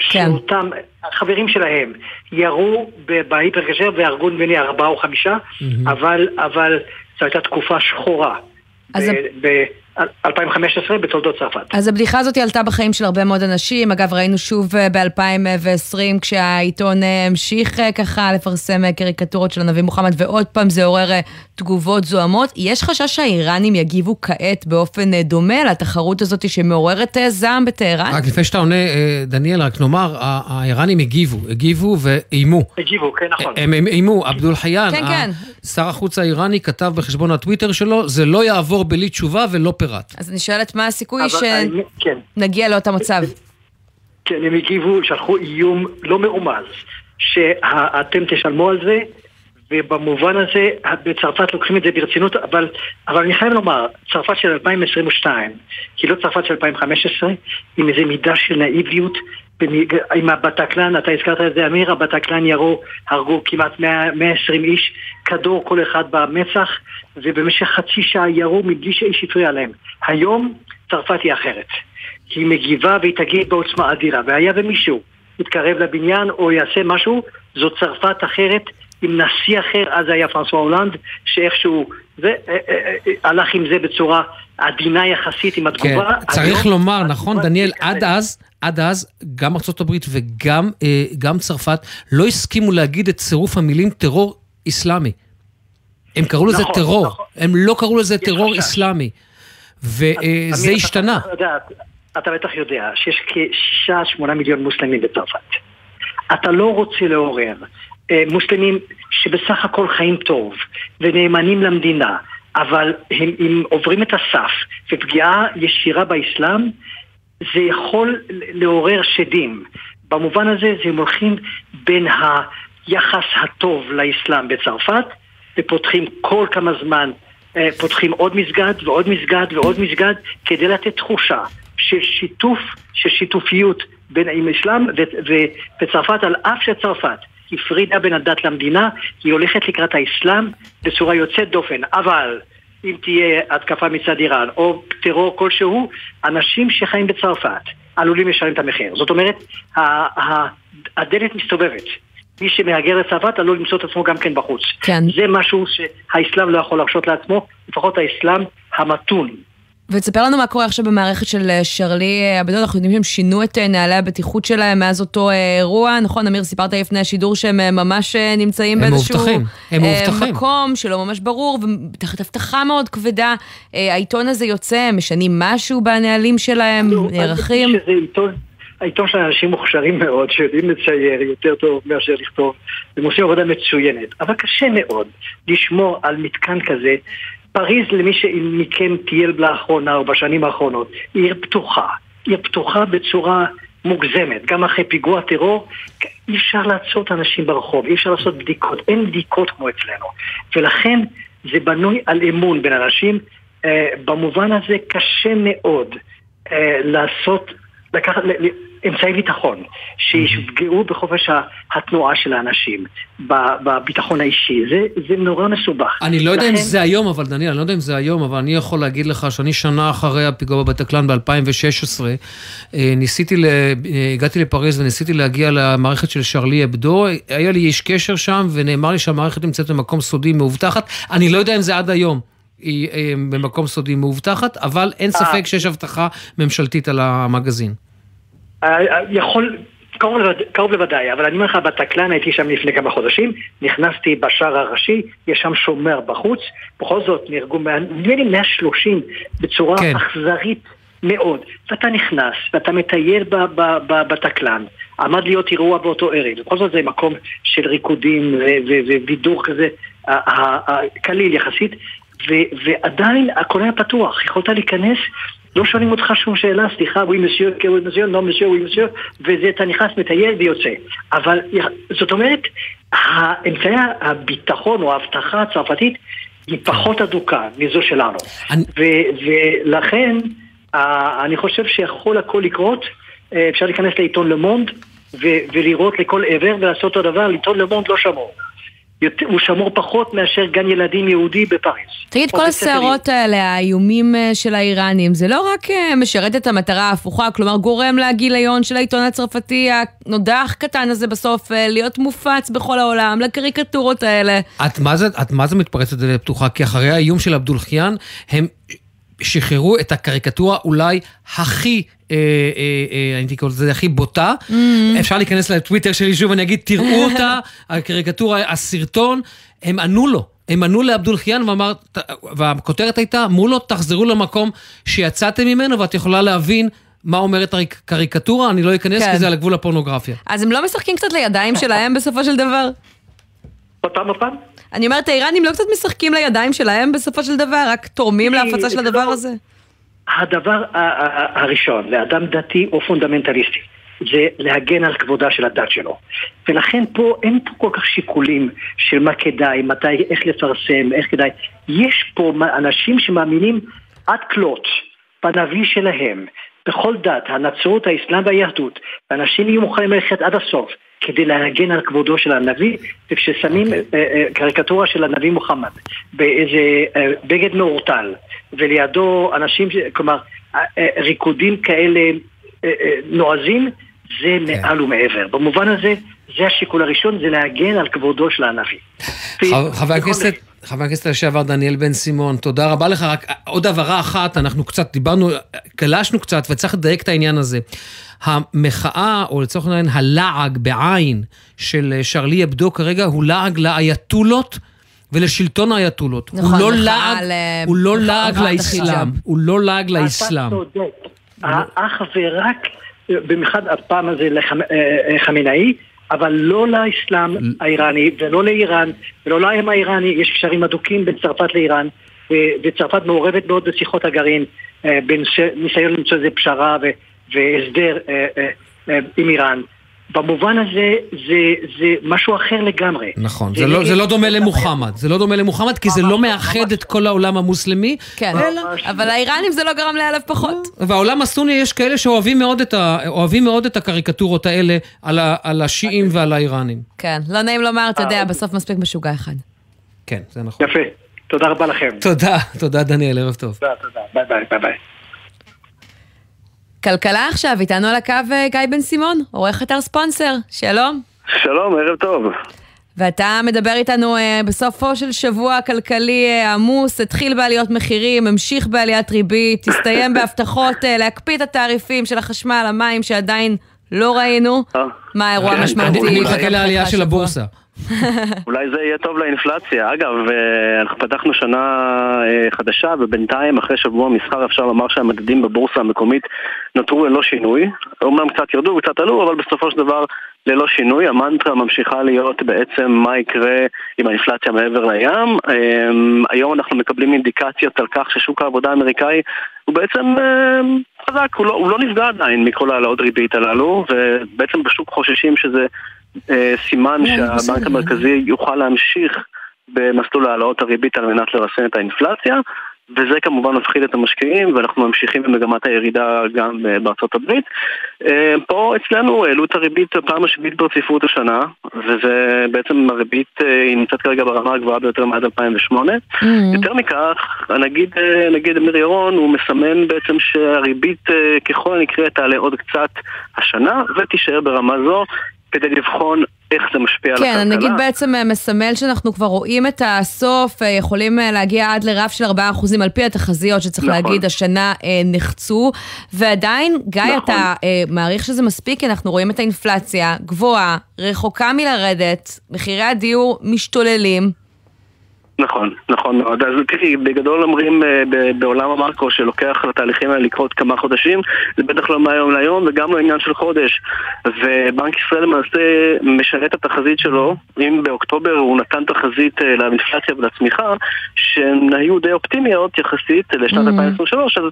אה, שאותם החברים שלהם ירו ב- בהיפר כשר והרגו נדמה ארבעה או חמישה, אבל, אבל זו הייתה תקופה שחורה. אז ב-2015 בתולדות צרפת. אז הבדיחה הזאת עלתה בחיים של הרבה מאוד אנשים. אגב, ראינו שוב ב-2020 כשהעיתון אה, המשיך אה, ככה לפרסם אה, קריקטורות של הנביא מוחמד, ועוד פעם זה עורר אה, תגובות זוהמות. יש חשש שהאיראנים יגיבו כעת באופן אה, דומה לתחרות הזאת שמעוררת אה, זעם בטהרן? רק לפני שאתה עונה, אה, דניאל, רק נאמר, האיראנים הגיבו, הגיבו ואיימו. הגיבו, כן נכון. הם איימו, עבדול חיאן, כן, כן. שר החוץ האיראני כתב בחשבון הטוויטר שלו, זה לא יעבור בלי תשובה ולא פירט. אז אני שואלת מה הסיכוי האמת- כן. שנגיע לאותו מצב. כן, הם הגיבו, שלחו איום לא מרומז, שאתם תשלמו על זה, ובמובן הזה, בצרפת לוקחים את זה ברצינות, אבל, אבל אני חייב לומר, צרפת של 2022, היא לא צרפת של 2015, עם איזה מידה של נאיביות, עם הבטקלן, אתה הזכרת את זה אמיר, הבטקלן ירו, הרגו כמעט 100, 120 איש, כדור כל אחד במצח, ובמשך חצי שעה ירו מבלי שאיש הפריע להם. היום צרפת היא אחרת. היא מגיבה והיא תגיד בעוצמה אדירה, והיה ומישהו יתקרב לבניין או יעשה משהו, זו צרפת אחרת עם נשיא אחר, אז היה פרנסואה הולנד, שאיכשהו זה, אה, אה, אה, הלך עם זה בצורה עדינה יחסית עם כן, התגובה. צריך היום- לומר, נכון, דניאל, עד אז, עד אז, גם ארה"ב וגם אה, גם צרפת לא הסכימו להגיד את צירוף המילים טרור אסלאמי. הם קראו לזה נכון, טרור, נכון. הם לא קראו לזה טרור אסלאמי. וזה אמיר, השתנה. אתה, אתה, יודע, אתה בטח יודע שיש כשישה, שמונה מיליון מוסלמים בצרפת. אתה לא רוצה לעורר אה, מוסלמים שבסך הכל חיים טוב ונאמנים למדינה, אבל הם, הם עוברים את הסף ופגיעה ישירה באסלאם, זה יכול לעורר שדים. במובן הזה זה הולכים בין היחס הטוב לאסלאם בצרפת ופותחים כל כמה זמן, אה, פותחים עוד מסגד ועוד מסגד ועוד מסגד כדי לתת תחושה של שיתוף, של שיתופיות בין עם אסלאם וצרפת, על אף שצרפת הפרידה בין הדת למדינה, היא הולכת לקראת האסלאם בצורה יוצאת דופן, אבל אם תהיה התקפה מצד איראן או טרור כלשהו, אנשים שחיים בצרפת עלולים לשלם את המחיר. זאת אומרת, הדלת מסתובבת. מי שמהגר לצרפת עלול למצוא את עצמו גם כן בחוץ. כן. זה משהו שהאסלאם לא יכול להרשות לעצמו, לפחות האסלאם המתון. ותספר לנו מה קורה עכשיו במערכת של אה, שרלי אה, אבדון, אנחנו יודעים שהם שינו את אה, נהלי הבטיחות שלהם מאז אותו אה, אירוע, נכון, אמיר, סיפרת לפני השידור שהם אה, ממש אה, נמצאים הם באיזשהו מאובטחים, הם אה, מאובטחים. מקום שלא ממש ברור, ותחת הבטחה מאוד כבדה. אה, העיתון הזה יוצא, הם משנים משהו בנהלים שלהם, נערכים. שזה עיתון, העיתון של אנשים מוכשרים מאוד, שיודעים לצייר יותר טוב מאשר לכתוב, הם עושים עבודה מצוינת, אבל קשה מאוד לשמור על מתקן כזה. פריז, למי מכם טייל לאחרונה או בשנים האחרונות, היא עיר פתוחה. עיר פתוחה בצורה מוגזמת. גם אחרי פיגוע טרור, אי אפשר לעצור אנשים ברחוב, אי אפשר לעשות בדיקות. אין בדיקות כמו אצלנו. ולכן זה בנוי על אמון בין אנשים. אה, במובן הזה קשה מאוד אה, לעשות, לקחת, אמצעי ביטחון, שיפגעו בחופש התנועה של האנשים, בביטחון האישי, זה, זה נורא מסובך. אני לא יודע אם לכן- זה היום, אבל דניאל, אני לא יודע אם זה היום, אבל אני יכול להגיד לך שאני שנה אחרי הפיגוע בבטקלן ב-2016, ניסיתי, ל... אה, הגעתי לפריז וניסיתי להגיע למערכת של שרלי אבדו, היה לי איש קשר שם, ונאמר לי שהמערכת נמצאת במקום סודי מאובטחת, אני לא יודע אם זה עד היום. היא אה, במקום סודי מאובטחת, אבל אין אה. ספק שיש הבטחה ממשלתית על המגזין. אה, אה, יכול, קרוב, קרוב לוודאי, אבל אני אומר לך, בטקלן הייתי שם לפני כמה חודשים, נכנסתי בשער הראשי, יש שם שומר בחוץ, בכל זאת נהרגו, מה- נדמה לי 130 בצורה כן. אכזרית מאוד, ואתה נכנס, ואתה מטייל בטקלן, עמד להיות אירוע באותו ערב, בכל זאת זה מקום של ריקודים ובידור כזה, קליל יחסית, ו- ועדיין הכל היה פתוח, יכולת להיכנס, לא שואלים אותך שום שאלה, סליחה, oui monsieur, כן oui monsieur, לא monsieur, oui monsieur, וזה אתה נכנס, מטייל ויוצא. אבל זאת אומרת, האמצעי הביטחון או האבטחה הצרפתית היא פחות אדוקה מזו שלנו. ו- ולכן, אני חושב שיכול הכל לקרות, אה, אפשר להיכנס לעיתון למונד ו- ולראות לכל עבר ולעשות אותו דבר, לעיתון למונד לא שמור. יותר- הוא שמור פחות מאשר גן ילדים יהודי בפריז. תגיד, כל הסערות האלה, האיומים אה, של האיראנים, זה לא רק אה, משרת את המטרה ההפוכה, כלומר גורם לגיליון של העיתון הצרפתי הנודח קטן הזה בסוף אה, להיות מופץ בכל העולם, לקריקטורות האלה. את מה זה, את מה זה מתפרצת לדלת פתוחה? כי אחרי האיום של עבדולחיאן, הם שחררו את הקריקטורה אולי הכי, הייתי קורא לזה הכי בוטה. Mm-hmm. אפשר להיכנס לטוויטר שלי שוב, אני אגיד, תראו *laughs* אותה, הקריקטורה, הסרטון, הם ענו לו. הם ענו לעבדולחיאן ואמר, והכותרת הייתה, אמרו לו, תחזרו למקום שיצאתם ממנו ואת יכולה להבין מה אומרת הקריקטורה, אני לא אכנס כן. כי זה על גבול הפורנוגרפיה. אז הם לא משחקים קצת לידיים שלהם בסופו של דבר? עוד פעם, עוד פעם? אני אומרת, האיראנים לא קצת משחקים לידיים שלהם בסופו של דבר, רק תורמים להפצה של הדבר הזה? הדבר הראשון לאדם דתי או פונדמנטליסטי זה להגן על כבודה של הדת שלו. ולכן פה אין פה כל כך שיקולים של מה כדאי, מתי, איך לפרסם, איך כדאי. יש פה אנשים שמאמינים עד כלות בנביא שלהם, בכל דת, הנצרות, האסלאם והיהדות. ואנשים יהיו מוכנים ללכת עד הסוף כדי להגן על כבודו של הנביא, וכששמים אה, אה, קריקטורה של הנביא מוחמד באיזה אה, בגד מעורטל, ולידו אנשים, כלומר, ריקודים כאלה נועזים, זה מעל ומעבר. במובן הזה, זה השיקול הראשון, זה להגן על כבודו של הנביא. חבר הכנסת, חבר הכנסת לשעבר דניאל בן סימון, תודה רבה לך. רק עוד הבהרה אחת, אנחנו קצת דיברנו, גלשנו קצת, וצריך לדייק את העניין הזה. המחאה, או לצורך העניין הלעג בעין של שרלי אבדו כרגע, הוא לעג לאייתולות. ולשלטון האייתולות. נכון, הוא לא מחאה לעג, על, אה, הוא לא מחאה לעג לאסלאם. הוא לא לעג לאסלאם. אתה צודק. אך ורק, במיוחד הפעם הזה לחמינאי, אבל לא לאסלאם האיראני, ולא לאיראן, ולא לעם האיראני, יש קשרים הדוקים בין צרפת לאיראן, וצרפת מעורבת מאוד בשיחות הגרעין, אה, בניסיון למצוא איזה פשרה והסדר אה, אה, עם איראן. במובן הזה זה, זה משהו אחר לגמרי. נכון, זה לא, זה לא דומה למוחמד, זה לא דומה למוחמד כי זה לא מאחד את כל העולם המוסלמי, כן, אבל האיראנים זה לא גרם להיעלב פחות. והעולם הסוני יש כאלה שאוהבים מאוד את, ה, מאוד את הקריקטורות האלה על, ה, על השיעים ועל האיראנים. כן, לא נעים לומר, אתה יודע, בסוף מספיק משוגע אחד. כן, זה נכון. יפה, תודה רבה לכם. תודה, תודה דניאל, ערב טוב. תודה, תודה, ביי ביי, ביי ביי. כלכלה עכשיו, איתנו על הקו אה, גיא בן סימון, עורך אתר ספונסר, שלום. שלום, ערב טוב. ואתה מדבר איתנו אה, בסופו של שבוע כלכלי אה, עמוס, התחיל בעליות מחירים, המשיך בעליית ריבית, הסתיים בהבטחות להקפיא את התעריפים של החשמל, המים שעדיין לא ראינו. מה האירוע המשמעותי? אני מחכה לעלייה של הבורסה. אולי זה יהיה טוב לאינפלציה. אגב, אה, אנחנו פתחנו שנה אה, חדשה, ובינתיים, אחרי שבוע מסחר, אפשר לומר שהמדדים בבורסה המקומית נותרו ללא שינוי. אומנם קצת ירדו וקצת עלו, אבל בסופו של דבר ללא שינוי. המנטרה ממשיכה להיות בעצם מה יקרה עם האינפלציה מעבר לים. אה, היום אנחנו מקבלים אינדיקציות על כך ששוק העבודה האמריקאי הוא בעצם חזק, הוא לא, הוא לא נפגע עדיין מכל העלאות ריבית הללו, ובעצם בשוק חוששים שזה סימן שהבנק המרכזי יוכל להמשיך במסלול העלאות הריבית על מנת לרסן את האינפלציה. וזה כמובן מפחיד את המשקיעים, ואנחנו ממשיכים במגמת הירידה גם אה, בארצות הברית. אה, פה אצלנו העלו את הריבית פעם השביעית ברציפות השנה, וזה בעצם הריבית אה, היא נמצאת כרגע ברמה הגבוהה ביותר מאז 2008. יותר מכך, הנגיד, אה, נגיד אמיר ירון, הוא מסמן בעצם שהריבית אה, ככל הנקרא תעלה עוד קצת השנה, ותישאר ברמה זו. כדי לבחון איך זה משפיע על כן, הכלכלה. הנגיד בעצם אה, מסמל שאנחנו כבר רואים את הסוף, אה, יכולים אה, להגיע עד לרף של 4% על פי התחזיות שצריך נכון. להגיד, השנה נחצו, ועדיין, גיא, נכון. אתה מעריך שזה מספיק, כי אנחנו רואים את האינפלציה גבוהה, רחוקה מלרדת, מחירי הדיור משתוללים. נכון, נכון מאוד. אז תראי, בגדול אומרים אה, בעולם המאקרו שלוקח לתהליכים האלה לקרות כמה חודשים, זה בטח לא מהיום להיום וגם לא עניין של חודש. ובנק ישראל למעשה משנה את התחזית שלו, אם באוקטובר הוא נתן תחזית אה, לאינפלציה ולצמיחה, שהן היו די אופטימיות יחסית לשנת Mm. 2023, אז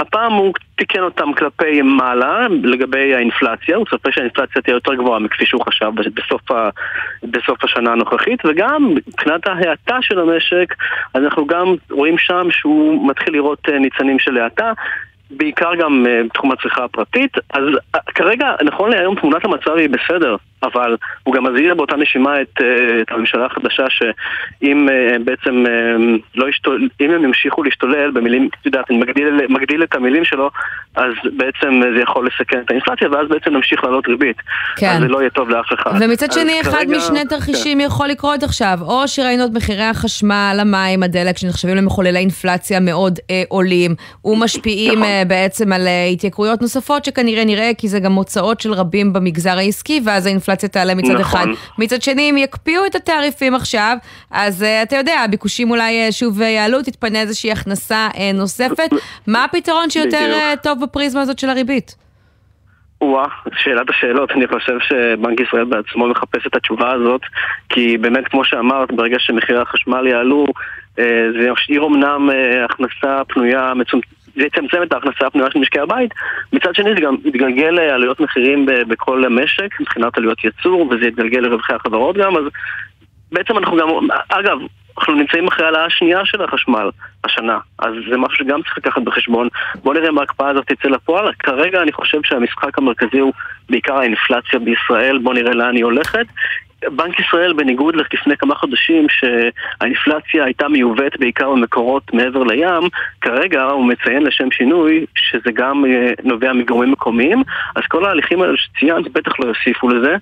הפעם הוא תיקן אותם כלפי מעלה לגבי האינפלציה, הוא צופה שהאינפלציה תהיה יותר גבוהה מכפי שהוא חשב בסוף, ה, בסוף השנה הנוכחית, וגם מבחינת ההאטה של המשק, אז אנחנו גם רואים שם שהוא מתחיל לראות אה, ניצנים של האטה. בעיקר גם אה, בתחום הצריכה הפרטית, אז אה, כרגע, נכון להיום תמונת המצב היא בסדר, אבל הוא גם מזהיר באותה נשימה את, אה, את הממשלה החדשה שאם אה, בעצם אה, לא ישתול, אם הם ימשיכו להשתולל במילים, את יודעת, אני מגדיל, מגדיל את המילים שלו, אז בעצם זה יכול לסכן את האינפלציה, ואז בעצם נמשיך לעלות ריבית. כן. אז זה לא יהיה טוב לאף אחד. ומצד שני, אחד כרגע- משני תרחישים יכול לקרות עכשיו, או שראינו את מחירי החשמל, המים, הדלק, שנחשבים למחוללי אינפלציה מאוד אה, עולים, ומשפיעים נכון. אה, בעצם על התייקרויות נוספות שכנראה נראה, כי זה גם הוצאות של רבים במגזר העסקי, ואז האינפלציה תעלה מצד נכון. אחד. מצד שני, אם יקפיאו את התעריפים עכשיו, אז אה, אתה יודע, הביקושים אולי אה, שוב אה, יעלו, תתפנה איזושהי הכנסה אה, נוספת. *laughs* מה הפתרון שיותר בדיוק. אה, טוב בפריזמה הזאת של הריבית? וואה, שאלת השאלות, אני חושב שבנק ישראל בעצמו מחפש את התשובה הזאת כי באמת כמו שאמרת, ברגע שמחירי החשמל יעלו זה ישאיר אמנם הכנסה פנויה מצומצמת זה יצמצם את ההכנסה הפנויה של משקי הבית מצד שני זה גם יתגלגל לעלויות מחירים ב- בכל המשק מבחינת עלויות ייצור וזה יתגלגל לרווחי החברות גם אז בעצם אנחנו גם, אגב, אנחנו נמצאים אחרי העלאה השנייה של החשמל השנה, אז זה משהו שגם צריך לקחת בחשבון. בואו נראה אם ההקפאה הזאת תצא לפועל. כרגע אני חושב שהמשחק המרכזי הוא בעיקר האינפלציה בישראל, בואו נראה לאן היא הולכת. בנק ישראל, בניגוד לפני כמה חודשים שהאינפלציה הייתה מיובאת בעיקר במקורות מעבר לים, כרגע הוא מציין לשם שינוי שזה גם אה, נובע מגורמים מקומיים, אז כל ההליכים האלה שציינת בטח לא יוסיפו לזה,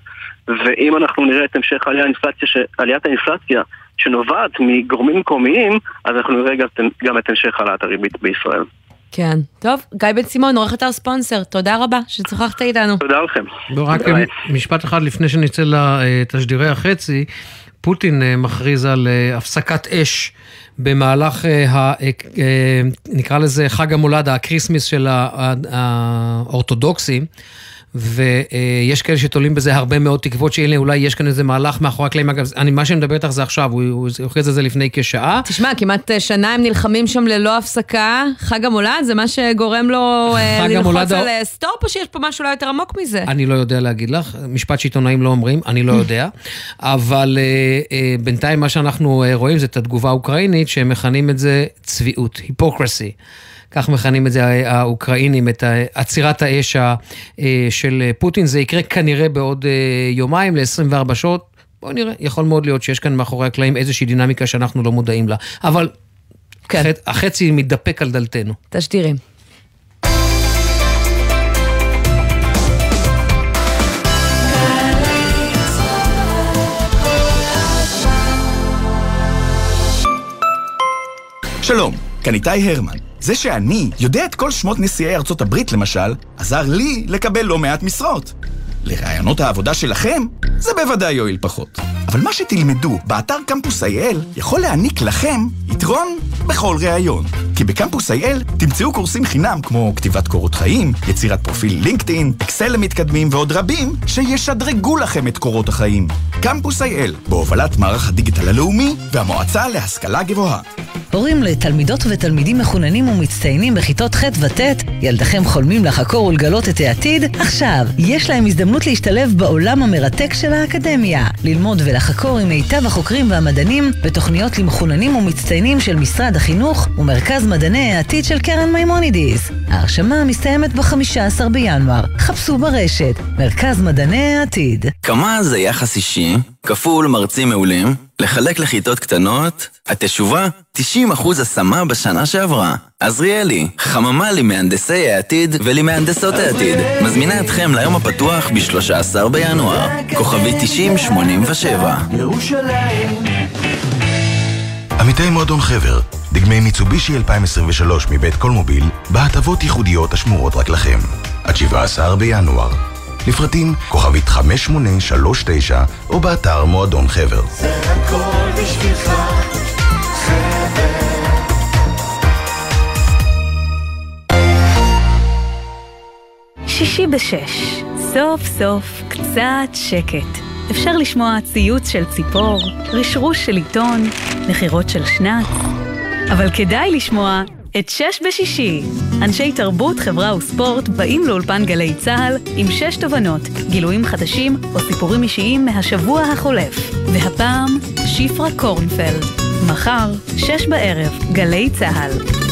ואם אנחנו נראה את המשך עליית האינפלציה, ש... עליית האינפלציה שנובעת מגורמים מקומיים, אז אנחנו נראה גם, את המשך העלאת הריבית בישראל. כן. טוב, גיא בן סימון, עורך אתר ספונסר, תודה רבה ששוחחת איתנו. תודה לכם. לא, רק. משפט אחד לפני שנצא לתשדירי החצי, פוטין אה, מכריז על אה, הפסקת אש במהלך, אה, ה- נקרא לזה חג המולד, ה Christmas של ה- ה- האורתודוקסים. ויש כאלה שתולים בזה הרבה מאוד תקוות שהנה אולי יש כאן איזה מהלך מאחורי הקלעים, אגב, אני, מה שאני מדבר איתך זה עכשיו, הוא הכריז על זה לפני כשעה. תשמע, כמעט אה, שנה הם נלחמים שם ללא הפסקה. חג המולד זה מה שגורם לו *laughs* אה, ללחוץ על ה- אה, stop, או שיש פה משהו אולי יותר עמוק מזה? אני לא יודע להגיד לך, משפט שעיתונאים לא אומרים, אני לא *laughs* יודע, אבל אה, אה, בינתיים מה שאנחנו רואים זה את התגובה האוקראינית, שהם מכנים את זה צביעות, hypocrisy. כך מכנים את זה הא- האוקראינים, את עצירת האש אה, של פוטין. זה יקרה כנראה בעוד אה, יומיים ל-24 שעות. בואו נראה, יכול מאוד להיות שיש כאן מאחורי הקלעים איזושהי דינמיקה שאנחנו לא מודעים לה. אבל כן. חצ- החצי מתדפק על דלתנו. תשדירים. שלום, כאן איתי הרמן. זה שאני יודע את כל שמות נשיאי ארצות הברית, למשל, עזר לי לקבל לא מעט משרות. לרעיונות העבודה שלכם, זה בוודאי יועיל פחות. אבל מה שתלמדו באתר קמפוס IL יכול להעניק לכם יתרון בכל ראיון. כי בקמפוס IL תמצאו קורסים חינם כמו כתיבת קורות חיים, יצירת פרופיל לינקדאין, אקסל למתקדמים ועוד רבים שישדרגו לכם את קורות החיים. קמפוס IL, בהובלת מערך הדיגיטל הלאומי והמועצה להשכלה גבוהה. הורים לתלמידות ותלמידים מחוננים ומצטיינים בכיתות ח' וט', ילדיכם חולמים לחקור ולגלות את העתיד? עכשיו, יש להם הזדמנות להשתלב בעולם המרתק של האקדמיה. ללמוד ולחקור עם מיטב החוקרים והמדענים בתוכניות למחוננים ומצטיינים של משרד החינוך ומרכז מדעני העתיד של קרן מימונידיס. ההרשמה מסתיימת ב-15 בינואר. חפשו ברשת, מרכז מדעני העתיד. כמה זה יחס אישי, כפול מרצים מעולים, לחלק לכיתות קטנות, התשובה, 90% השמה בשנה שעברה. עזריאלי, חממה למהנדסי העתיד ולמהנדסות העתיד, מזמינה אתכם ליום הפתוח ב-13 בינואר, כוכבי 9087. ירושלים עמיתי מועדון חבר, דגמי מיצובישי 2023 מבית קולמוביל, בהטבות ייחודיות השמורות רק לכם. עד 17 בינואר. לפרטים כוכבית 5839 או באתר מועדון חבר. זה הכל בשבילך, חבר. שישי בשש, סוף סוף קצת שקט. אפשר לשמוע ציוץ של ציפור, רשרוש של עיתון, נחירות של שנץ, אבל כדאי לשמוע את שש בשישי. אנשי תרבות, חברה וספורט באים לאולפן גלי צה"ל עם שש תובנות, גילויים חדשים או סיפורים אישיים מהשבוע החולף. והפעם, שפרה קורנפלד. מחר, שש בערב, גלי צה"ל.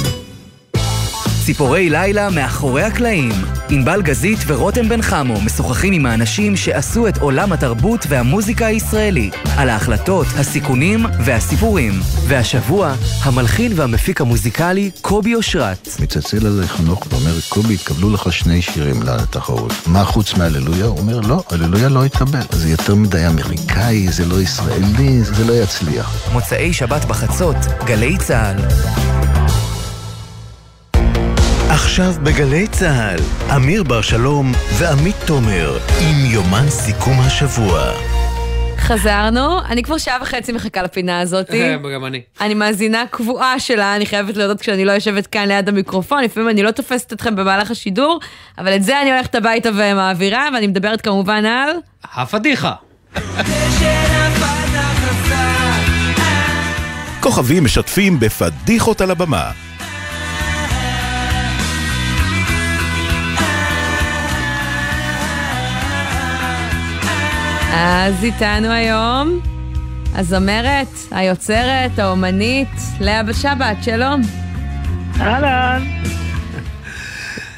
ציפורי לילה מאחורי הקלעים. ענבל גזית ורותם בן חמו משוחחים עם האנשים שעשו את עולם התרבות והמוזיקה הישראלי, על ההחלטות, הסיכונים והסיפורים. והשבוע, המלחין והמפיק המוזיקלי קובי אושרת. מצלצל אליי חנוך ואומר, קובי, התקבלו לך שני שירים לתחרות. מה חוץ מהללויה? הוא אומר, לא, הללויה לא התקבל. זה יותר מדי אמריקאי, זה לא ישראלי, זה לא יצליח. מוצאי שבת בחצות, גלי צה"ל. עכשיו בגלי צה"ל, אמיר בר שלום ועמית תומר, עם יומן סיכום השבוע. חזרנו, אני כבר שעה וחצי מחכה לפינה הזאתי. אה, גם אני. אני מאזינה קבועה שלה, אני חייבת להודות כשאני לא יושבת כאן ליד המיקרופון, לפעמים אני לא תופסת אתכם במהלך השידור, אבל את זה אני הולכת הביתה ומעבירה, ואני מדברת כמובן על... הפדיחה. כוכבים משתפים בפדיחות על הבמה. אז איתנו היום הזמרת, היוצרת, האומנית, לאה בשבת, שלום. אהלן.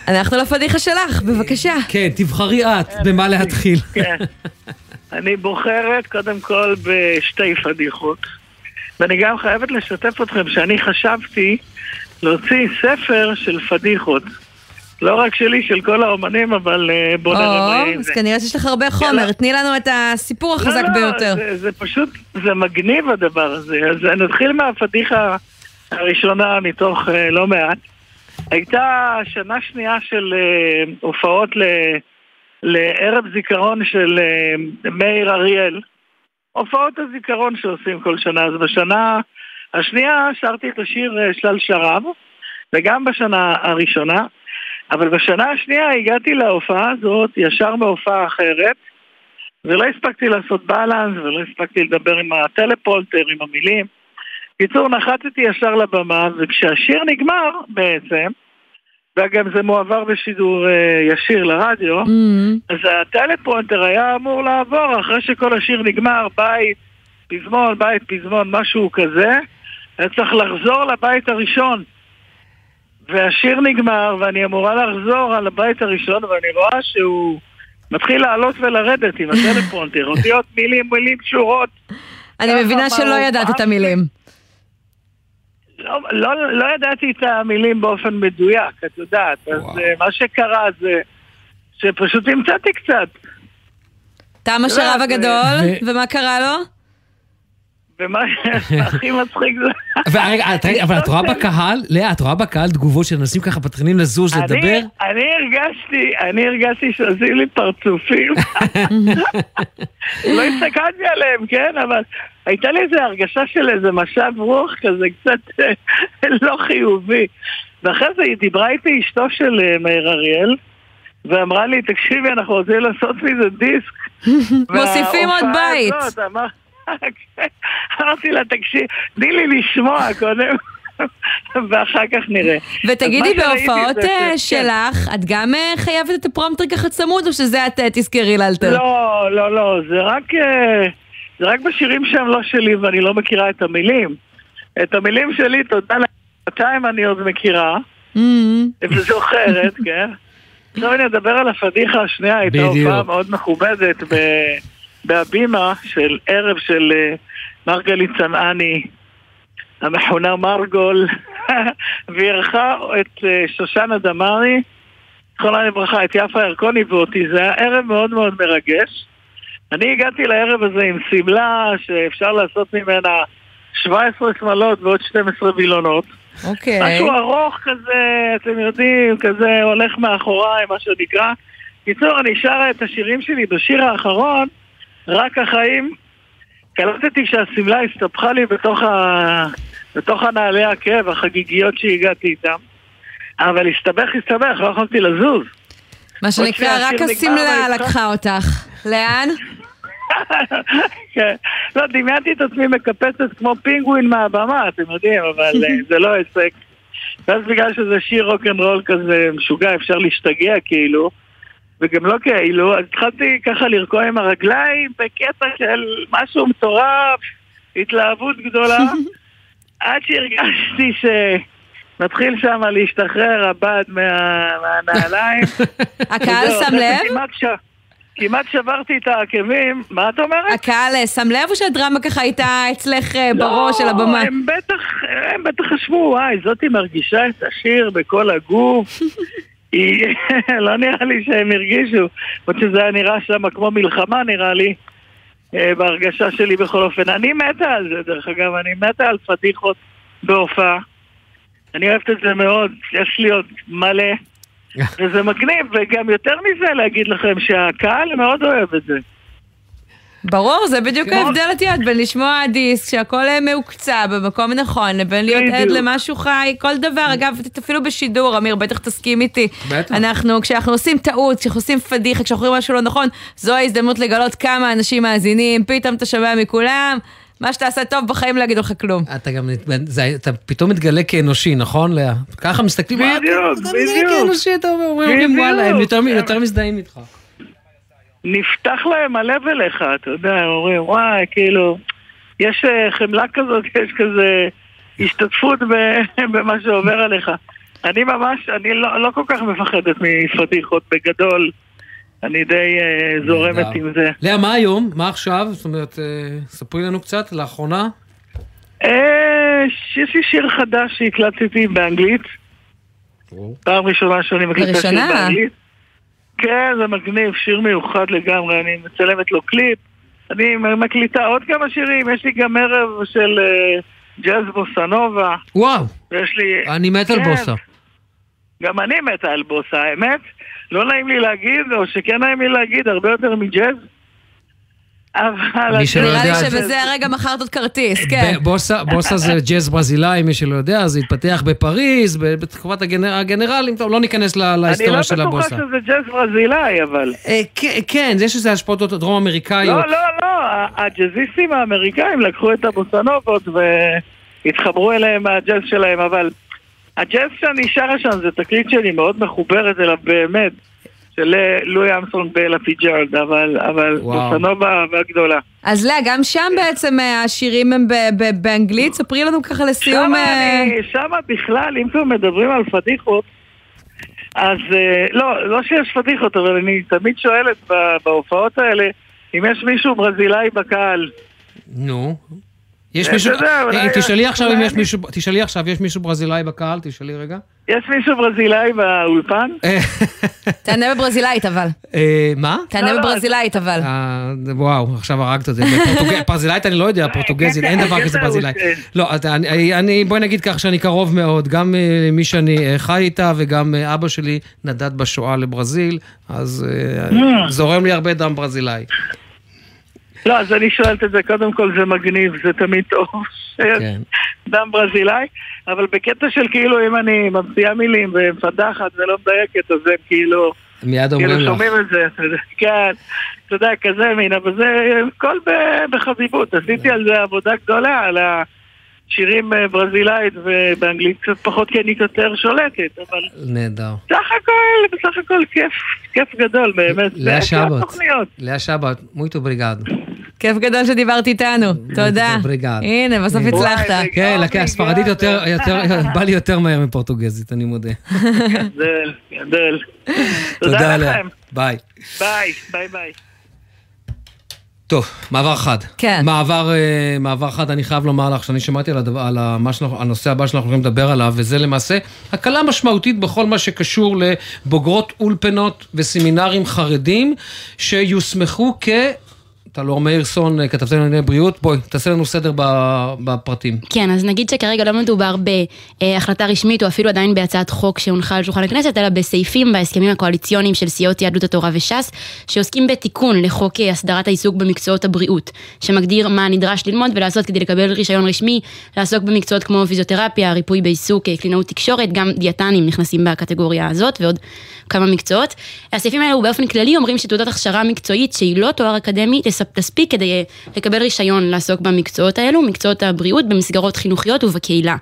אנחנו לפדיחה שלך, בבקשה. כן, תבחרי את במה להתחיל. כן. אני בוחרת קודם כל בשתי פדיחות. ואני גם חייבת לשתף אתכם שאני חשבתי להוציא ספר של פדיחות. לא רק שלי, של כל האומנים, אבל אה, בוא נראה מה יהיה אז. כנראה שיש לך הרבה חומר, תני לנו את הסיפור החזק לא, ביותר. זה, זה פשוט, זה מגניב הדבר הזה. אז נתחיל מהפדיחה הראשונה מתוך אה, לא מעט. הייתה שנה שנייה של אה, הופעות ל, לערב זיכרון של מאיר אריאל. הופעות הזיכרון שעושים כל שנה. אז בשנה השנייה שרתי את השיר שלל שרב, וגם בשנה הראשונה. אבל בשנה השנייה הגעתי להופעה הזאת ישר מהופעה אחרת, ולא הספקתי לעשות בלנס, ולא הספקתי לדבר עם הטלפולטר, עם המילים. קיצור, נחתתי ישר לבמה, וכשהשיר נגמר בעצם, ואגם זה מועבר בשידור אה, ישיר לרדיו, אז הטלפולטר היה אמור לעבור אחרי שכל השיר נגמר, בית, פזמון, בית, פזמון, משהו כזה, היה צריך לחזור לבית הראשון. והשיר נגמר, ואני אמורה לחזור על הבית הראשון, ואני רואה שהוא מתחיל לעלות ולרדת עם הטלפונטר, *laughs* אותיות מילים, מילים שורות. אני מבינה שלא ידעת את המילים. לא, לא, לא ידעתי את המילים באופן מדויק, את יודעת. אז אה, מה שקרה זה שפשוט המצאתי קצת. תם השרב זה- הגדול, ומה קרה לו? ומה שהכי מצחיק זה... אבל את רואה בקהל, לאה, את רואה בקהל תגובות של אנשים ככה מתחילים לזוז, לדבר? אני הרגשתי, אני הרגשתי שעושים לי פרצופים. לא הסתכלתי עליהם, כן? אבל הייתה לי איזו הרגשה של איזה משב רוח כזה קצת אה, *laughs* לא חיובי. ואחרי זה היא דיברה איתי אשתו של אה, מאיר אריאל, ואמרה לי, תקשיבי, אנחנו רוצים לעשות מזה דיסק. מוסיפים עוד בית. הזאת, אמר- אמרתי לה, תקשיב, תני לי לשמוע קודם. ואחר כך נראה. ותגידי, בהופעות אה, כן. שלך, את גם אה, חייבת את הפרומטר ככה צמוד, או שזה את אה, תזכרי לאלתר? לא, לא, לא, זה רק, זה רק בשירים שהם לא שלי ואני לא מכירה את המילים. את המילים שלי, תודה לאלתיים אני עוד מכירה, וזוכרת, כן. עכשיו אני אדבר על הפדיחה השנייה, הייתה. הופעה מאוד מכובדת ב- בהבימה של ערב של אה, מרגלית צנעני, המכונה מרגול, *laughs* והיא אירחה את אה, שושנה דמארי, זכרונה לברכה, את יפה ירקוני ואותי, זה היה ערב מאוד מאוד מרגש. אני הגעתי לערב הזה עם שמלה שאפשר לעשות ממנה 17 שמלות ועוד 12 וילונות. אוקיי. משהו ארוך כזה, אתם יודעים, כזה הולך מאחוריי, מה שנקרא. קיצור, אני שרה את השירים שלי בשיר האחרון, רק החיים. קלטתי שהשמלה הסתבכה לי בתוך, ה... בתוך הנעלי העקב, החגיגיות שהגעתי איתם. אבל הסתבך, הסתבך, לא יכולתי לזוז. מה שנקרא, רק השמלה לקחה אותך. לאן? *laughs* כן. לא, דמיינתי את עצמי מקפצת כמו פינגווין מהבמה, אתם יודעים, אבל אה, *laughs* זה לא הישג. ואז בגלל שזה שיר רוקנרול כזה משוגע, אפשר להשתגע כאילו, וגם לא כאילו, אז התחלתי ככה לרקוע עם הרגליים בקטע של משהו מטורף, התלהבות גדולה, *laughs* עד שהרגשתי שמתחיל שם להשתחרר הבד מה- מהנעליים. *laughs* הקהל שם לב? ש- כמעט שברתי את העקבים, מה את אומרת? הקהל אה, שם לב או שהדרמה ככה הייתה אצלך אה, בראש של הבמה? לא, הם בטח, הם בטח חשבו, וואי, זאתי מרגישה את השיר בכל הגוף. *laughs* *laughs* לא נראה לי שהם הרגישו, למרות שזה היה נראה שם כמו מלחמה נראה לי, אה, בהרגשה שלי בכל אופן. אני מתה על זה דרך אגב, אני מתה על פדיחות בהופעה. אני אוהבת את זה מאוד, יש לי עוד מלא, *laughs* וזה מגניב, וגם יותר מזה להגיד לכם שהקהל מאוד אוהב את זה. ברור, זה בדיוק כן. ההבדל יודעת בין לשמוע דיסק שהכל אה, מהוקצע במקום נכון לבין להיות עד בדיוק. למשהו חי, כל דבר, אגב, אפילו בשידור, אמיר, בטח תסכים איתי. בטח. אנחנו, כשאנחנו עושים טעות, כשאנחנו עושים פדיחה, כשאנחנו אומרים משהו לא נכון, זו ההזדמנות לגלות כמה אנשים מאזינים, פתאום אתה שומע מכולם, מה שתעשה טוב בחיים לא יגידו לך כלום. אתה גם, זה, אתה פתאום מתגלה כאנושי, נכון, לאה? ככה מסתכלים, "אה, בדיוק, אתה מתגלה בדיוק. כאנושי, אתה אומר, אומרים, בדיוק. וואלה, הם יותר, יותר מזדהים איתך. נפתח להם הלב אליך, אתה יודע, הם אומרים, וואי, כאילו, יש אה, חמלה כזאת, יש כזה השתתפות ב- *laughs* במה שעובר עליך. אני ממש, אני לא, לא כל כך מפחדת מפדיחות בגדול, אני די אה, זורמת. עם זה. לאה, מה היום? מה עכשיו? זאת אומרת, אה, ספרי לנו קצת, לאחרונה. אה, יש לי שיר חדש שהקלטתי באנגלית. פעם ראשונה שאני מקליטה שיר? באנגלית. כן, זה מגניב, שיר מיוחד לגמרי, אני מצלמת לו קליפ. אני מקליטה עוד כמה שירים, יש לי גם ערב של אה, ג'אז בוסנובה. וואו, ויש לי... אני מת על כן, בוסה. גם אני מתה על בוסה, האמת. לא נעים לי להגיד, או שכן נעים לי להגיד, הרבה יותר מג'אז. אבל... מי שלא יודע- נראה לי שבזה הרגע מכרת עוד כרטיס, כן. בוסה, בוסה זה ג'אז ברזילאי, מי שלא יודע, זה התפתח בפריז, בתקופת הגנר, הגנרלים, טוב, לא ניכנס ל- אני להיסטוריה של לא בטוחה הבוסה. שזה ג'אז ברזילאי, אבל... אה, כן, יש איזה השפעות דרום אמריקאיות. לא, לא, לא, ה- הג'אזיסטים האמריקאים לקחו את הבוסנובות והתחברו אליהם מהג'אז שלהם, אבל הג'אז שאני שרה שם זה תקליט שלי מאוד מחוברת אליו באמת, של לואי אמסטרונג באלה פיצג'רלד, אבל, אבל. בוסנובה אהבה גדולה. אז לאה, גם שם בעצם אה, השירים הם באנגלית, ספרי לנו ככה לסיום... שמה, אה, שמה בכלל, אם כבר מדברים על פדיחות, אז אה, לא, לא שיש פדיחות, אבל אני תמיד שואלת בהופעות האלה, אם יש מישהו ברזילאי בקהל. נו. יש מישהו, אה, תשאלי עכשיו אם יש מישהו, תשאלי עכשיו, יש מישהו ברזילאי בקהל? תשאלי רגע. יש מישהו ברזילאי באולפן? תענה בברזילאית אבל. אה, מה? תענה בברזילאית אבל. אה, וואו, עכשיו הרגת אותי. בפורטוג- *laughs* ברזילאית אני לא יודע, פורטוגזית, אין דבר כזה הקטע הוא ברזילאית. לא, אני- בואי נגיד כך שאני קרוב מאוד, גם אה, מי שאני אה, חי איתה וגם אה, אבא שלי נדד בשואה לברזיל, אז אה. זורם לי הרבה דם ברזילאי. לא, אז אני שואלת את זה, קודם כל זה מגניב, זה תמיד טוב כן. דם ברזילאי, אבל בקטע של כאילו אם אני ממציאה מילים ומפתחת ולא מדייקת, אז הם כאילו, מיד אומרים כאילו לך. שומעים את זה, כן, אתה יודע, כזה מין, אבל זה הכל בחביבות, עשיתי על זה עבודה גדולה, על שירים אה, ברזילאית ובאנגלית קצת פחות כי אני יותר שולטת, אבל נהדר. סך הכל, בסך הכל כיף, כיף גדול באמת. לאה שבת. לאה שבת, muito obrigado. כיף גדול שדיברת איתנו, תודה. הנה, בסוף. הצלחת. כן, לקח, הספרדית יותר, בא לי יותר מהר מפורטוגזית, אני מודה. גדל, גדל. *laughs* תודה. לכם. ביי. ביי, ביי ביי. טוב, מעבר חד. כן. מעבר, אה, מעבר חד, אני חייב לומר לך שאני שמעתי על, הדבר, על שאנחנו- הנושא הבא שאנחנו הולכים לדבר עליו, וזה למעשה הקלה משמעותית בכל מה שקשור לבוגרות אולפנות וסמינרים חרדים, שיוסמכו כ... טלור מאירסון, אה, כתבתנו לענייני בריאות, בואי, תעשה לנו סדר בפרטים. כן, אז נגיד שכרגע לא מדובר בהחלטה רשמית או אפילו עדיין בהצעת חוק שהונחה על שולחן הכנסת, אלא בסעיפים בהסכמים הקואליציוניים של סיעות יהדות התורה וש"ס, שעוסקים בתיקון לחוק אה, הסדרת העיסוק במקצועות הבריאות, שמגדיר מה נדרש ללמוד ולעשות כדי לקבל רישיון רשמי, לעסוק במקצועות כמו פיזיותרפיה, ריפוי בעיסוק, אה, קלינאות תקשורת, גם דיאטנים נכנסים בקטגוריה הזאת ועוד כמה מקצועות. הסעיפים האלו באופן כללי אומרים שתעודת הכשרה מקצועית שהיא לא תואר אקדמי תספיק כדי אה, לקבל רישיון לעסוק במקצועות האלו, מקצועות הבריאות במסגרות חינוכיות ובקהילה.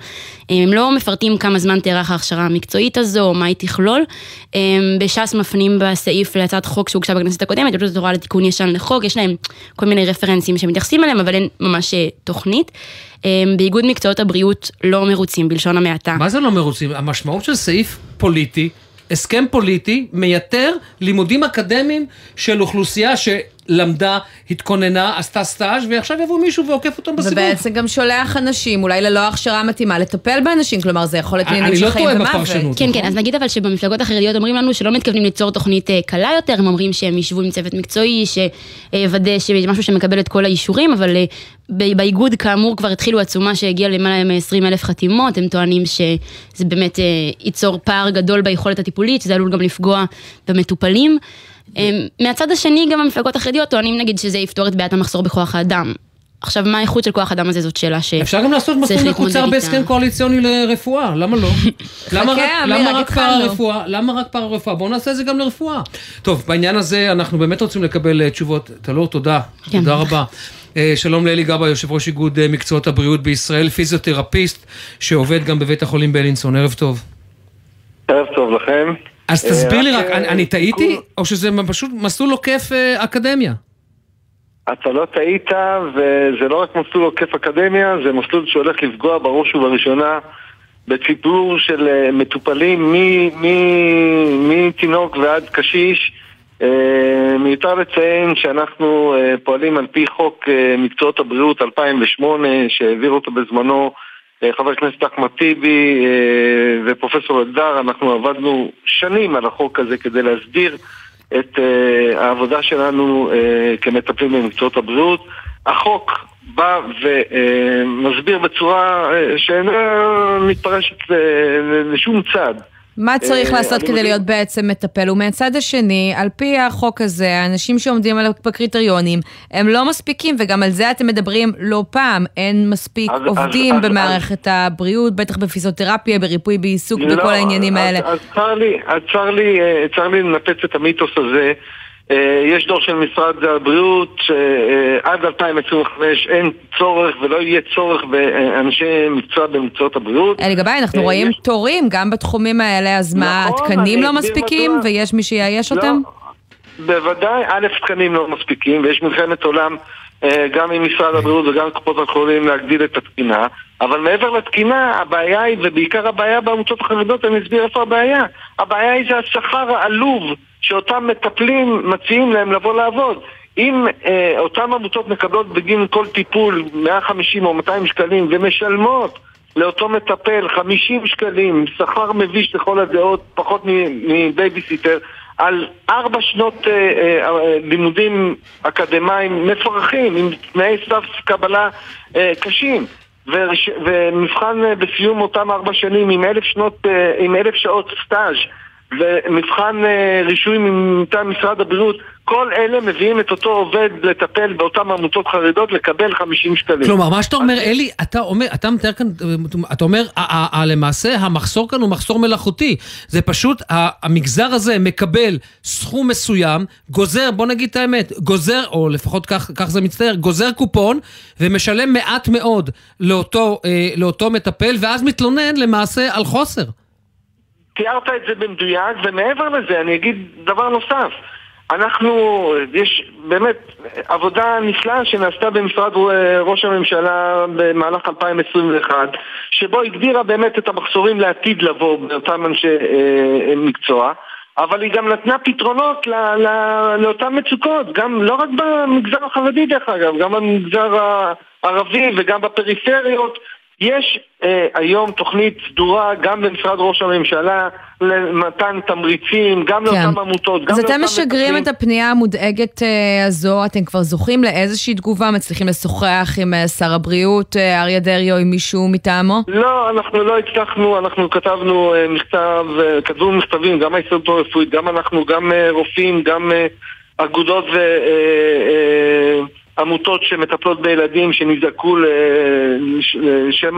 הם לא מפרטים כמה זמן תארך ההכשרה המקצועית הזו, מה היא תכלול. הם בש"ס מפנים בסעיף להצעת חוק שהוגשה בכנסת הקודמת, יהדות התורה לתיקון ישן לחוק, יש להם כל מיני רפרנסים שמתייחסים אליהם, אבל אין ממש אה, תוכנית. באיגוד מקצועות הבריאות לא מרוצים בלשון המעטה. מה זה לא מרוצים? המשמעות של סעיף פוליטי, הסכם פוליטי, מייתר לימודים אקדמיים של אוכלוסייה שלמדה, התכוננה, עשתה סטאז' ועכשיו יבוא מישהו ועוקף אותם בסיבוב. ובעצם גם שולח אנשים, אולי ללא הכשרה מתאימה, לטפל באנשים, כלומר זה יכול להיות אני עניינים לא של חיים טועה ומוות. בפרשנות. כן, כן, אז נגיד אבל שבמפלגות החרדיות אומרים לנו שלא מתכוונים ליצור תוכנית אה, קלה יותר, הם אומרים שהם ישבו עם צוות מקצועי, שיוודא שזה משהו שמקבל את כל האישורים, אבל אה, באיגוד כאמור כבר התחילו עצומה שהגיעה למעלה מ-20 אלף חתימות, הם טוענים שזה באמת אה, ייצור פער גדול ביכולת הטיפולית, שזה עלול גם לפגוע במטופלים. אה, מהצד השני גם המפלגות החרדיות טוענים נגיד שזה יפתור את בעיית המחסור בכוח האדם. עכשיו, מה האיכות של כוח האדם הזה זאת שאלה ש... אפשר גם לעשות מסלול מקוצר בהסכם קואליציוני לרפואה, למה לא? *laughs* למה רק- אמיר, למה רק התחלנו. פארה-רפואה? למה רק פארה-רפואה? בואו נעשה את זה גם לרפואה. טוב, בעניין הזה אנחנו באמת רוצים לקבל אה, תשובות. טלור, תודה. כן. תודה רבה. אה, שלום לאלי גבאי, יושב ראש איגוד מקצועות הבריאות בישראל, פיזיותרפיסט, שעובד גם בבית החולים בלינסון. ערב טוב. ערב טוב לכם. אז אה, תסביר לי רק, אה, אני טעיתי, או שזה פשוט מסלול עוקף אה, אקדמיה? אתה לא טעית, וזה לא רק מסלול עוקף אקדמיה, זה מסלול שהולך לפגוע בראש ובראשונה בציבור של מטופלים מתינוק ועד קשיש. מיותר לציין שאנחנו פועלים על פי חוק מקצועות הבריאות 2008, שהעביר אותו בזמנו חבר הכנסת אחמד טיבי אה, ופרופסור אלדר, אנחנו עבדנו שנים על החוק הזה כדי להסדיר את אה, העבודה שלנו אה, כמטפלים במקצועות הבריאות. החוק בא ומסביר בצורה אה, שאינה מתפרשת לשום צד. מה צריך אה, לעשות כדי להיות בעצם מטפל? ומהצד השני, על פי החוק הזה, האנשים שעומדים בקריטריונים, הם לא מספיקים, וגם על זה אתם מדברים לא פעם, אין מספיק אז- עובדים אז- אז- במערכת הבריאות, בטח בפיזיותרפיה, בריפוי בעיסוק, לא, בכל העניינים אז- האלה. אז צר לי, אז צר לי, אה, צר לי לנפץ את המיתוס הזה. אה, יש דור של משרד הבריאות שעד 2025 אין צורך ולא יהיה צורך באנשי מקצוע במקצועות הבריאות. אלי גבאי, אנחנו אה, רואים יש- תורים גם בתחומים האלה, אז מה, נכון, התקנים לא מספיקים. ויש מי שיאייש לא, אותם? בוודאי, א', תקנים לא מספיקים, ויש מלחמת עולם אה, גם עם משרד הבריאות וגם עם קופות החולים להגדיל את התקינה, אבל מעבר לתקינה, הבעיה היא, ובעיקר הבעיה בעמותות החרדיות, אני אסביר איפה הבעיה. הבעיה היא זה השכר העלוב שאותם מטפלים מציעים להם לבוא לעבוד. אם אה, אותן עמותות מקבלות בגין כל טיפול 150 או 200 שקלים ומשלמות לאותו מטפל 50 שקלים, שכר מביש לכל הדעות, פחות מבייביסיטר, על ארבע שנות אה, אה, לימודים אקדמיים מפרכים, עם תנאי סף קבלה אה, קשים. ומבחן אה, בסיום אותם ארבע שנים עם אלף, שנות, אה, עם אלף שעות סטאז' ומבחן אה, רישוי מטעם משרד הבריאות, כל אלה מביאים את אותו עובד לטפל באותן עמותות חרדיות לקבל 50 שקלים. כלומר, מה שאתה אומר, אלי, אתה אומר, אתה מתאר כאן, אתה אומר, ה- ה- ה- למעשה המחסור כאן הוא מחסור מלאכותי. זה פשוט, המגזר הזה מקבל סכום מסוים, גוזר, בוא נגיד את האמת, גוזר, או לפחות כך, כך זה מצטייר, גוזר קופון, ומשלם מעט מאוד לאותו, אה, לאותו מטפל, ואז מתלונן למעשה על חוסר. תיארת את זה במדויק, ומעבר לזה, אני אגיד דבר נוסף. אנחנו, יש באמת עבודה נפלאה שנעשתה במשרד ראש הממשלה במהלך 2021, שבו הגדירה באמת את המחסורים לעתיד לבוא באותם אנשי אה, מקצוע. אבל היא גם נתנה פתרונות ל, ל, לאותן מצוקות, גם לא רק במגזר החרדי דרך אגב, גם במגזר הערבי וגם בפריפריות. יש אה, היום תוכנית סדורה גם במשרד ראש הממשלה למתן תמריצים, גם כן. לאותן עמותות, גם אז לאותם אתם משגרים מטפלים. את הפנייה המודאגת אה, הזו, אתם כבר זוכים לאיזושהי תגובה, מצליחים לשוחח עם אה, שר הבריאות אה, אריה דרעי או עם מישהו מטעמו? לא, אנחנו לא הצלחנו, אנחנו כתבנו אה, מכתב, אה, כתבו מכתבים, גם ההסתדרות הרפואית, גם אנחנו, גם אה, רופאים, גם אה, אגודות ועמותות שמטפלות בילדים שנזעקו לשם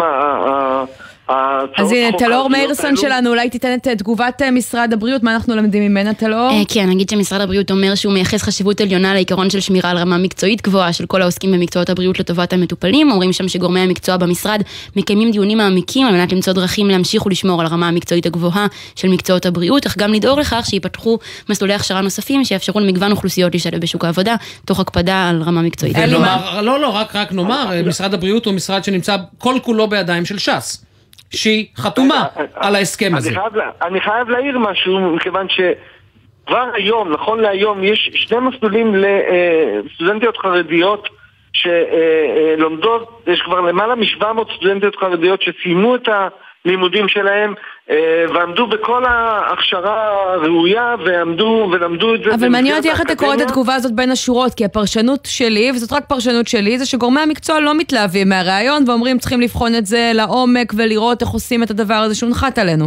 אז הנה, ההזויות מאירסון. שלנו, אולי תיתן את אה, תגובת אה, משרד הבריאות, מה אנחנו למדים ממנה, טלור? אה, כן, נגיד שמשרד הבריאות אומר שהוא מייחס חשיבות עליונה לעיקרון של שמירה על רמה מקצועית גבוהה של כל העוסקים במקצועות הבריאות לטובת המטופלים. אומרים שם שגורמי המקצוע במשרד מקיימים דיונים מעמיקים על מנת למצוא דרכים להמשיך ולשמור על הרמה המקצועית הגבוהה של מקצועות הבריאות, אך גם לדאוג לכך שייפתחו מסלולי הכשרה נוספים שיאפשרו למגוון אוכלוסיות להשתלב בשוק העבודה, תוך הקפדה על רמה מקצועית. ונאמר, לא, לא, רק, רק נאמר, משרד הבריאות הוא משרד שנמצא כל כולו בידיים של ש"ס, שהיא חתומה על ההסכם הזה. אני חייב להעיר משהו, מכיוון שכבר היום, נכון להיום, יש שני מסלולים לסטודנטיות חרדיות שלומדות, יש כבר למעלה מ-700 סטודנטיות חרדיות שסיימו את הלימודים שלהם אה, ועמדו בכל ההכשרה הראויה ועמדו ולמדו את זה. אבל מעניין אותי איך אתה קורא את. התגובה הזאת בין השורות, כי הפרשנות שלי, וזאת רק פרשנות שלי, זה שגורמי המקצוע לא מתלהבים מהרעיון ואומרים צריכים לבחון את זה לעומק ולראות איך עושים את הדבר הזה שהונחת עלינו.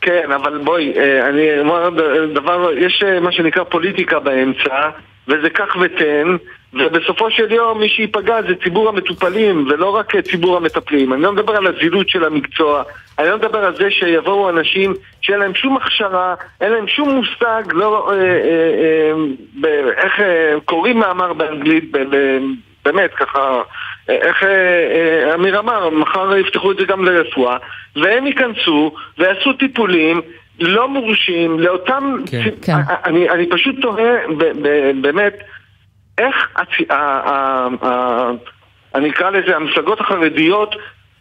כן, אבל בואי, אה, אני אומר דבר, יש אה, מה שנקרא פוליטיקה באמצע, וזה כך ותן, ובסופו של יום מי שייפגע זה ציבור המטופלים, ולא רק אה, ציבור המטפלים. אני לא מדבר על הזילות של המקצוע, אני לא מדבר על זה שיבואו אנשים שאין להם שום הכשרה, אין להם שום מושג, לא, אה, אה, אה, ב- איך אה, קוראים מאמר באנגלית, ב- ב- באמת ככה, אה, איך אה, אה, אמיר אמר, מחר יפתחו את זה גם לרפואה, והם ייכנסו ויעשו טיפולים לא מורשים לאותם... כן. אני, אני פשוט תוהה ב- ב- באמת איך הצ... ה- ה- ה- אני אקרא לזה המפלגות החרדיות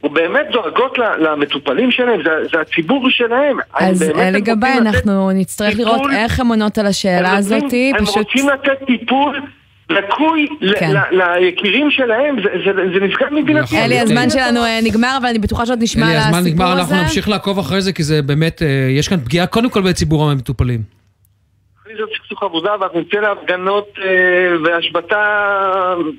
ובאמת דואגות למטופלים שלהם, זה, זה הציבור שלהם. אז אלי הם גבאי, לתת אנחנו נצטרך טיפול- לראות איך הם עונות על השאלה הם הזאת, רוצים- הם פשוט... רוצים לתת טיפול לקוי כן. ל- ליקירים שלהם, זה, זה, זה נפגע מבינתי. אלי, הזמן שלנו אה, נגמר, אבל אני בטוחה שעוד נשמע אלי, על הזמן הסיפור נגמר, הזה. אנחנו נמשיך לעקוב אחרי זה, כי זה באמת, אה, יש כאן פגיעה קודם כל בציבור המטופלים. על סכסוך עבודה ואנחנו נצא להפגנות אה, והשבתה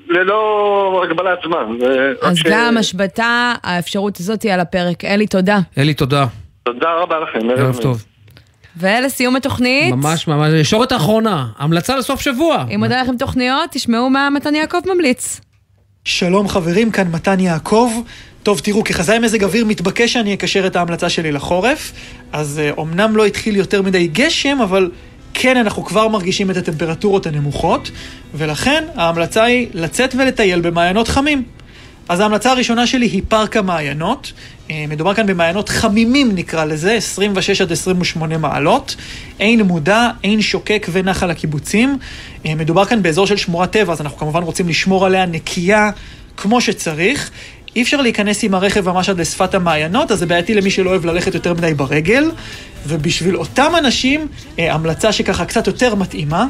ללא הגבלת זמן. אה, אז גם השבתה, האפשרות הזאת היא על הפרק. אלי, תודה. אלי, תודה. תודה רבה לכם. ערב טוב. ולסיום התוכנית, ממש ממש, ישורת האחרונה, המלצה לסוף שבוע. אם עוד אין לכם תוכניות, תשמעו מה מתן יעקב ממליץ. שלום חברים, כאן מתן יעקב. טוב, תראו, כחזאי מזג אוויר מתבקש שאני אקשר את ההמלצה שלי לחורף, אז אומנם לא התחיל יותר מדי גשם, אבל כן, אנחנו כבר מרגישים את הטמפרטורות הנמוכות, ולכן ההמלצה היא לצאת ולטייל במעיינות חמים. אז ההמלצה הראשונה שלי היא פארק המעיינות. אה, מדובר כאן במעיינות חמימים נקרא לזה, 26 עד 28 מעלות. עין מודע, עין שוקק ונחל הקיבוצים. אה, מדובר כאן באזור של שמורת טבע, אז אנחנו כמובן רוצים לשמור עליה נקייה כמו שצריך. אי אפשר להיכנס עם הרכב ממש עד לשפת המעיינות, אז זה בעייתי למי שלא אוהב ללכת יותר מדי ברגל. ובשביל אותם אנשים, אה, המלצה שככה קצת יותר מתאימה,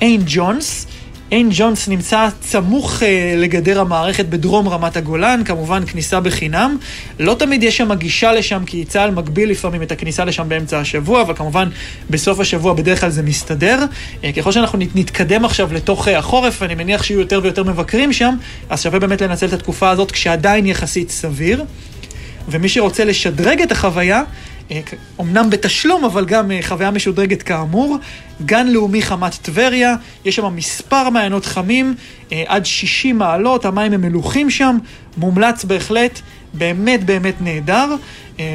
עין ג'ונס. עין ג'ונס נמצא סמוך אה, לגדר המערכת בדרום רמת הגולן, כמובן כניסה בחינם. לא תמיד יש שם גישה לשם, כי צה"ל מגביל לפעמים את הכניסה לשם באמצע השבוע, אבל כמובן בסוף השבוע בדרך כלל זה מסתדר. אה, ככל שאנחנו נת- נתקדם עכשיו לתוך אה, החורף, אני מניח שיהיו יותר ויותר מבקרים שם, אז שווה באמת לנצל את התקופה הזאת כשעדיין יחסית סביר. ומי שרוצה לשדרג את החוויה, אה, אומנם בתשלום, אבל גם אה, חוויה משודרגת כאמור. גן לאומי חמת טבריה, יש שם מספר מעיינות חמים, אה, עד 60 מעלות, המים הם מלוכים שם, מומלץ בהחלט, באמת באמת נהדר.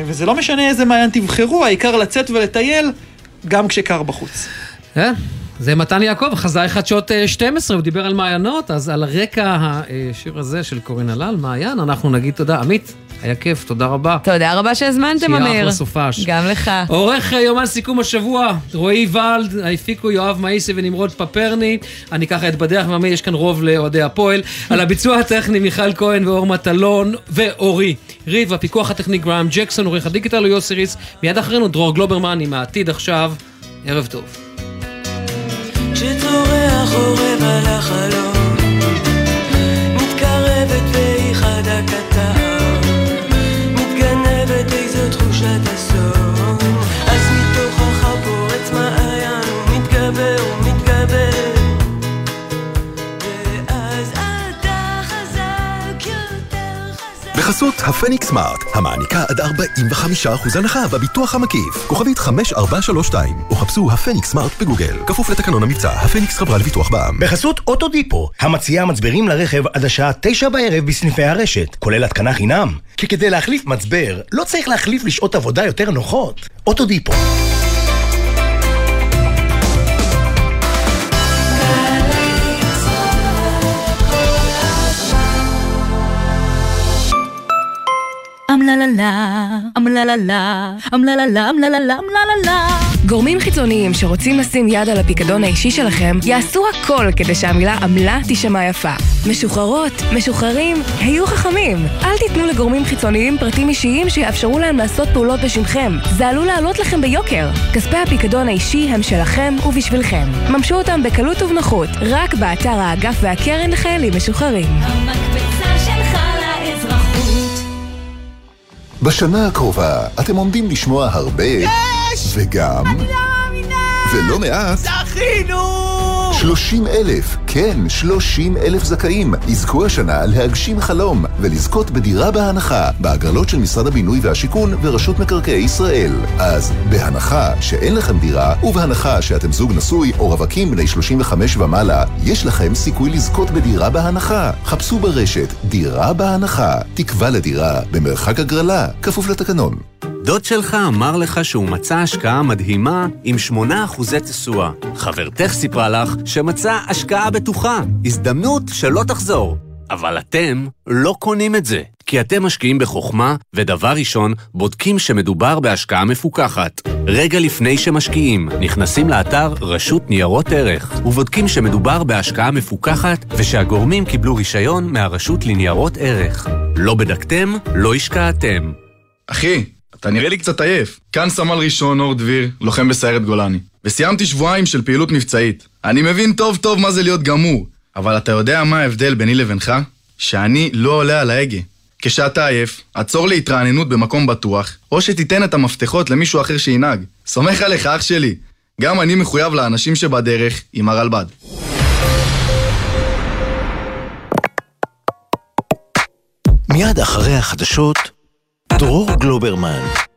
וזה לא משנה איזה מעיין תבחרו, העיקר לצאת ולטייל, גם כשקר בחוץ. זה מתן יעקב, חזאי חדשות אה, 12, הוא דיבר על מעיינות, אז על רקע השיר הזה של קורין הלל, מעיין, אנחנו נגיד תודה. עמית, היה כיף, תודה רבה. תודה רבה שהזמנתם, שיהיה אמיר. אחלה סופש. גם לך. עורך אה, יומן סיכום השבוע, רועי ולד, הפיקו יואב מאיסי ונמרוד פפרני. אני ככה אתבדח ואמיר, יש כאן רוב לאוהדי הפועל. על הביצוע הטכני מיכל כהן ואור מטלון ואורי. ריב, הפיקוח הטכני גראם ג'קסון, עורך הדיגיטל הוא יוסי ריס. מיד אחרינו דרור גלוברמן עם העתיד עכשיו. ערב טוב. כשצורח עורב על החלום בחסות הפניקס סמארט, המעניקה עד 45% הנחה בביטוח המקיף. כוכבית 5432, או חפשו הפניקס סמארט בגוגל. כפוף לתקנון המבצע, הפניקס חברה לביטוח בע"מ. בחסות אוטודיפו, המציעה מצברים לרכב עד השעה תשע בערב בסניפי הרשת, כולל התקנה חינם. כי כדי להחליף מצבר, לא צריך להחליף לשעות עבודה יותר נוחות. אוטודיפו. אמללה, אמללה, אמללה, אמללה, אמללה. גורמים חיצוניים שרוצים לשים יד על הפיקדון האישי שלכם, יעשו הכל כדי שהמילה עמלה תישמע יפה. משוחררות, משוחררים, היו חכמים. אל תיתנו לגורמים חיצוניים פרטים אישיים שיאפשרו להם לעשות פעולות בשמכם. זה עלול לעלות לכם ביוקר. כספי הפיקדון האישי הם שלכם ובשבילכם. ממשו אותם בקלות ובנוחות, רק באתר האגף והקרן לחיילים משוחררים. המקפצה בשנה הקרובה אתם עומדים לשמוע הרבה... יש! וגם... ולא מעט... זכינו! 30 אלף, כן, 30 אלף זכאים יזכו השנה להגשים חלום ולזכות בדירה בהנחה בהגרלות של משרד הבינוי והשיכון ורשות מקרקעי ישראל. אז בהנחה שאין לכם דירה ובהנחה שאתם זוג נשוי או רווקים בני 35 ומעלה, יש לכם סיכוי לזכות בדירה בהנחה. חפשו ברשת דירה בהנחה, תקווה לדירה במרחק הגרלה, כפוף לתקנון. דוד שלך אמר לך שהוא מצא השקעה מדהימה עם 8% תשואה. חברתך סיפרה לך שמצא השקעה בטוחה, הזדמנות שלא תחזור. אבל אתם לא קונים את זה, כי אתם משקיעים בחוכמה, ודבר ראשון, בודקים שמדובר בהשקעה מפוקחת. רגע לפני שמשקיעים, נכנסים לאתר רשות ניירות ערך, ובודקים שמדובר בהשקעה מפוקחת, ושהגורמים קיבלו רישיון מהרשות לניירות ערך. לא בדקתם, לא השקעתם. אחי, אתה נראה לי קצת עייף. כאן סמל ראשון אור דביר, לוחם בסיירת גולני. וסיימתי שבועיים של פעילות מבצעית. אני מבין טוב טוב מה זה להיות גמור, אבל אתה יודע מה ההבדל ביני לבינך? שאני לא עולה על ההגה. כשאתה עייף, עצור להתרעננות במקום בטוח, או שתיתן את המפתחות למישהו אחר שינהג. סומך עליך, אח שלי. גם אני מחויב לאנשים שבדרך עם הרלב"ד. מיד אחרי החדשות, דרור גלוברמן.